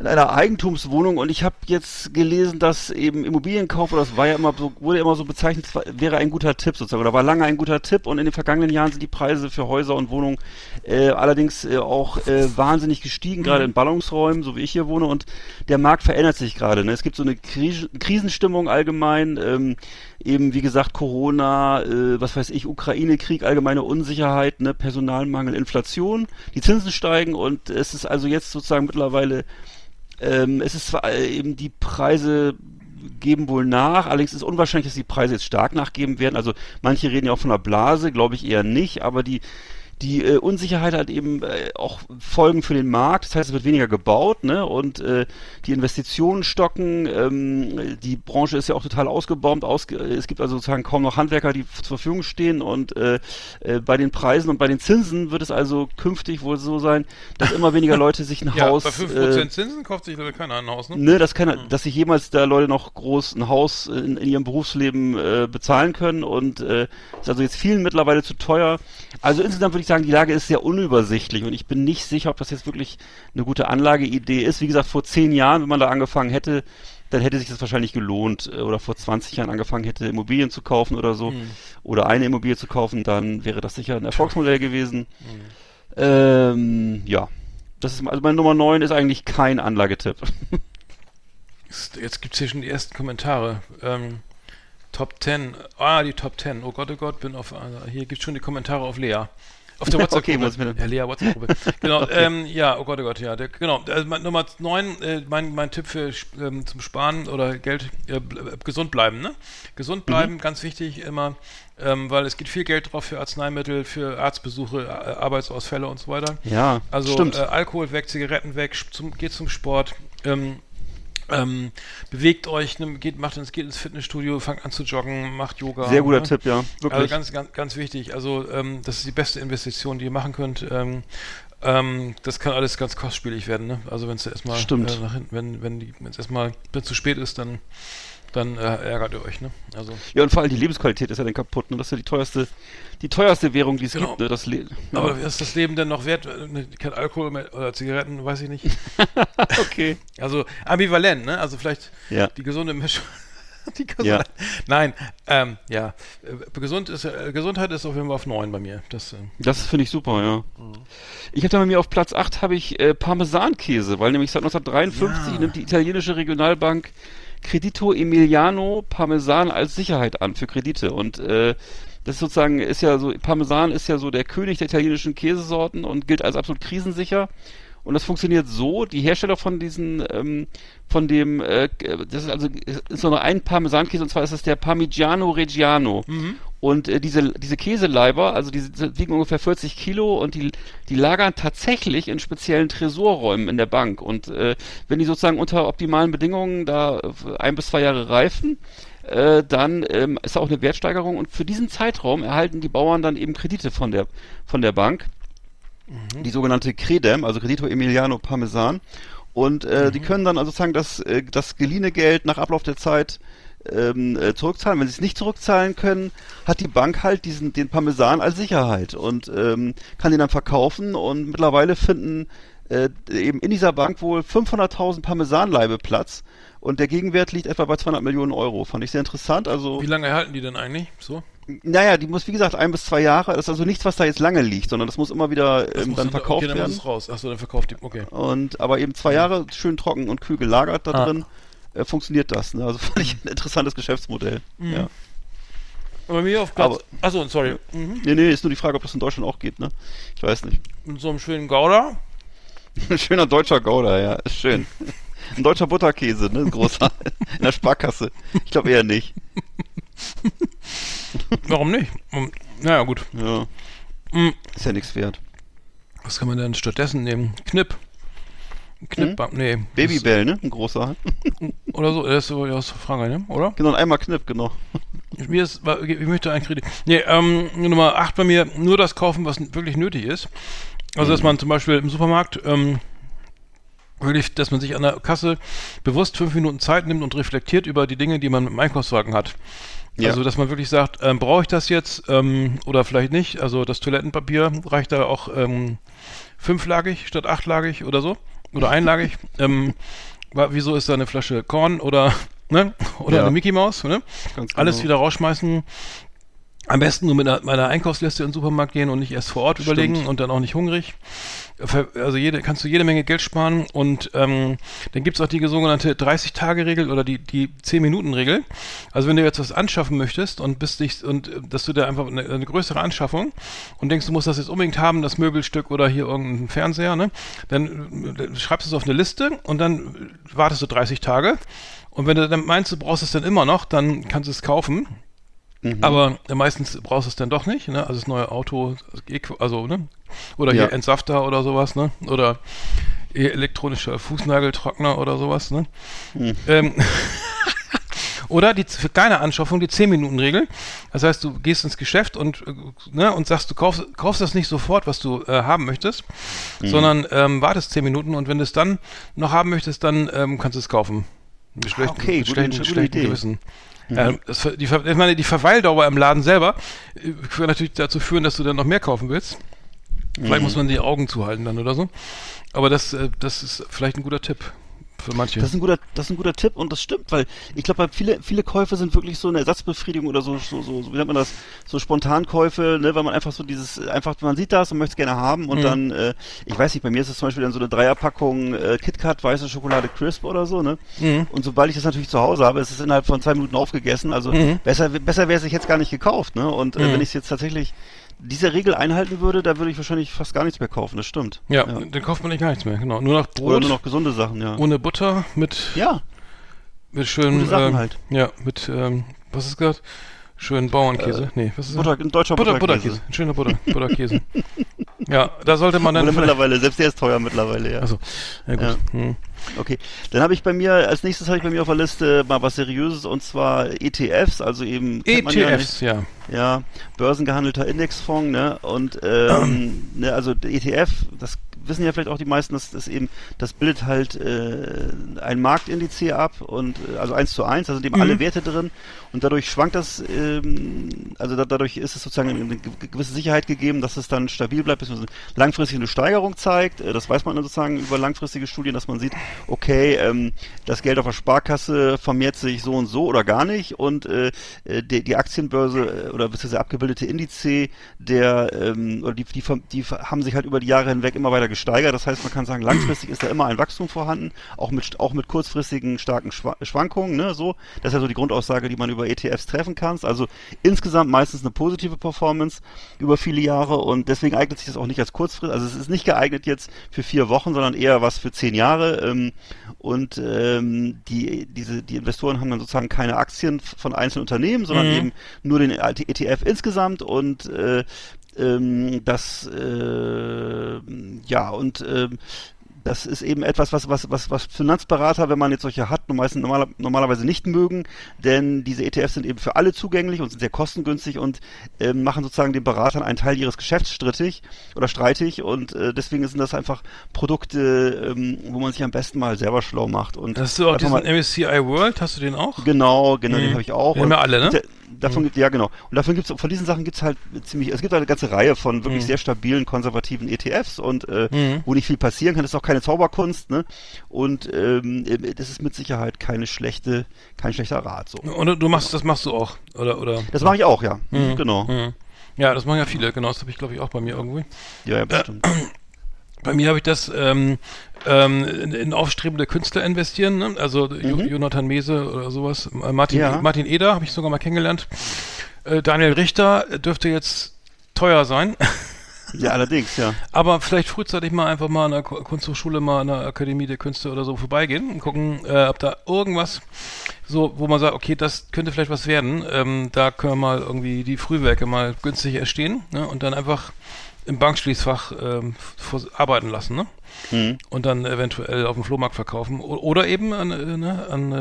in einer Eigentumswohnung und ich habe jetzt gelesen, dass eben Immobilienkauf, oder das war ja immer so, wurde immer so bezeichnet, wäre ein guter Tipp sozusagen, oder war lange ein guter Tipp und in den vergangenen Jahren sind die Preise für Häuser und Wohnungen äh, allerdings äh, auch äh, wahnsinnig gestiegen, gerade in Ballungsräumen, so wie ich hier wohne und der Markt verändert sich gerade. Ne? Es gibt so eine Kris Krisenstimmung allgemein, ähm, eben wie gesagt Corona, äh, was weiß ich, Ukraine-Krieg, allgemeine Unsicherheit, ne, Personalmangel, Inflation, die Zinsen steigen und es ist also jetzt sozusagen mittlerweile, ähm, es ist zwar äh, eben die Preise geben wohl nach, allerdings ist es unwahrscheinlich, dass die Preise jetzt stark nachgeben werden. Also manche reden ja auch von einer Blase, glaube ich eher nicht, aber die die äh, Unsicherheit hat eben äh, auch Folgen für den Markt. Das heißt, es wird weniger gebaut, ne? Und äh, die Investitionen stocken. Ähm, die Branche ist ja auch total ausgebombt. Ausge es gibt also sozusagen kaum noch Handwerker, die zur Verfügung stehen. Und äh, äh, bei den Preisen und bei den Zinsen wird es also künftig wohl so sein, dass immer weniger Leute sich ein *laughs* Ja, Haus bei 5% äh, Zinsen kauft sich leider keiner ein Haus, ne? Ne, das kann, dass sich jemals da Leute noch groß ein Haus in, in ihrem Berufsleben äh, bezahlen können und äh, ist also jetzt vielen mittlerweile zu teuer. Also insgesamt würde ich sagen, die Lage ist sehr unübersichtlich und ich bin nicht sicher, ob das jetzt wirklich eine gute Anlageidee ist. Wie gesagt, vor zehn Jahren, wenn man da angefangen hätte, dann hätte sich das wahrscheinlich gelohnt äh, oder vor 20 Jahren angefangen hätte, Immobilien zu kaufen oder so oder eine Immobilie zu kaufen, dann wäre das sicher ein Erfolgsmodell gewesen. Ähm, ja. Das ist, also meine Nummer 9 ist eigentlich kein Anlagetipp. *laughs* Jetzt- Jetzt gibt's hier schon die ersten Kommentare. Ähm, Top 10. Ah, die Top 10. Oh Gott, oh Gott, bin auf. Also hier gibt's schon die Kommentare auf Lea. Auf der *laughs* Okay, WhatsApp-Gruppe. dann- ja, Lea WhatsApp-Gruppe. Genau, *laughs* ähm, ja, oh Gott, oh Gott, ja. Der, genau, also Nummer 9, äh, mein, mein Tipp für ähm, zum Sparen oder Geld, äh, äh, gesund bleiben, ne? Gesund bleiben, ganz wichtig immer, ähm, weil es geht viel Geld drauf für Arzneimittel, für Arztbesuche, äh, Arbeitsausfälle und so weiter. Ja, Also stimmt. Äh, Alkohol weg, Zigaretten weg, zum, geht zum Sport, ähm, ähm, bewegt euch, geht, macht ins, geht ins Fitnessstudio, fangt an zu joggen, macht Yoga. Sehr guter ne? Tipp, ja. Wirklich. Also ganz, ganz, ganz wichtig. Also ähm, das ist die beste Investition, die ihr machen könnt. Ähm, ähm, das kann alles ganz kostspielig werden. Ne? Also wenn es erstmal äh, wenn wenn es erstmal wenn zu spät ist, dann dann äh, ärgert ihr euch. Ne? Also ja, und vor allem die Lebensqualität ist ja dann kaputt. Ne? Das ist ja die teuerste, die teuerste Währung, die es Genau. gibt. Ne? Das Le ja. aber ist das Leben denn noch wert? Äh, ne, Kein Alkohol mehr, oder Zigaretten, weiß ich nicht. *laughs* okay. Also ambivalent, ne? Also vielleicht Ja. die gesunde Mischung. *laughs* Die Ja. Nein, ähm, ja. Äh, Gesund ist, äh, Gesundheit ist auf jeden Fall auf 9 bei mir. Das, äh, Das finde ich super, ja. Mhm. Ich habe da bei mir auf Platz 8 habe ich äh, Parmesankäse, weil nämlich seit 1953 Ja. nimmt die italienische Regionalbank Credito Emiliano Parmesan als Sicherheit an für Kredite. Und äh, das ist sozusagen ist ja so Parmesan ist ja so der König der italienischen Käsesorten und gilt als absolut krisensicher und das funktioniert so, die Hersteller von diesen, ähm, von dem, äh, das ist also ist nur noch ein Parmesankäse und zwar ist das der Parmigiano Reggiano. Und äh, diese, diese Käseleiber, also diese, diese wiegen ungefähr 40 Kilo und die, die lagern tatsächlich in speziellen Tresorräumen in der Bank. Und äh, wenn die sozusagen unter optimalen Bedingungen da äh, ein bis zwei Jahre reifen, äh, dann ähm, ist auch eine Wertsteigerung und für diesen Zeitraum erhalten die Bauern dann eben Kredite von der, von der Bank. Mhm. Die sogenannte Credem, also Credito Emiliano Parmesan. Und äh, mhm. die können dann also sagen, dass äh, das geliehene Geld nach Ablauf der Zeit ähm, äh, zurückzahlen. Wenn sie es nicht zurückzahlen können, hat die Bank halt diesen den Parmesan als Sicherheit und ähm, kann den dann verkaufen. Und mittlerweile finden äh, eben in dieser Bank wohl 500.000 Parmesanleibe Platz. Und der Gegenwert liegt etwa bei 200 Millionen Euro. Fand ich sehr interessant. Also wie lange erhalten die denn eigentlich? So? Naja, die muss wie gesagt ein bis zwei Jahre. Das ist also nichts, was da jetzt lange liegt, sondern das muss immer wieder ähm, muss dann verkauft okay, dann werden. Es raus. Achso, dann verkauft die. Okay. Und aber eben zwei Jahre schön trocken und kühl gelagert da ah. drin äh, funktioniert das. Ne? Also *laughs* fand ich ein interessantes Geschäftsmodell. Mhm. Ja. Aber mir auf Platz. achso, sorry. Mhm. Nee, nee, ist nur die Frage, ob das in Deutschland auch geht, ne? Ich weiß nicht. Mit so einem schönen Gouda? Ein *laughs* schöner deutscher Gouda, ja, ist schön. *laughs* Ein deutscher Butterkäse, ne? Ein großer. in der Sparkasse. Ich glaube eher nicht. *laughs* Warum nicht? Naja, gut. Ja. Mhm. Ist ja nichts wert. Was kann man denn stattdessen nehmen? Knipp. Knipp, hm? nee. Babybell, ne? Ein großer. *laughs* Oder so, das ist so aus Frankreich, ne? Oder? Genau, einmal Knipp, genau. Mir ist, ich möchte einen Kredit. Nee, ähm, Nummer 8 bei mir, nur das kaufen, was wirklich nötig ist. Also, dass man zum Beispiel im Supermarkt, ähm, wirklich, dass man sich an der Kasse bewusst fünf Minuten Zeit nimmt und reflektiert über die Dinge, die man im Einkaufswagen hat. Ja. Also, dass man wirklich sagt, ähm, brauche ich das jetzt ähm, oder vielleicht nicht? Also, das Toilettenpapier reicht da auch ähm, fünflagig statt achtlagig oder so oder einlagig. *laughs* ähm, wieso ist da eine Flasche Korn oder ne? *laughs* oder ja. eine Mickey Maus? Ne? Genau. Alles wieder rausschmeißen. Am besten nur mit meiner Einkaufsliste in den Supermarkt gehen und nicht erst vor Ort Stimmt. überlegen und dann auch nicht hungrig also jede, kannst du jede Menge Geld sparen und ähm, dann gibt es auch die sogenannte 30-Tage-Regel oder die, die 10-Minuten-Regel. Also wenn du jetzt was anschaffen möchtest und bist dich und äh, dass du da einfach eine, eine, größere Anschaffung und denkst, du musst das jetzt unbedingt haben, das Möbelstück oder hier irgendein Fernseher, ne? Dann äh, schreibst du es auf eine Liste und dann wartest du 30 Tage. Und wenn du dann meinst, du brauchst es dann immer noch, dann kannst du es kaufen. Mhm. Aber meistens brauchst du es dann doch nicht, ne? Also das neue Auto, also, ne? Oder ja. hier Entsafter oder sowas, ne? Oder elektronischer Fußnageltrockner oder sowas, ne? Mhm. Ähm, *laughs* oder die für kleine Anschaffung die 10-Minuten-Regel. Das heißt, du gehst ins Geschäft und, äh, ne, und sagst, du kaufst, kaufst das nicht sofort, was du äh, haben möchtest, mhm. sondern ähm, wartest 10 Minuten und wenn du es dann noch haben möchtest, dann ähm, kannst du es kaufen. Mit schlechten, okay, mit schlechten, gute, schlechten gute Gewissen. Mhm. Ähm, das, die, ich meine, die Verweildauer im Laden selber äh, kann natürlich dazu führen, dass du dann noch mehr kaufen willst. Vielleicht mhm. muss man die Augen zuhalten dann oder so. Aber das, äh, das ist vielleicht ein guter Tipp für manche. Das ist ein guter, das ist ein guter Tipp und das stimmt, weil ich glaube, viele, viele Käufe sind wirklich so eine Ersatzbefriedigung oder so, so, so, so wie nennt man das, so Spontankäufe, ne, weil man einfach so dieses, einfach, man sieht das und möchte es gerne haben und mhm. dann, äh, ich weiß nicht, bei mir ist es zum Beispiel dann so eine Dreierpackung äh, KitKat weiße Schokolade Crisp oder so, ne? Mhm. Und sobald ich das natürlich zu Hause habe, ist es innerhalb von zwei Minuten aufgegessen. Also mhm. besser, besser wäre es sich jetzt gar nicht gekauft, ne? Und äh, mhm. wenn ich es jetzt tatsächlich diese Regel einhalten würde, da würde ich wahrscheinlich fast gar nichts mehr kaufen, das stimmt. Ja, ja. dann kauft man nicht gar nichts mehr, genau. Nur noch Brot. Oder nur noch gesunde Sachen, ja. Ohne Butter, mit. Ja. Mit schönen. Gute Sachen ähm, halt. Ja, mit, ähm, was ist gerade? Schönen Bauernkäse. Äh, nee, was ist Butter, das? Ein deutscher Butter, Butterkäse. Ein schöner Butter, *laughs* Butterkäse. Ja, da sollte man dann. Mittlerweile, selbst der ist teuer mittlerweile, ja. Also, ja gut. Ja. Hm. Okay, dann habe ich bei mir, als nächstes habe ich bei mir auf der Liste mal was Seriöses und zwar ETFs, also eben ETFs, ja, ja, ja. börsengehandelter Indexfonds, ne? Und ähm, *clears throat* ne, also ETF, das wissen ja vielleicht auch die meisten, dass das eben, das bildet halt äh, ein Marktindiz ab und äh, also eins zu eins, da sind eben mhm. alle Werte drin und dadurch schwankt das, ähm, also da, dadurch ist es sozusagen eine gewisse Sicherheit gegeben, dass es dann stabil bleibt, bis man langfristig eine Steigerung zeigt. Äh, das weiß man sozusagen über langfristige Studien, dass man sieht, okay, ähm, das Geld auf der Sparkasse vermehrt sich so und so oder gar nicht und äh, äh die, die Aktienbörse oder beziehungsweise abgebildete Indiz der ähm, oder die, die, die haben sich halt über die Jahre hinweg immer weiter gesteigert. Das heißt, man kann sagen, langfristig ist da immer ein Wachstum vorhanden, auch mit auch mit kurzfristigen starken Schwankungen. Ne, so, das ist ja so die Grundaussage, die man über ETFs treffen kannst. Also insgesamt meistens eine positive Performance über viele Jahre und deswegen eignet sich das auch nicht als kurzfristig. Also es ist nicht geeignet jetzt für vier Wochen, sondern eher was für zehn Jahre. Ähm, und ähm, die diese die Investoren haben dann sozusagen keine Aktien von einzelnen Unternehmen, sondern mhm. eben nur den ETF insgesamt und äh, ähm, das äh, ja und äh, das ist eben etwas, was, was, was, was Finanzberater, wenn man jetzt solche hat, meistens normaler, normalerweise nicht mögen, denn diese ETFs sind eben für alle zugänglich und sind sehr kostengünstig und äh, machen sozusagen den Beratern einen Teil ihres Geschäfts strittig oder streitig und äh, deswegen sind das einfach Produkte, ähm, wo man sich am besten mal selber schlau macht. Und Hast du auch diesen mal, MSCI World, hast du den auch? Genau, genau, den Mhm. habe ich auch. Den haben wir alle, ne? Davon gibt ja genau. Und davon gibt's von diesen Sachen gibt's halt ziemlich. Es gibt eine ganze Reihe von wirklich Mhm. sehr stabilen konservativen ETFs und äh, Mhm. wo nicht viel passieren kann. Ist auch keine Zauberkunst, ne? Und ähm, das ist mit Sicherheit keine schlechte, kein schlechter Rat. So. Und du machst, das machst du auch, oder? oder? Das mache ich auch, ja. Mhm. Genau. Mhm. Ja, das machen ja viele, genau, das habe ich glaube ich auch bei mir irgendwie. Ja, ja, bestimmt. *clears throat* Bei mir habe ich das ähm, ähm, in, in aufstrebende Künstler investieren, ne? also Mhm. Jonathan Mese oder sowas. Äh, Martin, Ja. Martin Eder habe ich sogar mal kennengelernt. Äh, Daniel Richter dürfte jetzt teuer sein, *laughs* Ja, allerdings, ja. aber vielleicht frühzeitig mal einfach mal an der Ku- Kunsthochschule, mal an der Akademie der Künste oder so vorbeigehen und gucken, äh, ob da irgendwas so, wo man sagt, okay, das könnte vielleicht was werden. Ähm, da können wir mal irgendwie die Frühwerke mal günstig erstehen ne? und dann einfach im Bankschließfach ähm, arbeiten lassen, ne? Mhm. und dann eventuell auf dem Flohmarkt verkaufen O oder eben an, äh, ne, an, äh,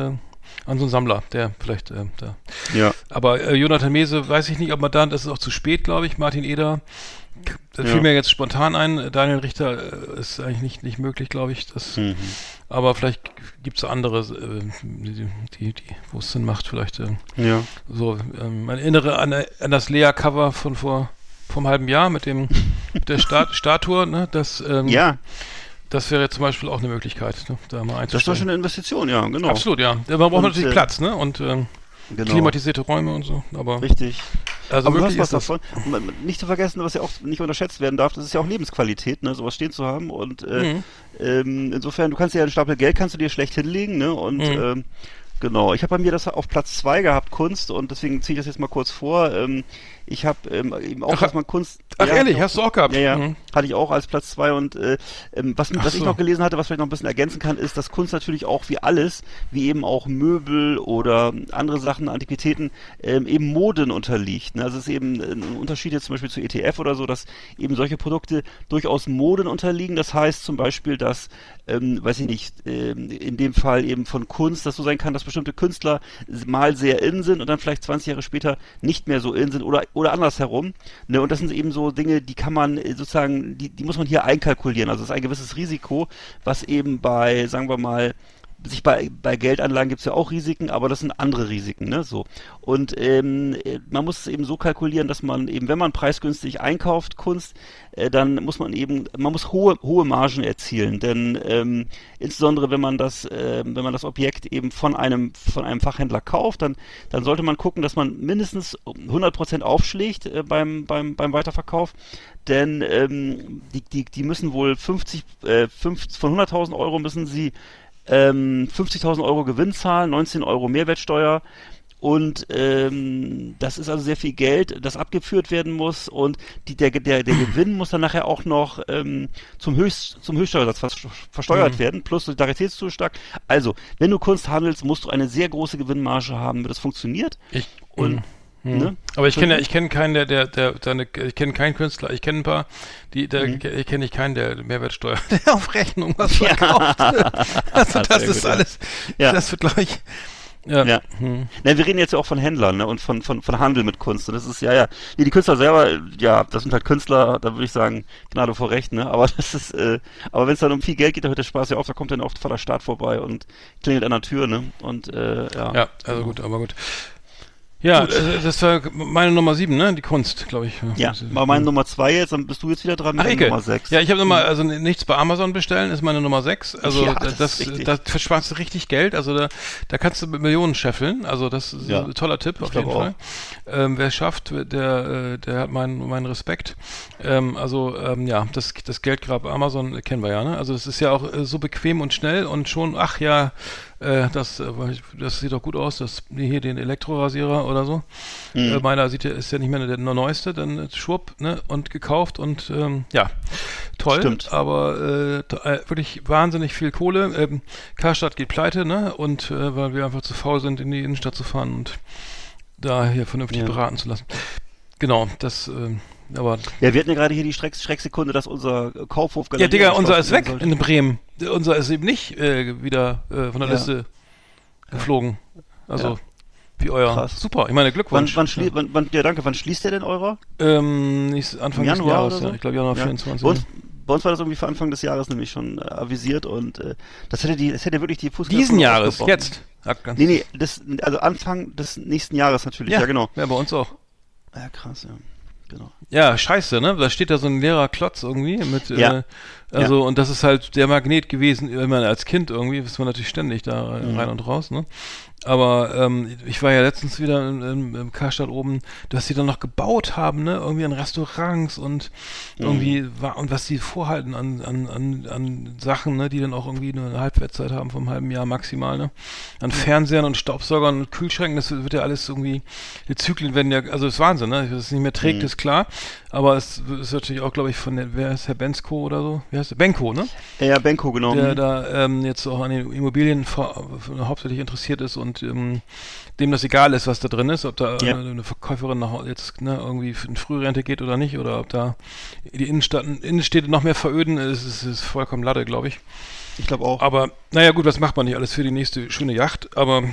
an so einen Sammler, der vielleicht äh, da. Ja. Aber äh, Jonathan Mese weiß ich nicht, ob man dann, das ist auch zu spät, glaube ich. Martin Eder, das Ja. fiel mir jetzt spontan ein. Daniel Richter äh, ist eigentlich nicht, nicht möglich, glaube ich. Das, Mhm. Aber vielleicht gibt es andere, äh, die, die, die wo es Sinn macht, vielleicht äh, Ja. so. Ähm, mein Innere an, an das Lea-Cover von vor vom halben Jahr mit dem mit der Stat *laughs* Statue, ne? Das, ähm, Ja, das wäre zum Beispiel auch eine Möglichkeit, ne? da mal das ist doch schon einzusteigen. eine Investition, ja, genau. Absolut, ja. Da braucht man Und, natürlich äh, Platz, ne? Und ähm, Genau. klimatisierte Räume und so. Aber Richtig. also Aber du wirklich hast was davon. Nicht zu vergessen, was ja auch nicht unterschätzt werden darf, das ist ja auch Lebensqualität, ne, sowas stehen zu haben. Und äh, Mhm. ähm, insofern, du kannst ja einen Stapel Geld kannst du dir schlecht hinlegen, ne? Und Mhm. ähm, genau, ich habe bei mir das auf Platz zwei gehabt, Kunst, und deswegen ziehe ich das jetzt mal kurz vor. Ähm, ich habe ähm, eben auch, Ach, man Kunst. Ach ja, ehrlich, hast du auch gehabt? Ja, ja, Mhm. Hatte ich auch als Platz zwei und äh, ähm, was, was ich so. noch gelesen hatte, was vielleicht noch ein bisschen ergänzen kann, ist, dass Kunst natürlich auch wie alles, wie eben auch Möbel oder andere Sachen, Antiquitäten, ähm, eben Moden unterliegt. Ne? Also es ist eben ein Unterschied jetzt zum Beispiel zu ETF oder so, dass eben solche Produkte durchaus Moden unterliegen. Das heißt zum Beispiel, dass, ähm, weiß ich nicht, ähm, in dem Fall eben von Kunst, das so sein kann, dass bestimmte Künstler mal sehr in sind und dann vielleicht 20 Jahre später nicht mehr so in sind oder, oder andersherum. Ne? Und das sind eben so Dinge, die kann man äh, die, die muss man hier einkalkulieren. Also es ist ein gewisses Risiko, was eben bei, sagen wir mal, sich bei, bei Geldanlagen gibt es ja auch Risiken, aber das sind andere Risiken, ne? So. Und ähm, äh, man muss es eben so kalkulieren, dass man eben, wenn man preisgünstig einkauft, Kunst, äh, dann muss man eben, man muss hohe, hohe Margen erzielen. Denn ähm, insbesondere wenn man das, äh, wenn man das Objekt eben von einem, von einem Fachhändler kauft, dann, dann sollte man gucken, dass man mindestens 100% aufschlägt äh, beim, beim, beim Weiterverkauf. Denn ähm, die, die, die müssen wohl 50, äh, 50 von 100.000 Euro müssen sie ähm, 50.000 Euro Gewinn zahlen, 19 Euro Mehrwertsteuer. Und ähm, das ist also sehr viel Geld, das abgeführt werden muss und die, der, der, der *clears throat* Gewinn muss dann nachher auch noch ähm, zum, Höchst, zum Höchststeuersatz vers versteuert Mhm. werden, plus Solidaritätszuschlag. Also, wenn du Kunst handelst, musst du eine sehr große Gewinnmarge haben, damit das funktioniert. Ich, Und, Mhm. ne? Aber ich kenne ich kenne keinen, der, der, der, seine, ich kenne keinen Künstler, ich kenne ein paar, die, der, Mhm. ich kenne ich keinen, der Mehrwertsteuer, *laughs* der auf Rechnung was verkauft. *laughs* also das ist gut, ja. alles, Ja. das wird glaube ich, ja. Ja. Hm. Na, wir reden jetzt ja auch von Händlern ne, und von, von, von Handel mit Kunst. Und das ist, ja, ja. Nee, die Künstler selber, ja, das sind halt Künstler, da würde ich sagen, Gnade vor Recht, ne? Aber *laughs* das ist, äh, aber wenn es dann um viel Geld geht, da hört der Spaß ja auf, da kommt dann oft Vater Staat vorbei und klingelt an der Tür, ne? Und äh, ja. Ja, also gut, aber gut. Ja, Gut. das war meine Nummer sieben, ne? Die Kunst, glaube ich. Ja, mal meine Nummer zwei jetzt, dann bist du jetzt wieder dran mit Ach, Ecke. Nummer sechs. Ja, ich habe nochmal, also nichts bei Amazon bestellen, ist meine Nummer 6. Also Ja, das, das das, versparst du richtig Geld. Also da, da kannst du mit Millionen scheffeln. Also das ist Ja. ein toller Tipp auf jeden Fall. Ähm, wer schafft, der, äh, der hat meinen meinen Respekt. Ähm, also ähm, ja, das, das Geldgrab Amazon kennen wir ja. Ne? Also es ist ja auch äh, so bequem und schnell und schon, ach ja, äh, das, äh, das sieht doch gut aus, das hier den Elektrorasierer oder so. Mhm. Äh, meiner sieht ja, ist ja nicht mehr der neueste, dann äh, schwupp, ne, und gekauft und ähm, ja, toll. Stimmt. Aber äh, äh, wirklich wahnsinnig viel Kohle. Ähm, Karstadt geht pleite, ne? Und weil wir einfach zu faul sind, in die Innenstadt zu fahren und da hier vernünftig Ja. beraten zu lassen. Genau, das, ähm, Aber Ja, wir hatten ja gerade hier die Schreck Schrecksekunde, dass unser Kaufhof ja, Digga, unser ist weg Sollte. in Bremen. Unser ist eben nicht äh, wieder äh, von der Ja. Liste geflogen. Also Ja. wie euer. Krass. Super. Ich meine Wann, Glückwunsch. wann, schlie wann, wann, ja, danke. Wann schließt der denn eurer? ähm, nächst- Anfang Im des Januar Jahres, so? ja. Ich glaube Januar Ja. 24. Bei uns, bei uns war das irgendwie für Anfang des Jahres nämlich schon äh, avisiert und äh, das hätte die, das hätte wirklich die Fußgänger Diesen Jahres, jetzt. Ja, Nee, nee, das, also Anfang des nächsten Jahres natürlich, ja, genau. Ja, bei uns auch. Ja, krass, ja. Genau. Ja, scheiße, ne? Da steht da so ein leerer Klotz irgendwie mit, Ja. äh, also, und das ist halt der Magnet gewesen, meine, als Kind irgendwie, ist man natürlich ständig da Mhm. rein und raus, ne? Aber ähm, ich war ja letztens wieder im, im, im Karstadt oben, dass sie dann noch gebaut haben, ne? Irgendwie an Restaurants und Mhm. irgendwie war und was sie vorhalten an, an, an, an Sachen, ne, die dann auch irgendwie nur eine Halbwertszeit haben vom halben Jahr maximal, ne? An Fernsehern und Staubsaugern und Kühlschränken, das wird ja alles irgendwie, die Zyklen werden ja, also das ist Wahnsinn, ne? Dass es nicht mehr trägt, Mhm. ist klar. Aber es ist natürlich auch, glaube ich, von der, wer ist Herr Bensko oder so? Wie heißt der? Benko, ne? Ja, Benko, genau. der Mhm. da ähm, jetzt auch an den Immobilien hauptsächlich interessiert ist und ähm, dem das egal ist, was da drin ist, ob da Ja. äh, eine Verkäuferin Hau- jetzt ne, irgendwie in Frührente geht oder nicht, oder ob da die Innenstadt, Innenstädte noch mehr veröden, ist, ist, ist vollkommen Lade, glaube ich. Ich glaube auch. Aber naja gut, was macht man nicht alles für die nächste schöne Yacht, aber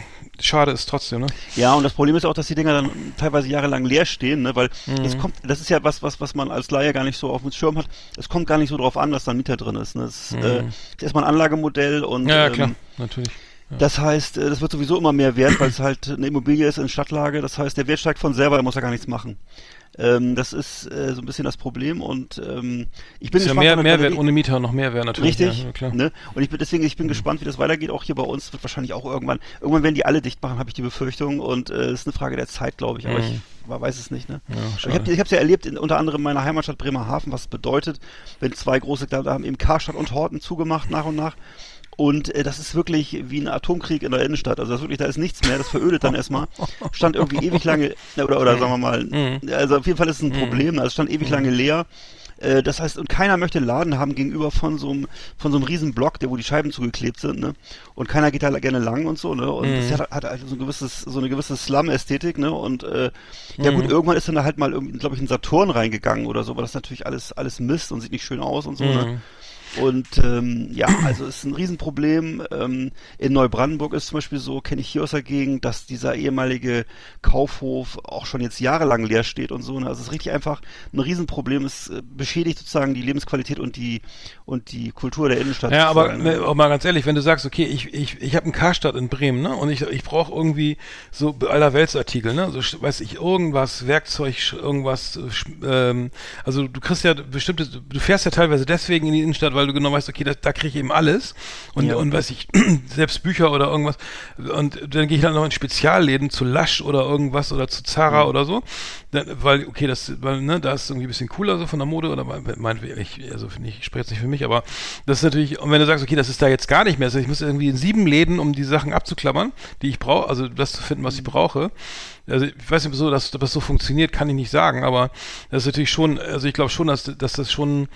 schade ist trotzdem, ne? Ja, und das Problem ist auch, dass die Dinger dann teilweise jahrelang leer stehen, ne? weil Mhm. es kommt, das ist ja was, was, was man als Laie gar nicht so auf dem Schirm hat. Es kommt gar nicht so drauf an, dass da ein Mieter drin ist. Ne? Es ist, äh, ist erstmal ein Anlagemodell und Mhm. Ja, ja ähm, klar, natürlich. das heißt, äh, das wird sowieso immer mehr wert, weil es halt eine Immobilie ist in Stadtlage. Das heißt, der Wert steigt von selber, er muss ja gar nichts machen. Ähm, das ist äh, so ein bisschen das Problem und ähm, ich bin Ist ja gespannt, mehr, wann- Mehrwert ohne Mieter noch mehr wäre natürlich. Richtig, Ja, ja, klar. Mhm. ne? Und ich bin deswegen, ich bin gespannt, wie das weitergeht. Auch hier bei uns wird wahrscheinlich auch irgendwann, irgendwann werden die alle dicht machen, habe ich die Befürchtung. Und äh, ist eine Frage der Zeit, glaube ich. Aber ich man weiß es nicht. Ne? Mhm. Ja, ich habe hab's ja erlebt, in, unter anderem in meiner Heimatstadt Bremerhaven, was es bedeutet, wenn zwei große, da haben eben Karstadt und Horten zugemacht nach und nach. Und äh, das ist wirklich wie ein Atomkrieg in der Innenstadt. Also das ist wirklich, da ist nichts mehr, das verödet dann erstmal. Stand irgendwie ewig lange, oder, oder sagen wir mal, Mhm. also auf jeden Fall ist es ein Problem. Also es stand ewig lange leer. Äh, Das heißt, und keiner möchte einen Laden haben gegenüber von so einem, von so einem riesen Block, der wo die Scheiben zugeklebt sind, ne? Und keiner geht da gerne lang und so, ne? Und Mhm. das hat, hat halt so ein gewisses, so eine gewisse Slum-Ästhetik, ne? Und äh, ja Mhm. gut, irgendwann ist dann da halt mal irgendwie, glaube ich, ein Saturn reingegangen oder so, aber das ist natürlich alles, alles Mist und sieht nicht schön aus und so, ne? Und ähm, ja, also es ist ein Riesenproblem. Ähm, in Neubrandenburg ist zum Beispiel so, kenne ich hier aus der Gegend, dass dieser ehemalige Kaufhof auch schon jetzt jahrelang leer steht und so. Ne? Also es ist richtig einfach ein Riesenproblem. Es äh, beschädigt sozusagen die Lebensqualität und die und die Kultur der Innenstadt. Ja, aber ne? auch mal ganz ehrlich, wenn du sagst, okay, ich, ich, ich habe einen Karstadt in Bremen, ne? Und ich, ich brauche irgendwie so allerweltsartikel, ne? So weiß ich, irgendwas, Werkzeug, irgendwas, äh, ähm, also du kriegst ja bestimmte, du fährst ja teilweise deswegen in die Innenstadt, weil du genau weißt, okay, da, da kriege ich eben alles. Und, Ja. und weiß ich, *clears throat* selbst Bücher oder irgendwas. Und dann gehe ich dann noch in Spezialläden zu Lasch oder irgendwas oder zu Zara Mhm. oder so. Dann, weil, okay, das, weil, ne, da ist irgendwie ein bisschen cooler so von der Mode oder mein, ich, also ich spreche jetzt nicht für mich, aber das ist natürlich, und wenn du sagst, okay, das ist da jetzt gar nicht mehr, also ich muss irgendwie in sieben Läden, um die Sachen abzuklammern, die ich brauche, also das zu finden, was ich brauche. Also ich weiß nicht, so, dass das so funktioniert, kann ich nicht sagen, aber das ist natürlich schon, also ich glaube schon, dass, dass das schon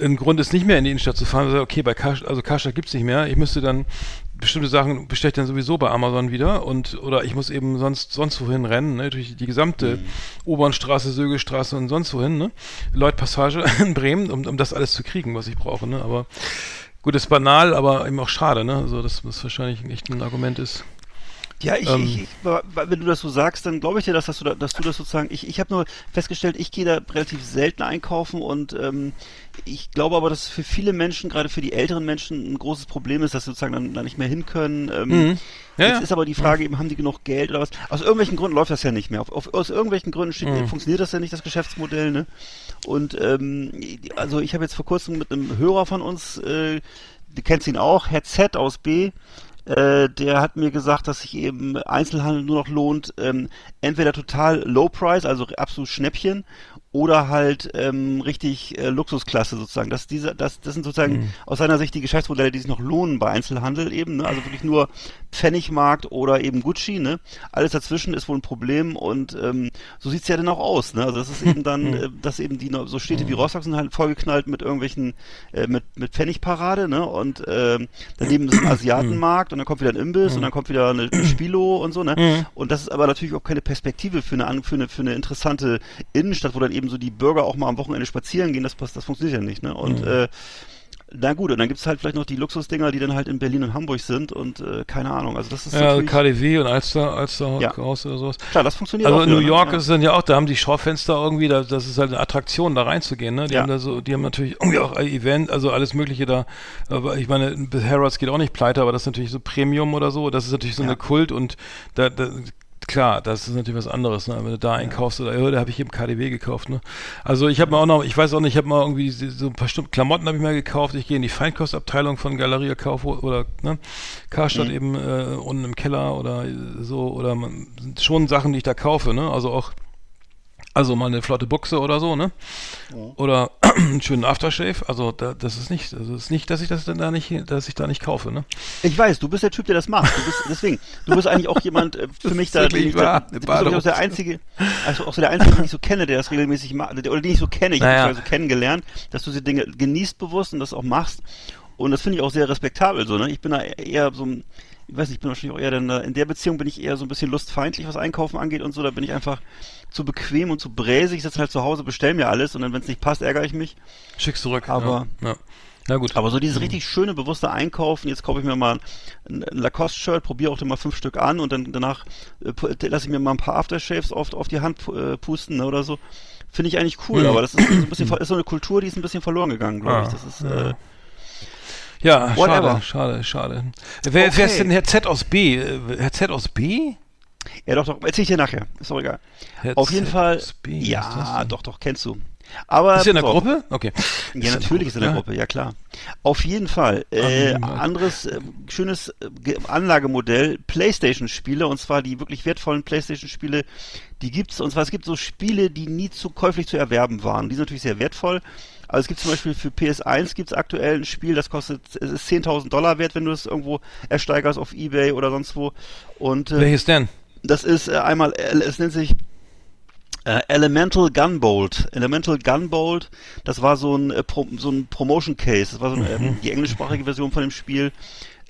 ein Grund ist, nicht mehr in die Innenstadt zu fahren. Okay, bei Karstadt, also Karstadt gibt's nicht mehr. Ich müsste dann bestimmte Sachen bestelle ich dann sowieso bei Amazon wieder und oder ich muss eben sonst sonst wohin rennen, ne, durch die gesamte Obernstraße, Sögestraße und sonst wohin, ne? Leutpassage *laughs* in Bremen, um, um das alles zu kriegen, was ich brauche, ne? Aber gut, ist banal, aber eben auch schade, ne? Also, dass das wahrscheinlich echt ein Argument ist. Ja, ich, Ähm. ich, ich, wenn du das so sagst, dann glaube ich dir, dass, dass, du, da, dass du das sozusagen. Ich, ich habe nur festgestellt, ich gehe da relativ selten einkaufen und ähm, ich glaube aber, dass für viele Menschen, gerade für die älteren Menschen, ein großes Problem ist, dass sie sozusagen dann, dann nicht mehr hin können. Ähm, Mhm. Ja, Jetzt ja. ist aber die Frage eben, haben die genug Geld oder was? Aus irgendwelchen Gründen läuft das ja nicht mehr. Auf, auf, aus irgendwelchen Gründen steht, Mhm. funktioniert das ja nicht, das Geschäftsmodell. Ne? Und ähm, also ich habe jetzt vor kurzem mit einem Hörer von uns, äh, du kennst ihn auch, Herr Z aus B, äh, der hat mir gesagt, dass sich eben Einzelhandel nur noch lohnt, ähm, entweder total Low Price, also absolut Schnäppchen, oder halt ähm, richtig äh, Luxusklasse sozusagen. Das, diese, das, das sind sozusagen Mhm. aus seiner Sicht die Geschäftsmodelle, die sich noch lohnen bei Einzelhandel eben. Ne? Also wirklich nur Pfennigmarkt oder eben Gucci. Ne? Alles dazwischen ist wohl ein Problem und ähm, so sieht's ja dann auch aus. Ne? Also das ist eben dann, *laughs* äh, dass eben die so Städte wie Rostock sind halt vollgeknallt mit irgendwelchen, äh, mit, mit Pfennigparade ne? und ähm, daneben ist ein *clears throat* Asiatenmarkt und dann kommt wieder ein Imbiss und dann kommt wieder eine, eine Spilo und so. Ne? Und das ist aber natürlich auch keine Perspektive für eine, für eine, für eine interessante Innenstadt, wo dann eben eben so die Bürger auch mal am Wochenende spazieren gehen, das, passt- das funktioniert ja nicht, ne? Und Mhm. äh, na gut, und dann gibt's halt vielleicht noch die Luxusdinger, die dann halt in Berlin und Hamburg sind und äh, keine Ahnung, also das ist Ja, natürlich, KDW und Alster, Alster Ja. Haus oder sowas. klar, das funktioniert Also auch in New York ne? ist es dann ja auch, da haben die Schaufenster irgendwie, da, das ist halt eine Attraktion, da reinzugehen, ne? Die Ja. haben da so, die haben natürlich irgendwie auch ein Event, also alles Mögliche da. Aber ich meine, Harrods geht auch nicht pleite, aber das ist natürlich so Premium oder so. Das ist natürlich so Ja. eine Kult und da, da klar, das ist natürlich was anderes, ne? Wenn du da einkaufst oder ja, da habe ich eben KDW gekauft, ne? Also ich habe mir auch noch, ich weiß auch nicht, ich habe mal irgendwie so ein paar Stunden Klamotten habe ich mal gekauft. Ich gehe in die Feinkostabteilung von Galeria Kaufhof oder ne? Karstadt Mhm. eben äh, unten im Keller oder so oder man, sind schon Sachen, die ich da kaufe, ne? Also auch also mal eine flotte Buchse oder so, ne? Oder *clears throat* einen schönen Aftershave. Also da, das ist nicht, es ist nicht, dass ich das dann da nicht, dass ich da nicht kaufe, ne? Ich weiß, du bist der Typ, der das macht. Du bist, deswegen, du bist eigentlich auch jemand äh, für mich da, wirklich ich wahr. da, du bist auch der einzige, also auch so der einzige, den ich so kenne, der das regelmäßig macht, oder den ich so kenne. Ich Naja. habe dich also kennengelernt, dass du diese Dinge genießt bewusst und das auch machst. Und das finde ich auch sehr respektabel so, ne? Ich bin da eher so ein, ich weiß nicht, ich bin wahrscheinlich auch eher dann, da- in der Beziehung bin ich eher so ein bisschen lustfeindlich, was Einkaufen angeht und so. Da bin ich einfach zu bequem und zu bräsig. Ich sitze halt zu Hause, bestell mir alles und dann, wenn es nicht passt, ärgere ich mich. Schick's zurück. Aber- ja. ja. Na gut. Aber so dieses richtig schöne, bewusste Einkaufen, jetzt kaufe ich mir mal ein Lacoste-Shirt, probiere auch dann mal fünf Stück an und dann danach äh, pu- lasse ich mir mal ein paar Aftershaves auf, auf die Hand äh, pusten ne, oder so. Finde ich eigentlich cool, Mhm. aber das ist so ein bisschen *clears throat* ist so eine Kultur, die ist ein bisschen verloren gegangen, glaube ich. Ah, Das ist, äh, ja, whatever. schade, schade, schade. Wer, wer ist Okay. denn Herr Z aus B? Herr Z aus B? ja doch, doch, erzähl ich dir nachher. Ist doch egal. Herr Auf jeden Z Fall, aus B, ist ja, doch, doch, kennst du. Aber Ist er in der. Gruppe? Okay. Ja, natürlich ist er in der Gruppe, ja klar. Auf jeden Fall. Äh, anderes äh, schönes äh, Ge- Anlagemodell, Playstation-Spiele, und zwar die wirklich wertvollen Playstation-Spiele, die gibt's, und zwar es gibt so Spiele, die nie zu käuflich zu erwerben waren. Die sind natürlich sehr wertvoll. Also es gibt zum Beispiel für PS1 gibt's aktuell ein Spiel, das kostet, es ist 10.000 Dollar wert, wenn du es irgendwo ersteigerst auf Ebay oder sonst wo. Und äh, Welches denn? das ist äh, einmal, äh, es nennt sich äh, Elemental Gunbolt. Elemental Gunbolt, das war so ein, äh, Pro, so ein Promotion Case. Das war so eine, ähm, die englischsprachige Version von dem Spiel.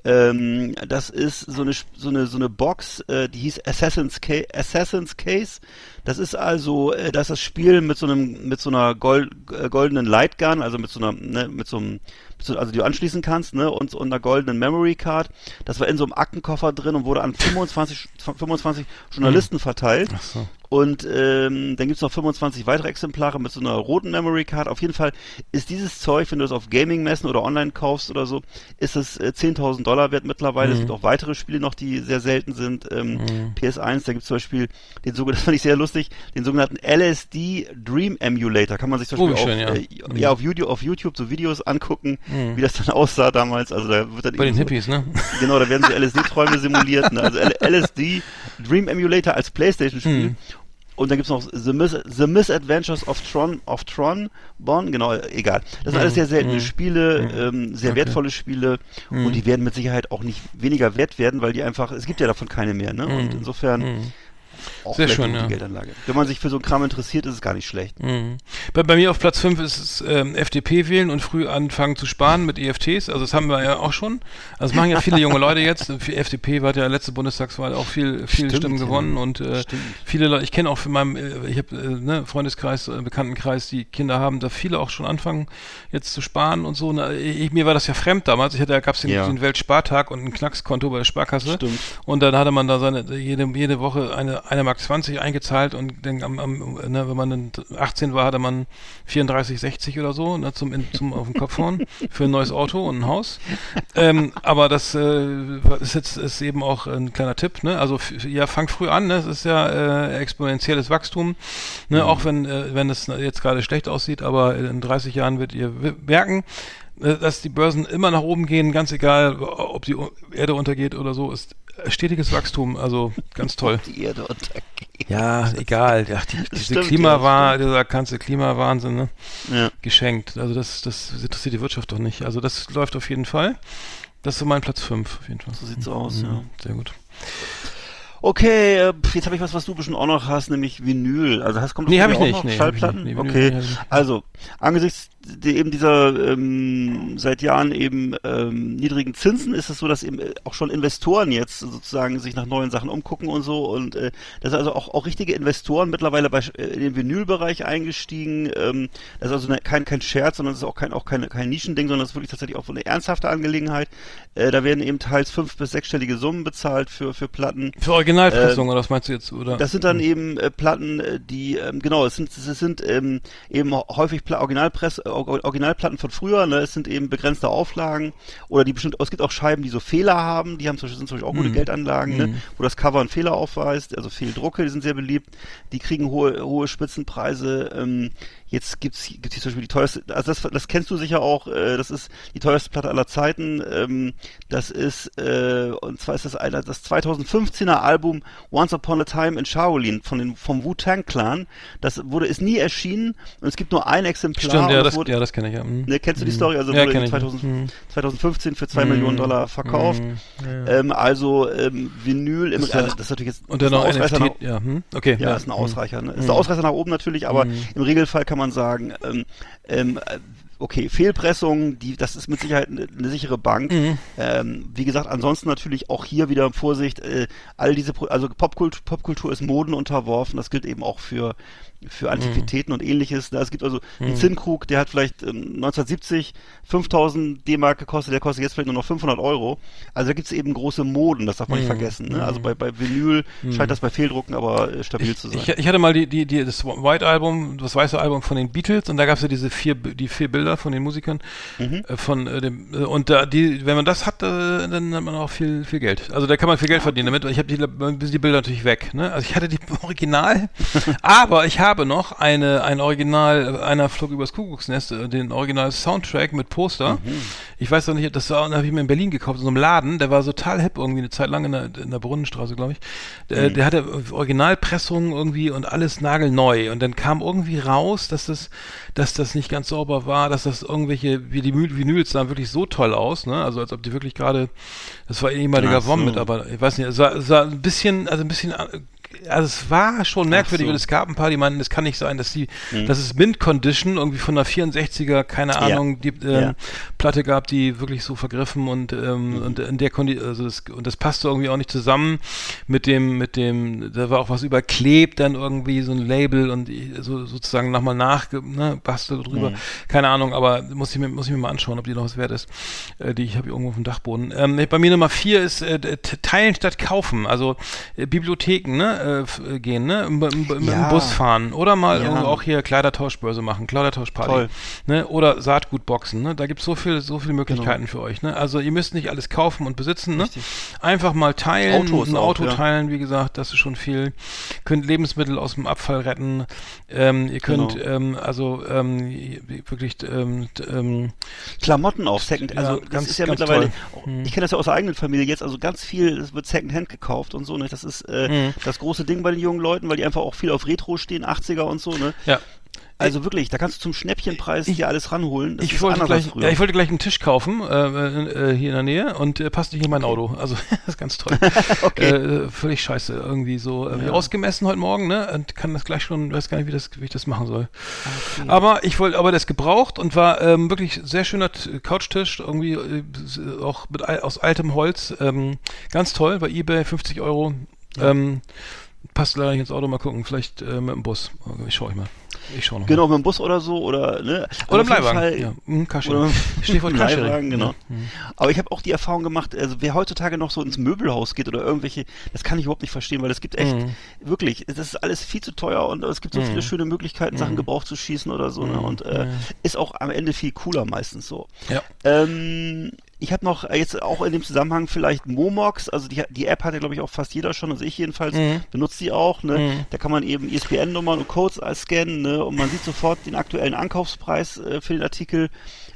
Ähm, das ist so eine so eine so eine Box, äh, die hieß Assassin's, Ca Assassin's Case. Das ist also äh, das ist das Spiel mit so einem mit so einer Gold, äh, goldenen Lightgun, also mit so einer ne, mit so einem mit so, also die du anschließen kannst, ne, und, und einer goldenen Memory Card. Das war in so einem Aktenkoffer drin und wurde an 25 25 Journalisten verteilt. Ach so. Und ähm, dann gibt's noch 25 weitere Exemplare mit so einer roten Memory Card. Auf jeden Fall ist dieses Zeug, wenn du es auf Gaming-Messen oder online kaufst oder so, ist es äh, 10.000 Dollar wert mittlerweile. Es gibt auch weitere Spiele noch, die sehr selten sind. Ähm, PS1, da gibt's zum Beispiel den sogenannten, *laughs* das fand ich sehr lustig, den sogenannten LSD Dream Emulator. Kann man sich zum Oh, Beispiel wie auf, schön, äh, ja, auf YouTube, auf YouTube so Videos angucken, wie das dann *laughs* aussah damals. Also da wird dann Bei den so- Hippies, ne? *laughs* Genau, da werden so LSD-Träume simuliert. Ne? Also L LSD Dream Emulator als Playstation-Spiel. Und dann gibt's noch The, Mis The Misadventures of Tron, of Tron Bon, genau, egal. Das sind alles sehr seltene Spiele, ähm, sehr wertvolle Spiele. Und die werden mit Sicherheit auch nicht weniger wert werden, weil die einfach, es gibt ja davon keine mehr, ne? Und insofern auch Sehr schön, ja. Geldanlage. Wenn man sich für so einen Kram interessiert, ist es gar nicht schlecht. Mhm. Bei, bei mir auf Platz 5 ist es ähm, FDP wählen und früh anfangen zu sparen mit EFTs. Also das haben wir ja auch schon. Also das machen ja viele junge Leute jetzt. *laughs* Für FDP war ja letzte Bundestagswahl auch viel, viele Stimmt, Stimmen ja. gewonnen und äh, viele Leute, ich kenne auch für meinem, äh, ich habe äh, ne, Freundeskreis, äh, Bekanntenkreis, die Kinder haben, da viele auch schon anfangen jetzt zu sparen und so. Na, ich, mir war das ja fremd damals. Ich hatte, da gab es den, Ja. den Weltspartag und ein Knackskonto bei der Sparkasse. Stimmt. Und dann hatte man da seine jede, jede Woche eine, eine Mark 20 eingezahlt und dann am, am, ne, wenn man dann 18 war, hatte man 34, 60 oder so ne, zum, in, zum auf den Kopf hauen für ein neues Auto und ein Haus. Ähm, aber das äh, ist jetzt ist eben auch ein kleiner Tipp. Ne? Also ja, fangt früh an. Ne? Es ist ja äh, exponentielles Wachstum. Ne? Auch wenn äh, wenn es jetzt gerade schlecht aussieht, aber in 30 Jahren wird ihr merken, äh, dass die Börsen immer nach oben gehen, ganz egal, ob die Erde untergeht oder so, ist stetiges Wachstum, also ganz toll. Die Erde untergeht. Ja, egal. Ja, die, diese stimmt, Klimawah, dieser ganze Klimawahnsinn, ne? Ja. Geschenkt. Also das, das interessiert die Wirtschaft doch nicht. Also das läuft auf jeden Fall. Das ist so mein Platz 5, auf jeden Fall. So sieht's aus, ja. Mhm, Sehr gut. Okay, äh, jetzt habe ich was, was du bestimmt auch noch hast, nämlich Vinyl. Also hast kommt Nee, bei hab dir ich auch nicht. Noch? Nee, hab ich Schallplatten? nicht. Nee, okay. nicht. Also angesichts eben dieser ähm, seit Jahren eben ähm, niedrigen Zinsen ist es so, dass eben äh, auch schon Investoren jetzt sozusagen sich nach neuen Sachen umgucken und so und äh, das ist also auch, auch richtige Investoren mittlerweile bei, äh, in den Vinylbereich eingestiegen. Ähm, das ist also eine, kein kein Scherz, sondern es ist auch kein auch kein, kein Nischending, sondern es ist wirklich tatsächlich auch so eine ernsthafte Angelegenheit. Äh, da werden eben teils fünf bis sechsstellige Summen bezahlt für für Platten. Für Originalpressung, oder was meinst du jetzt? Oder? Das sind dann eben äh, Platten, äh, die, ähm, genau, es sind, es sind ähm, eben häufig Pla Originalpress, äh, Or- Originalplatten von früher, ne? es sind eben begrenzte Auflagen oder die bestimmt, es gibt auch Scheiben, die so Fehler haben, die haben zum Beispiel, sind zum Beispiel auch gute Mhm. Geldanlagen, ne? wo das Cover einen Fehler aufweist, also Fehldrucke, die sind sehr beliebt, die kriegen hohe, hohe Spitzenpreise, ähm, Jetzt gibt's, gibt's hier zum Beispiel die teuerste, also das, das kennst du sicher auch, äh, das ist die teuerste Platte aller Zeiten. Ähm, das ist, äh, und zwar ist das eine, das 2015er Album Once Upon a Time in Shaolin von den, vom Wu-Tang Clan. Das wurde, ist nie erschienen und es gibt nur ein Exemplar. Stimmt, ja, das, wurde, ja, das kenne ich ja. Mhm. Ne, kennst du die Mhm. Story? Also ja, wurde kenn in ich. 2000, Mhm. 2015 für zwei Mhm. Millionen Dollar verkauft. Mhm. Ja. Ähm, also ähm, Vinyl im Ist also, das- das ist natürlich jetzt Und dann ist noch ein Ausreißer NFT, ja, hm? okay. ja, ist ein Ausreicher. Ne? Ist ein Ausreißer nach oben natürlich, aber Mhm. im Regelfall kann man sagen, ähm, ähm, äh, okay, Fehlpressung, die, das ist mit Sicherheit eine, eine sichere Bank. Mhm. Ähm, wie gesagt, ansonsten natürlich auch hier wieder Vorsicht, äh, all diese, also Popkultur, Popkultur ist Moden unterworfen, das gilt eben auch für für Antiquitäten und ähnliches. Da, Es gibt also einen Zinnkrug, der hat vielleicht ähm, 1970 5000 D-Mark gekostet, der kostet jetzt vielleicht nur noch 500 Euro. Also da gibt es eben große Moden, das darf man nicht vergessen. Ne? Also bei, bei Vinyl scheint das bei Fehldrucken aber äh, stabil zu sein. Ich, ich hatte mal die, die, die, das White Album, das weiße Album von den Beatles und da gab es ja diese vier, die vier Bilder von den Musikern Mhm. äh, von äh, dem äh, und da die, wenn man das hat, dann hat man auch viel, viel Geld. Also da kann man viel Geld verdienen damit. Ich habe die, die Bilder natürlich weg. Ne? Also ich hatte die Original, *laughs* aber ich habe noch eine ein Original, einer flog übers Kuckucksnest, äh, den Original Soundtrack mit Poster. Mhm. Ich weiß noch nicht, das war, habe ich mir in Berlin gekauft, in so einem Laden, der war so total hip irgendwie eine Zeit lang in der, in der Brunnenstraße, glaube ich. Der, der hatte Originalpressungen irgendwie und alles nagelneu. Und dann kam irgendwie raus, dass das, dass das nicht ganz sauber war, dass das irgendwelche, wie die Vinyls sahen wirklich so toll aus, ne? Also als ob die wirklich gerade, das war ehemaliger so. WOM-Mitarbeiter, ich weiß nicht, es war, es war ein bisschen, also ein bisschen, also es war schon merkwürdig so. und es gab ein paar, die meinten, es kann nicht sein, dass die, dass es Mint Condition irgendwie von einer 64er, keine Ja. Ahnung, die ähm, Ja. Platte gab, die wirklich so vergriffen und ähm, und in der Kondi also das, und das passte irgendwie auch nicht zusammen mit dem mit dem da war auch was überklebt dann irgendwie so ein Label und so sozusagen nochmal nach ne, bastelt drüber keine Ahnung aber muss ich mir muss ich mir mal anschauen ob die noch was wert ist äh, die ich habe irgendwo auf dem Dachboden ähm, bei mir Nummer vier ist äh, teilen statt kaufen also äh, Bibliotheken ne äh, äh, gehen ne im, im, Ja. im Bus fahren oder mal Ja. auch hier Kleidertauschbörse machen Kleidertauschparty Toll. ne? Oder Saatgutboxen, ne? Da gibt's so viel, so viele Möglichkeiten Genau. für euch, ne? Also ihr müsst nicht alles kaufen und besitzen, ne? Einfach mal teilen, Autos ein auch, Auto ja. teilen, wie gesagt, das ist schon viel. Könnt Lebensmittel aus dem Abfall retten. Ähm, ihr könnt Genau. ähm, also ähm, wirklich ähm, ähm, Klamotten auch, Second, Ja, also das ganz- ist ja mittlerweile, toll. Hm. ich kenne das ja aus der eigenen Familie jetzt, also ganz viel, es wird Secondhand gekauft und so, ne? Das ist äh, Hm. das große Ding bei den jungen Leuten, weil die einfach auch viel auf Retro stehen, 80er und so, ne? ja. Also wirklich, da kannst du zum Schnäppchenpreis dir alles ranholen. Ich wollte, gleich, ja, ich wollte gleich einen Tisch kaufen, äh, äh, hier in der Nähe und äh, passt nicht in mein Auto. Also *laughs* das ist ganz toll. *laughs* Okay. äh, völlig scheiße irgendwie so. Äh, Ausgemessen heute Morgen, ne? Und kann das gleich schon, weiß gar nicht, wie, das, wie ich das machen soll. Aber ich wollte, aber das gebraucht und war ähm, wirklich sehr schöner Couchtisch, irgendwie äh, auch mit aus altem Holz. Ähm, ganz toll, bei eBay 50 Euro. Ähm, passt leider nicht ins Auto, mal gucken, vielleicht mit dem Bus. Ich schaue ich mal. Ich schaue noch. mal. Genau, mit dem Bus oder so, oder, ne? Also Oder im Leihwagen. Fall- ja. Mhm. Oder *laughs* Stichwort. Leihwagen, genau. Mhm. Aber ich habe auch die Erfahrung gemacht, also wer heutzutage noch so ins Möbelhaus geht oder irgendwelche, das kann ich überhaupt nicht verstehen, weil es gibt echt, Mhm. wirklich, das ist alles viel zu teuer und es gibt so viele schöne Möglichkeiten, Sachen gebraucht zu schießen oder so, ne? Und äh, ist auch am Ende viel cooler meistens so. Ja. Ähm, ich habe noch äh, jetzt auch in dem Zusammenhang vielleicht Momox, also die, die App hat ja glaube ich auch fast jeder schon, also ich jedenfalls Mhm. benutze die auch, ne? Da kann man eben ISBN-Nummern und Codes als scannen, ne? Und man sieht sofort den aktuellen Ankaufspreis äh, für den Artikel.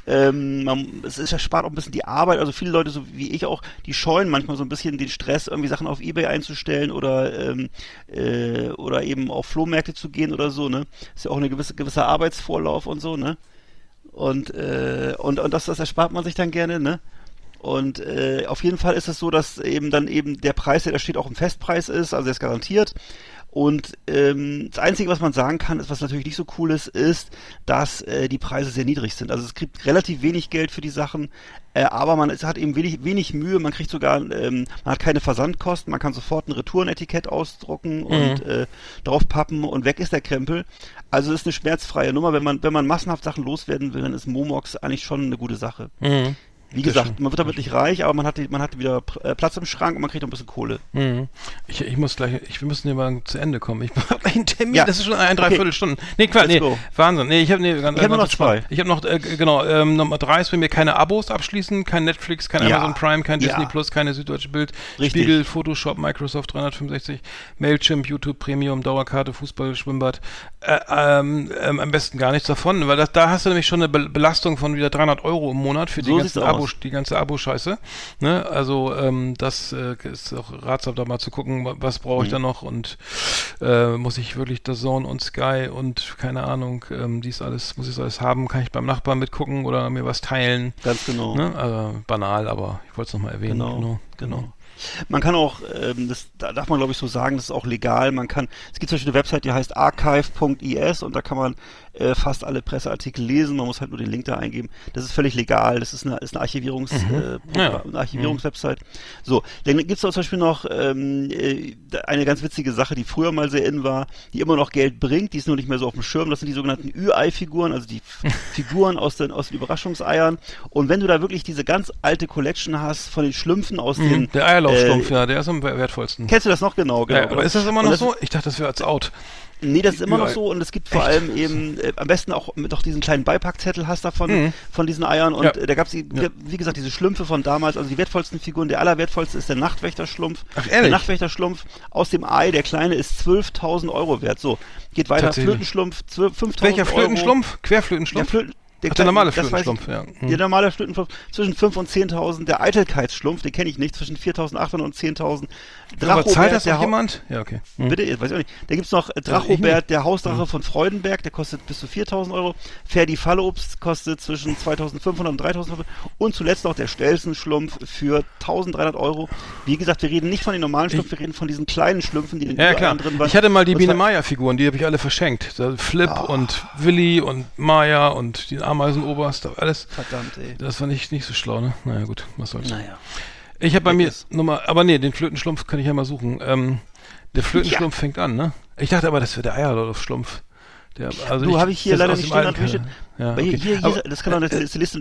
Ähm, man, es ist, erspart auch ein bisschen die Arbeit, also viele Leute, so wie ich auch, die scheuen manchmal so ein bisschen den Stress, irgendwie Sachen auf Ebay einzustellen oder ähm, äh, oder eben auf Flohmärkte zu gehen oder so, ne? Ist ja auch eine gewisse gewisser Arbeitsvorlauf und so, ne? Und, äh, und, und das, das erspart man sich dann gerne, ne? Und äh, auf jeden Fall ist es so, dass eben dann eben der Preis, der da steht, auch ein Festpreis ist, also der ist garantiert. Und ähm, das Einzige, was man sagen kann, ist, was natürlich nicht so cool ist, ist, dass äh, die Preise sehr niedrig sind. Also es gibt relativ wenig Geld für die Sachen, äh, aber man es hat eben wenig, wenig Mühe. Man kriegt sogar, ähm, man hat keine Versandkosten, man kann sofort ein Retourenetikett ausdrucken Mhm. und äh, draufpappen und weg ist der Krempel. Also es ist eine schmerzfreie Nummer. Wenn man wenn man massenhaft Sachen loswerden will, dann ist Momox eigentlich schon eine gute Sache. Mhm. Wie gesagt, man wird damit nicht reich, aber man hat, die, man hat wieder äh, Platz im Schrank und man kriegt auch ein bisschen Kohle. Mhm. Ich, ich muss gleich, ich, wir müssen hier mal zu Ende kommen. Ich *laughs* habe einen Termin, Ja. das ist schon ein Okay. Dreiviertelstunden. Nee, Quatsch, nee, go. Wahnsinn. Nee, ich habe nee, Ich hab nur noch zwei. Ich habe noch, äh, genau, ähm, Nummer drei ist bei mir keine Abos abschließen, kein Netflix, kein Ja. Amazon Prime, kein Ja. Disney Plus, keine Süddeutsche Bild, Richtig. Spiegel, Photoshop, Microsoft 365, Mailchimp, YouTube Premium, Dauerkarte, Fußball, Schwimmbad. Äh, ähm, ähm, am besten gar nichts davon, weil das, da hast du nämlich schon eine Be Belastung von wieder 300 Euro im Monat für die So ganzen sieht's aus. Abo, die ganze Abo-Scheiße. Ne? Also ähm, das äh, ist auch ratsam, da mal zu gucken, wa- was brauche ich Mhm. da noch und äh, muss ich wirklich das Zone und Sky und keine Ahnung, ähm, dies alles, muss ich das alles haben, kann ich beim Nachbarn mitgucken oder mir was teilen. Ganz genau. Ne? Also, banal, aber ich wollte es nochmal erwähnen. Genau, genau. Man kann auch, ähm, das da darf man glaube ich so sagen, das ist auch legal. Man kann, es gibt zum Beispiel eine Website, die heißt archive.is und da kann man äh, fast alle Presseartikel lesen. Man muss halt nur den Link da eingeben. Das ist völlig legal. Das ist eine, ist eine Archivierungs, äh, Ja. eine Archivierungswebsite. So, dann gibt es zum Beispiel noch ähm, äh, eine ganz witzige Sache, die früher mal sehr in war, die immer noch Geld bringt. Die ist nur nicht mehr so auf dem Schirm. Das sind die sogenannten Ü-Ei-Figuren, also die *laughs* Figuren aus den aus den Überraschungseiern. Und wenn du da wirklich diese ganz alte Collection hast von den Schlümpfen aus den Mhm. Der Eierlaufstumpf, äh, ja, der ist am wer- wertvollsten. Kennst du das noch genau? genau ja, aber genau. ist das immer noch das- so? Ich dachte, das wäre als out. Nee, das ist immer noch so und es gibt vor allem eben äh, am besten auch mit doch diesen kleinen Beipackzettel hast davon Mhm. von diesen Eiern und Ja. äh, da gab's die, Ja. wie gesagt diese Schlümpfe von damals, also die wertvollsten Figuren, der allerwertvollste ist der Nachtwächterschlumpf. Ach, Der ehrlich? Nachtwächterschlumpf aus dem Ei, der kleine ist 12.000 Euro wert. So, geht weiter. Flötenschlumpf, 12 5.000 Welcher Euro. Flötenschlumpf? Der Querflötenschlumpf? Flöten, Ach, der normale. Flötenschlumpf, ja. Hm. Der normale Flötenschlumpf zwischen 5 und 10.000, der Eitelkeitsschlumpf, den kenne ich nicht, zwischen 4.800 und 10.000. Aber zahlt das Hau- jemand? Ja, okay. Hm. Bitte, weiß ich auch nicht. Da gibt's noch äh, Drachobert, der Hausdrache von Freudenberg, der kostet bis zu 4.000 Euro. Ferdi Fallobst kostet zwischen 2.500 und 3.500 Und zuletzt noch der Stelzenschlumpf für 1.300 Euro. Wie gesagt, wir reden nicht von den normalen Schlümpfen, wir reden von diesen kleinen Schlümpfen, die in den Ja, klar. Drin waren. Ich hatte mal die Biene Maya-Figuren, die habe ich alle verschenkt. Da Flip und Willi und Maya und die Ameisenoberst, alles. Verdammt, ey. Das war nicht, nicht so schlau, ne? Naja, gut, was soll's. Naja. Ich habe bei mir ist. Nummer, aber nee, den Flötenschlumpf kann ich ja mal suchen. Ähm, der Flötenschlumpf fängt an, ne? Ich dachte aber, das wäre der Eierlaufschlumpf. Der, also Du, habe ich hier leider nicht stehen. natürlich. Ja, hier, okay. hier, Aber, hier, das kann doch das ist, eine Liste,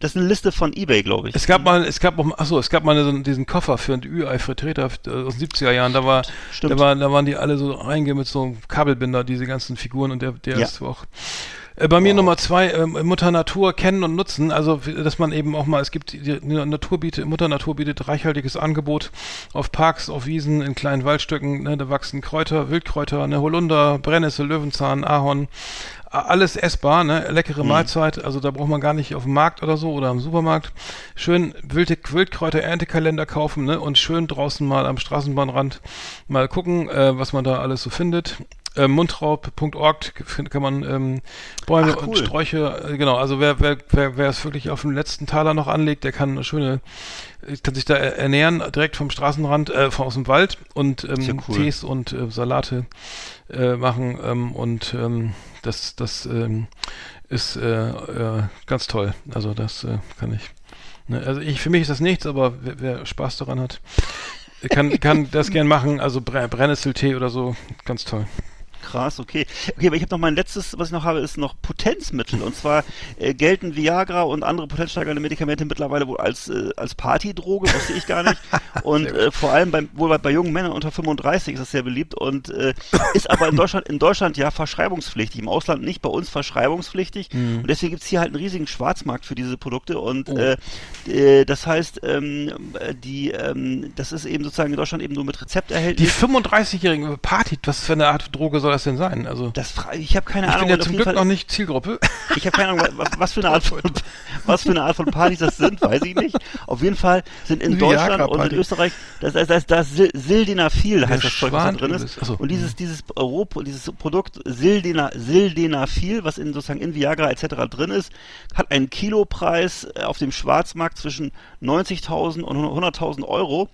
das ist eine Liste von eBay, glaube ich. Es gab mal, es gab auch, achso, es gab mal so diesen Koffer für ein Ü-Ei Vertreter aus den 70er Jahren. Da war, Stimmt. da war, da waren die alle so reinge mit so einem Kabelbinder, diese ganzen Figuren und der, der Ja. ist auch. Äh, Bei mir Nummer zwei, ähm, Mutter Natur kennen und nutzen. Also, dass man eben auch mal, es gibt, die Natur bietet, Mutter Natur bietet reichhaltiges Angebot auf Parks, auf Wiesen, in kleinen Waldstücken, ne, da wachsen Kräuter, Wildkräuter, ne, Holunder, Brennnessel, Löwenzahn, Ahorn, alles essbar, ne, leckere Mhm. Mahlzeit, also da braucht man gar nicht auf dem Markt oder so oder im Supermarkt. Schön wilde Wildkräuter Erntekalender kaufen, ne, und schön draußen mal am Straßenbahnrand mal gucken, äh, was man da alles so findet. Äh, mundraub.org kann man ähm, Bäume Ach, und cool. Sträuche, äh, genau, also wer, wer, wer, wer es wirklich auf den letzten Taler noch anlegt, der kann eine schöne, äh, kann sich da er- ernähren, direkt vom Straßenrand, äh, aus dem Wald und ähm, Sehr cool. Tees und äh, Salate äh, machen ähm, und ähm, das, das ähm, ist äh, äh, ganz toll. Also das äh, kann ich. Ne? Also ich, für mich ist das nichts, aber wer, wer Spaß daran hat, kann, kann das gern machen. Also Bre Brennnesseltee oder so, ganz toll. Krass, okay. Okay, aber ich habe noch mein letztes, was ich noch habe, ist noch Potenzmittel. Und zwar äh, gelten Viagra und andere potenzsteigernde Medikamente mittlerweile wohl als, äh, als Partydroge, wusste ich gar nicht. *laughs* Und äh, vor allem beim, wohl bei, bei jungen Männern unter 35 ist das sehr beliebt und äh, ist aber in Deutschland, in Deutschland ja verschreibungspflichtig, im Ausland nicht, bei uns verschreibungspflichtig. Mhm. Und deswegen gibt's hier halt einen riesigen Schwarzmarkt für diese Produkte. Und Oh. äh, äh, das heißt, ähm, äh, die, ähm, das ist eben sozusagen in Deutschland eben nur mit Rezept Die erhältlich. 35-jährigen Party, was für eine Art Droge soll soll das denn sein? Also Das ich habe keine ich Ahnung. bin ja zum Glück Fall- noch nicht Zielgruppe. *laughs* Ich habe keine Ahnung, was, was für eine Art von *laughs* was für eine Art von Partys das sind, weiß ich nicht. Auf jeden Fall sind in Deutschland und in Österreich das das das, das Sil- Sildenafil heißt das Zeug, was da drin ist. achso. Und dieses dieses Europa, dieses Produkt Sildena, Sildenafil, was in sozusagen in Viagra etc. drin ist, hat einen Kilopreis äh, auf dem Schwarzmarkt zwischen 90.000 und 100.000 Euro.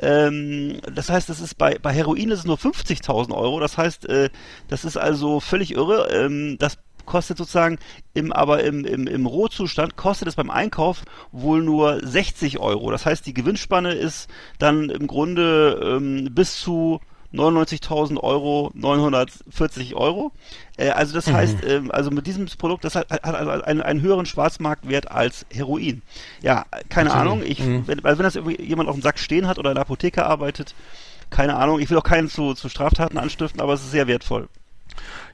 Ähm, das heißt, das ist bei, bei Heroin ist es nur 50.000 Euro. Das heißt, äh, das ist also völlig irre. Ähm, das kostet sozusagen im, aber im, im, im Rohzustand kostet es beim Einkauf wohl nur 60 Euro. Das heißt, die Gewinnspanne ist dann im Grunde ähm, bis zu 99.000 Euro, 940 Euro. Äh, also das heißt, ähm, also mit diesem Produkt, das hat, hat also einen, einen höheren Schwarzmarktwert als Heroin. Ja, keine Ahnung. Ich, wenn, also wenn das jemand auf dem Sack stehen hat oder in der Apotheke arbeitet, keine Ahnung. Ich will auch keinen zu, zu Straftaten anstiften, aber es ist sehr wertvoll.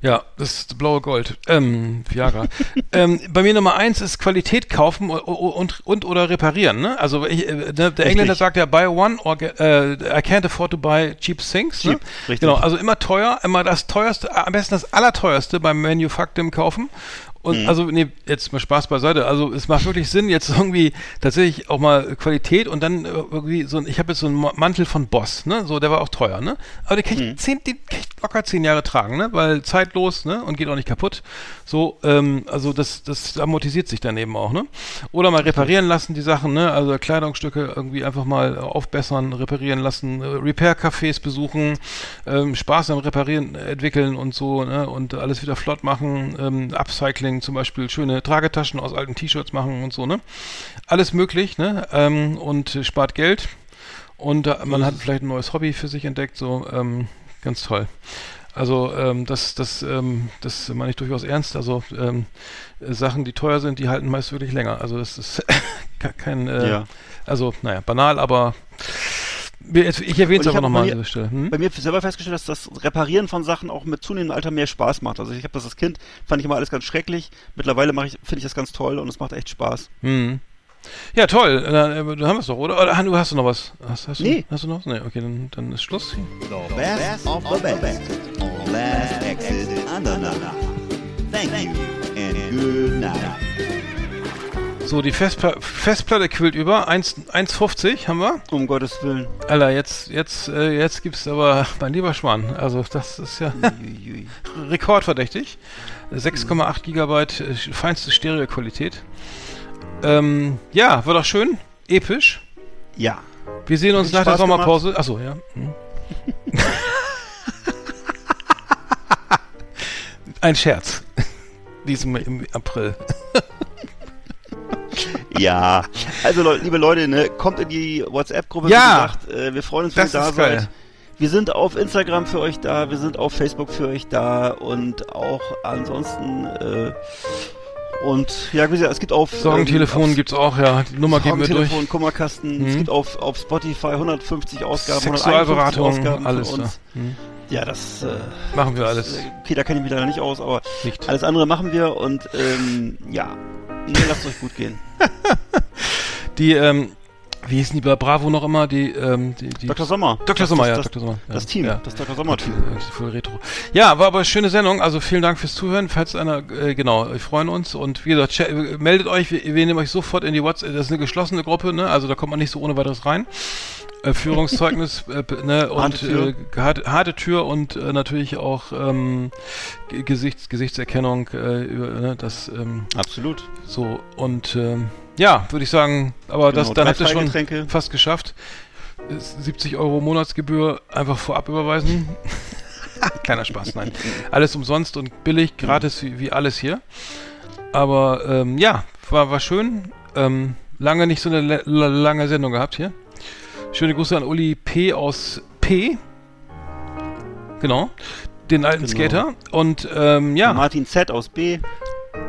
Ja, das ist blaue Gold. Ähm, Viagra. *laughs* ähm, bei mir Nummer eins ist Qualität kaufen und, und, und oder reparieren. Ne? Also ich, äh, der, der Engländer sagt ja, buy one or get, äh, I can't afford to buy cheap things. Cheap, ne? richtig. Genau, also immer teuer, immer das teuerste, am besten das allerteuerste beim Manufactum kaufen. Und Mhm. also, nee, jetzt mal Spaß beiseite. Also es macht wirklich Sinn, jetzt irgendwie tatsächlich auch mal Qualität und dann äh, irgendwie so ein, ich habe jetzt so einen Mantel von Boss, ne? So, der war auch teuer, ne? Aber den kann Mhm. ich, zehn, den kann ich locker zehn Jahre tragen, ne? Weil zeitlos, ne? Und geht auch nicht kaputt. So, ähm, also das, das amortisiert sich daneben auch, ne? Oder mal reparieren lassen, die Sachen, ne? Also Kleidungsstücke irgendwie einfach mal aufbessern, reparieren lassen, äh, Repair-Cafés besuchen, ähm, Spaß am Reparieren entwickeln und so, ne? Und alles wieder flott machen, ähm, Upcycling zum Beispiel, schöne Tragetaschen aus alten T-Shirts machen und so, ne? Alles möglich, ne? Ähm, und spart Geld. Und äh, man hat vielleicht ein neues Hobby für sich entdeckt, so ähm, ganz toll. Also ähm, das, das, ähm, das meine ich durchaus ernst. Also ähm, äh, Sachen, die teuer sind, die halten meist wirklich länger. Also das ist *laughs* ke- kein, äh, Ja. also naja, banal, aber ich erwähne es aber nochmal an bei mir- dieser Stelle. Hm? Bei mir selber festgestellt, dass das Reparieren von Sachen auch mit zunehmendem Alter mehr Spaß macht. Also ich habe das als Kind, fand ich immer alles ganz schrecklich. Mittlerweile mache ich, finde ich das ganz toll und es macht echt Spaß. Hm. Ja, toll. Dann, äh, dann haben wir es doch, oder? Oder hast du noch was? Hast, hast Nee. Du, hast du noch? Nee, okay, dann, dann ist Schluss. The best of the best on Last Exit. Thank you and good night. So, die Festpla Festplatte quillt über. 1 1,50 haben wir. Um Gottes Willen. Alter, jetzt, jetzt, äh, jetzt gibt's aber, mein lieber Schwan, also das ist ja *laughs* rekordverdächtig. 6,8 Gigabyte, äh, feinste Stereoqualität. Ähm, ja, war doch schön, episch. Ja. Wir sehen uns nach der Spaß Sommerpause. Achso, ja. Hm. *laughs* Ein Scherz. *laughs* Diesem im April. Ja. Also Leute, liebe Leute, ne, kommt in die WhatsApp-Gruppe, Ja. wie gesagt. Äh, wir freuen uns, wenn ihr da ist geil. seid. Wir sind auf Instagram für euch da, wir sind auf Facebook für euch da und auch ansonsten äh, und ja, wie gesagt, es gibt auf Sorgentelefon ähm, gibt's auch, ja. Die Nummer geben wir durch. Sorgentelefon, Kummerkasten, Mhm. es gibt auf, auf Spotify 150 Ausgaben, 151 Sexualberatung, Ausgaben alles von da. uns. Ja, das äh, Machen wir alles. Okay, da kenne ich mich leider nicht aus, aber Nicht. alles andere machen wir und ähm, ja, nee, lasst euch gut gehen. *laughs* Die, ähm, wie hießen die bei Bravo noch immer? Die, ähm, die, die Dr. Sommer. Dr. Das- Sommer, das, ja, das, Dr. Sommer. Ja. Das Team, ja. das Dr. Sommer-Team. Voll, retro. Ja, war aber eine schöne Sendung. Also vielen Dank fürs Zuhören. Falls einer, äh, genau, wir freuen uns. Und wie gesagt, äh, meldet euch. Wir, wir nehmen euch sofort in die WhatsApp. Das ist eine geschlossene Gruppe, ne? Also da kommt man nicht so ohne weiteres rein. Äh, Führungszeugnis, *laughs* äh, ne? Und Harte Tür. Äh, harte, harte Tür und äh, natürlich auch ähm, Gesichts, Gesichtserkennung. Äh, ne? Das ähm, Absolut. so und ähm, ja, würde ich sagen. Aber das, Genau, dann drei habt ihr schon fast geschafft. Ist 70 Euro Monatsgebühr einfach vorab überweisen. *laughs* Kleiner Spaß, nein. Alles umsonst und billig, gratis wie, wie alles hier. Aber ähm, ja, war, war schön. Ähm, lange nicht so eine lange Sendung gehabt hier. Schöne Grüße an Uli P. aus P. Genau. Den alten Genau. Skater. Und ähm, ja. Martin Z aus B.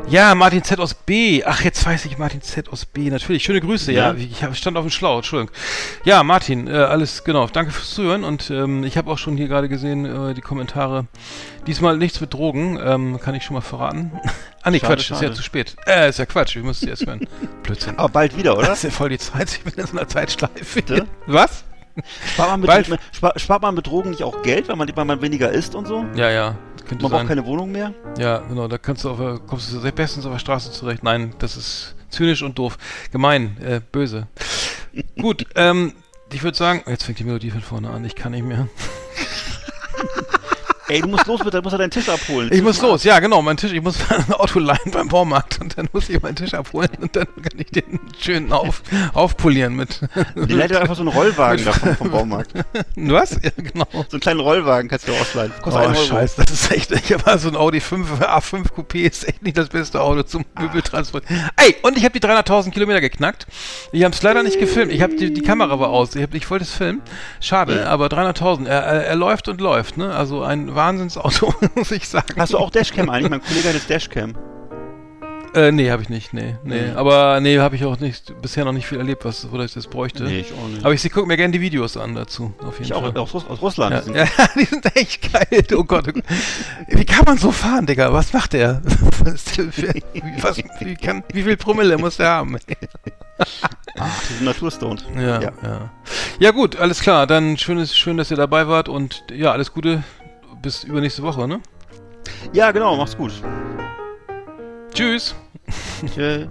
Ja, Martin Z aus B. Ach, jetzt weiß ich Martin Z aus B. Natürlich. Schöne Grüße. Ja, Ja. ich hab, stand auf dem Schlauch. Entschuldigung. Ja, Martin, äh, alles genau. Danke fürs Zuhören. Und ähm, ich habe auch schon hier gerade gesehen äh, die Kommentare. Diesmal nichts mit Drogen, ähm, kann ich schon mal verraten. *laughs* ah, nee, Schade, Quatsch. Ist schade. ja zu spät. Äh, ist ja Quatsch. Ich muss es erst hören. *laughs* Blödsinn. Aber bald wieder, oder? Das ist ja voll die Zeit. Ich bin in so einer Zeitschleife. Bitte? Was? Spart man, mit, Bald- mit, spart, spart man mit Drogen nicht auch Geld, weil man, weil man weniger isst und so? Ja, ja. Könnte Man sein. braucht keine Wohnung mehr? Ja, genau, da kannst du auf, kommst du sehr bestens auf der Straße zurecht. Nein, das ist zynisch und doof. Gemein, äh, böse. Gut, *laughs* ähm, ich würde sagen, jetzt fängt die Melodie von vorne an, ich kann nicht mehr. Ey, du musst los, bitte, du musst ja deinen Tisch abholen. Ich muss los, ja genau, mein Tisch, ich muss *laughs* ein Auto leihen beim Baumarkt und dann muss ich meinen Tisch abholen und dann kann ich den schön auf, aufpolieren mit. Die doch einfach so einen Rollwagen davon vom Baumarkt. *laughs* Was? Ja, genau. So einen kleinen Rollwagen kannst du ausleihen. Kostet Oh, scheiße, das ist echt, ich habe so ein Audi 5, A5 Coupé, ist echt nicht das beste Auto zum Möbeltransport. Ey, und ich habe die 300.000 Kilometer geknackt. Ich habe es leider nicht gefilmt. Ich habe die, die Kamera war aus. Ich, hab, ich wollte es filmen. Schade, aber 300.000. Er, er, er läuft und läuft, ne? Also ein Wahnsinnsauto, *laughs* muss ich sagen. Hast du auch Dashcam eigentlich? Mein Kollege hat jetzt Dashcam. Äh, nee, habe ich nicht, nee, nee. Mhm. Aber nee, habe ich auch nicht, bisher noch nicht viel erlebt, was, wo ich das bräuchte. Nee, ich auch nicht. Aber ich gucke mir gerne die Videos an dazu, auf jeden Ich auch Fall. aus, Russ aus Russland. Ja, Die sind- *laughs* ja, die sind echt geil. Oh Gott. Wie kann man so fahren, Digga? Was macht der? *laughs* Was, wie, was, wie, kann, wie viel Promille muss der haben? Die sind naturstoned. Ja, ja. Ja, gut, alles klar. Dann schön, ist, schön, dass ihr dabei wart und ja, alles Gute. Bis übernächste Woche, ne? ja genau, mach's gut. Tschüss. Tschö.